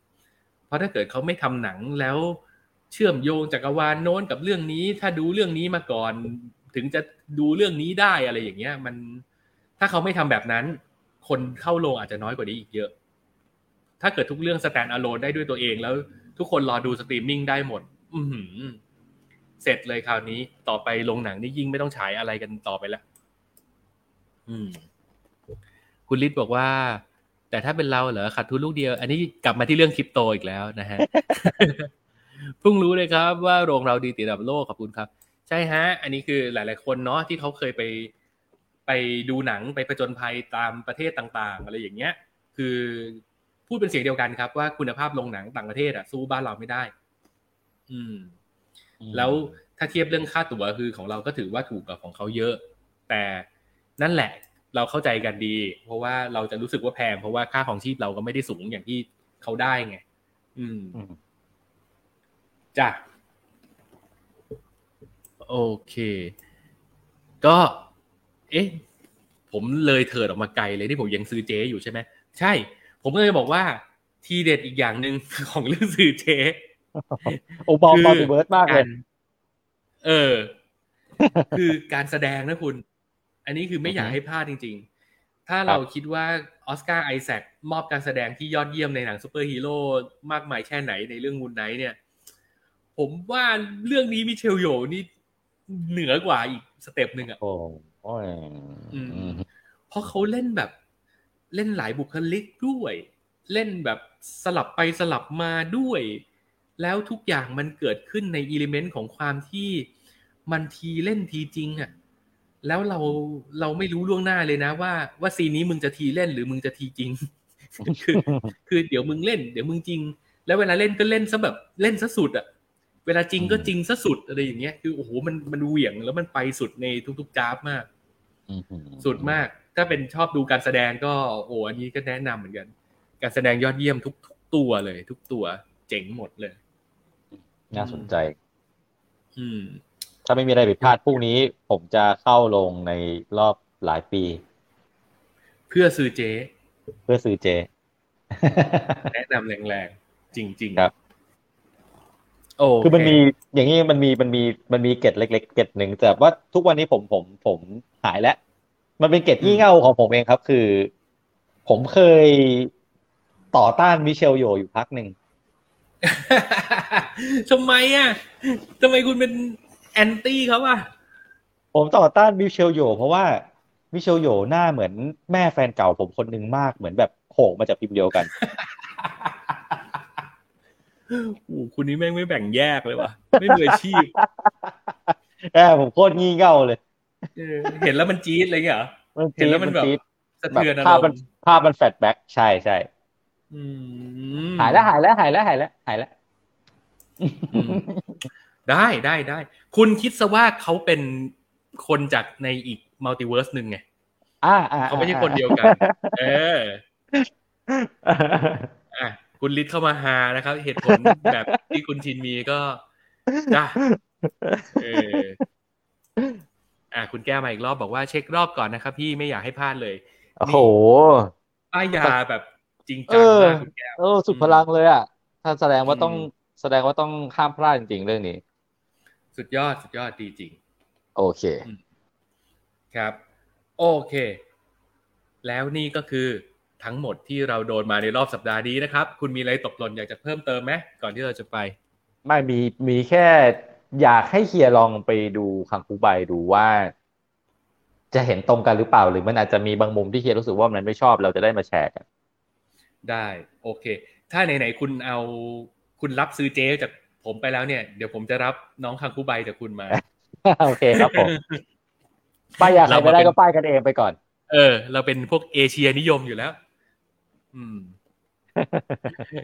เพราะถ้าเกิดเขาไม่ทำหนังแล้วเชื่อมโยงจักรวาลโน้นกับเรื่องนี้ ถ้าดูเรื่องนี้มาก่อน ถึงจะดูเรื่องนี้ได้อะไรอย่างเงี้ย มันถ้าเขาไม่ทำแบบนั้น คนเข้าโรงอาจจะน้อยกว่านี้อีกเยอะ ถ้าเกิดทุกเรื่อง standalone ได้ด้วยตัวเองแล้ว ทุกคนรอดูสตรีมมิ่งได้หมด อืเสร็จเลยคราวนี้ต่อไปลงหนังนี่ยิ่งไม่ต้องฉายอะไรกันต่อไปแล้วอืม คุณลิศบอกว่า แต่ถ้าเป็นเราเหรอขาดทุนลูกเดียว อันนี้กลับมาที่เรื่องคริปโตอีกแล้วนะฮะเพิ่งรู้เลยครับว่าโรงเราดีติดดับโลกขอบคุณครับ ใช่ฮะ อันนี้คือหลาย ๆ คนเนาะที่เขาเคยไปไปดูหนังไปผจญภัยตามประเทศต่าง ๆ อะไรอย่างเงี้ย คือพูดเป็นเสียงเดียวกันครับ ว่าคุณภาพโรงหนังต่างประเทศอะสู้บ้านเราไม่ได้ อืม แล้วถ้าเทียบเรื่องค่าตั๋วคือของเราก็ถือว่าถูกกว่าของเขาเยอะ แต่นั่นแหละ เราเข้าใจกันดี เพราะว่าเราจะรู้สึกว่าแพงเพราะว่าค่าของชีพเราก็ไม่ได้สูงอย่างที่เขาได้ไง อืมจ้ะโอเค ก็ เอ๊ะ ผมเลยเถิดออกมาไกลเลยที่ผมยังซื้อเจอยู่ใช่ไหมใช่ ผมก็เลยบอกว่า ทีเด็ดอีกอย่างหนึ่งของเรื่องซื้อเจโอบอลบอลเบิร์ดมากเลย เออ คือการแสดงนะคุณ อันนี้คือไม่อยากให้พลาดจริง ๆ ถ้าเราคิดว่าออสการ์ไอแซคมอบการแสดงที่ยอดเยี่ยมในหนังซูเปอร์ฮีโร่มากมายแค่ไหนในเรื่องมูนไนท์เนี่ย ผมว่าเรื่องนี้มิเชลโยนี่เหนือกว่าอีกสเต็ปหนึ่งอะโอ้เพราะเขาเล่นแบบเล่นหลายบุคลิกด้วย เล่นแบบสลับไปสลับมาด้วย แล้วทุกอย่างมันเกิดขึ้นในอิเลเมนต์ของความที่มันทีเล่นทีจริงอะ แล้วเราเราไม่รู้ล่วงหน้าเลยนะ ว่าว่าซีนนี้มึงจะทีเล่นหรือมึงจะทีจริง คือ คือเดี๋ยวมึงเล่น เดี๋ยวมึงจริง แล้วเวลาเล่นก็เล่นซะแบบเล่นซะสุดอะเวลาจริงก็จริงซะสุดอะไรอย่างเงี้ยคือโอ้โหมันมันเหวี่ยงแล้วมันไปสุดในทุกๆจ้าบมากสุดมาก ถ้าเป็นชอบดูการแสดงก็โอ้อันนี้ก็แนะนำเหมือนกัน การแสดงยอดเยี่ยมทุกทุกตัวเลย ทุกตัว เจ๋งหมดเลย น่าสนใจ อืม ถ้าไม่มีอะไรผิดพลาดพรุ่งนี้ ผมจะเข้าลงในรอบหลายปี เพื่อซื้อเจ เพื่อซื้อเจ แนะนำแรงๆ จริง ๆ ครับ โอ้คือมันมีอย่างนี้มันมีมันมีมันมีเกตเล็กๆเกตหนึ่งแต่ว่าทุกวันนี้ผมผมผมหายแล้ว มันเป็นเกตที่เง่าของผมเองครับ คือ ผมเคยต่อต้านมิเชลโยอยู่พักหนึ่งทำไมอะทำไมคุณเป็น แอนตี้เขาอะผมต่อต้านมิเชลโย เพราะว่ามิเชลโยหน้าเหมือนแม่แฟนเก่าผมคนหนึ่งมากเหมือนแบบโขกมาจากพิมพ์เดียวกันโอ้คุณนี้แม่งไม่แบ่งแยกเลยว่ะ ไม่มืออาชีพแอบผมโคตรงี่เง่าเลยเห็นแล้วมันจี๊ดอะไรเงี้ยเห็นแล้วมันแบบสะเทือนภาพมันภาพมัน flashback ใช่ใช่หายแล้วหายแล้วหายแล้วหายแล้วหายแล้ว ได้ได้ได้คุณคิดซะว่าเขาเป็นคนจากในอีก multiverse หนึ่งไงอ่าเขาไม่ใช่คนเดียวกัน เอออะคุณลิศเข้ามาหานะครับ เหตุผลแบบที่คุณชินมีก็จ้าเอออะคุณแก้วมาอีกรอบบอกว่าเช็ครอบก่อนนะครับ พี่ไม่อยากให้พลาดเลย โอ้โหป้ายยาแบบจริงจังมากคุณแก้วเออสุดพลังเลยอะถ้าแสดงว่าต้องแสดงว่าต้องข้ามพลาดจริงๆเรื่องนี้ สุดยอดสุดยอดดีจริง โอเค ครับ โอเค แล้วนี่ก็คือทั้งหมดที่เราโดนมาในรอบสัปดาห์นี้นะครับ คุณมีอะไรตกหล่นอยากจะเพิ่มเติมไหมก่อนที่เราจะไป ไม่มีมีแค่อยากให้เฮียลองไปดูคังคูใบดูว่า จะเห็นตรงกันหรือเปล่าหรือมันอาจจะมีบางมุมที่เฮียรู้สึกว่ามันไม่ชอบเราจะได้มาแชร์กันได้ โอเค ถ้าไหนๆคุณเอาคุณรับซื้อเจจาก ผมไปแล้วเนี่ย เดี๋ยวผมจะรับน้องคังคูใบจากคุณมา โอเคครับผมป้ายยาใครไม่ได้ก็ป้ายกันเองไปก่อน เออ เราเป็นพวกเอเชียนิยมอยู่แล้ว อืม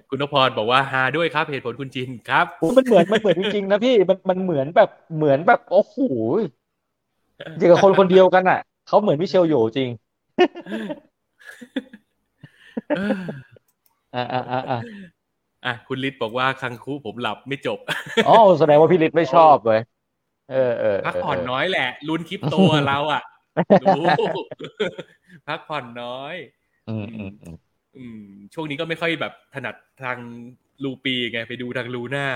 คุณนพพรบอกว่าฮาด้วยครับเหตุผลคุณจินครับมันเหมือนมันเหมือนจริงๆนะพี่มันมันเหมือนแบบเหมือนแบบโอ้โหอย่างกับคนคนเดียวกันอะเขาเหมือนมิเชลโยจริงอ่าอ่าอ่า อ่าอะคุณลิศบอกว่าคังคูผมหลับไม่จบอ๋อแสดงว่าพี่ฤทธิ์ไม่ชอบเว้ยเออเออพักผ่อนน้อยแหละลุ้นคลิปโตเราอะดูพักผ่อนน้อยอืมอืมอืมอืมช่วงนี้ก็ไม่ค่อยแบบถนัดทางลูปีไงไปดูทางลูหน้า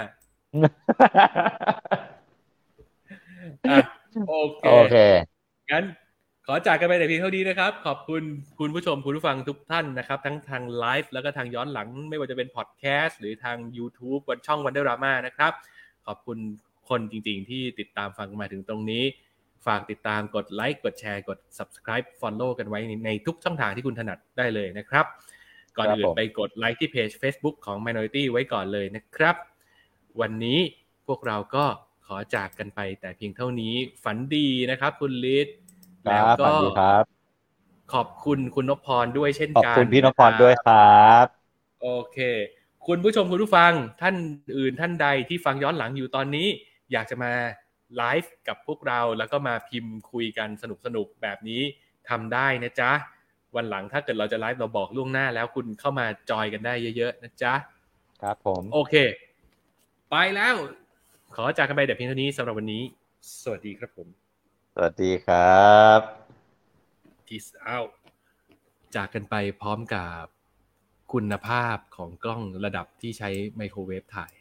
อะโอเคโอเคงั้น ขอจากกันไปแต่เพียงเท่านี้นะครับ ขอบคุณคุณผู้ชมคุณผู้ฟังทุกท่านนะครับ ทั้งทางไลฟ์แล้วก็ทางย้อนหลัง ไม่ว่าจะเป็นพอดแคสต์หรือทาง YouTube วันช่องวันเดอร์รามานะครับ ขอบคุณคนจริงๆ ที่ติดตามฟังมาถึงตรงนี้ ฝากติดตามกดไลค์กดแชร์กด subscribe follow กันไว้ในทุกช่องทางที่คุณถนัดได้เลยนะครับ ก่อนอื่นไปกดไลค์ที่เพจ Facebook ของ Minority ไว้ก่อนเลยนะครับ วันนี้พวกเราก็ขอจากกันไปแต่เพียงเท่านี้ฝันดีนะครับ คุณลิศ แล้วรับสก็วัสดีครับขอบคุณคุณนพพรด้วยเช่นขอบกันคุณพี่นพพระครับด้วยครับ โอเค คุณผู้ชมคุณผู้ฟังท่านอื่นท่านใดที่ฟังย้อนหลังอยู่ตอนนี้ อยากจะมาไลฟ์กับพวกเราแล้วก็มาพิมพ์คุยกันสนุกๆแบบนี้ทำได้นะจ๊ะ วันหลังถ้าเกิดเราจะไลฟ์เราบอกล่วงหน้าแล้วคุณเข้ามาจอยกันได้เยอะๆนะจ๊ะ ครับผม โอเค ไปแล้ว ขอจากกันไปแต่เพียงเท่านี้สำหรับวันนี้ สวัสดีครับผมส วัสดีครับ Peace out จากกันไปพร้อมกับคุณภาพของกล้องระดับที่ใช้ไมโครเวฟถ่าย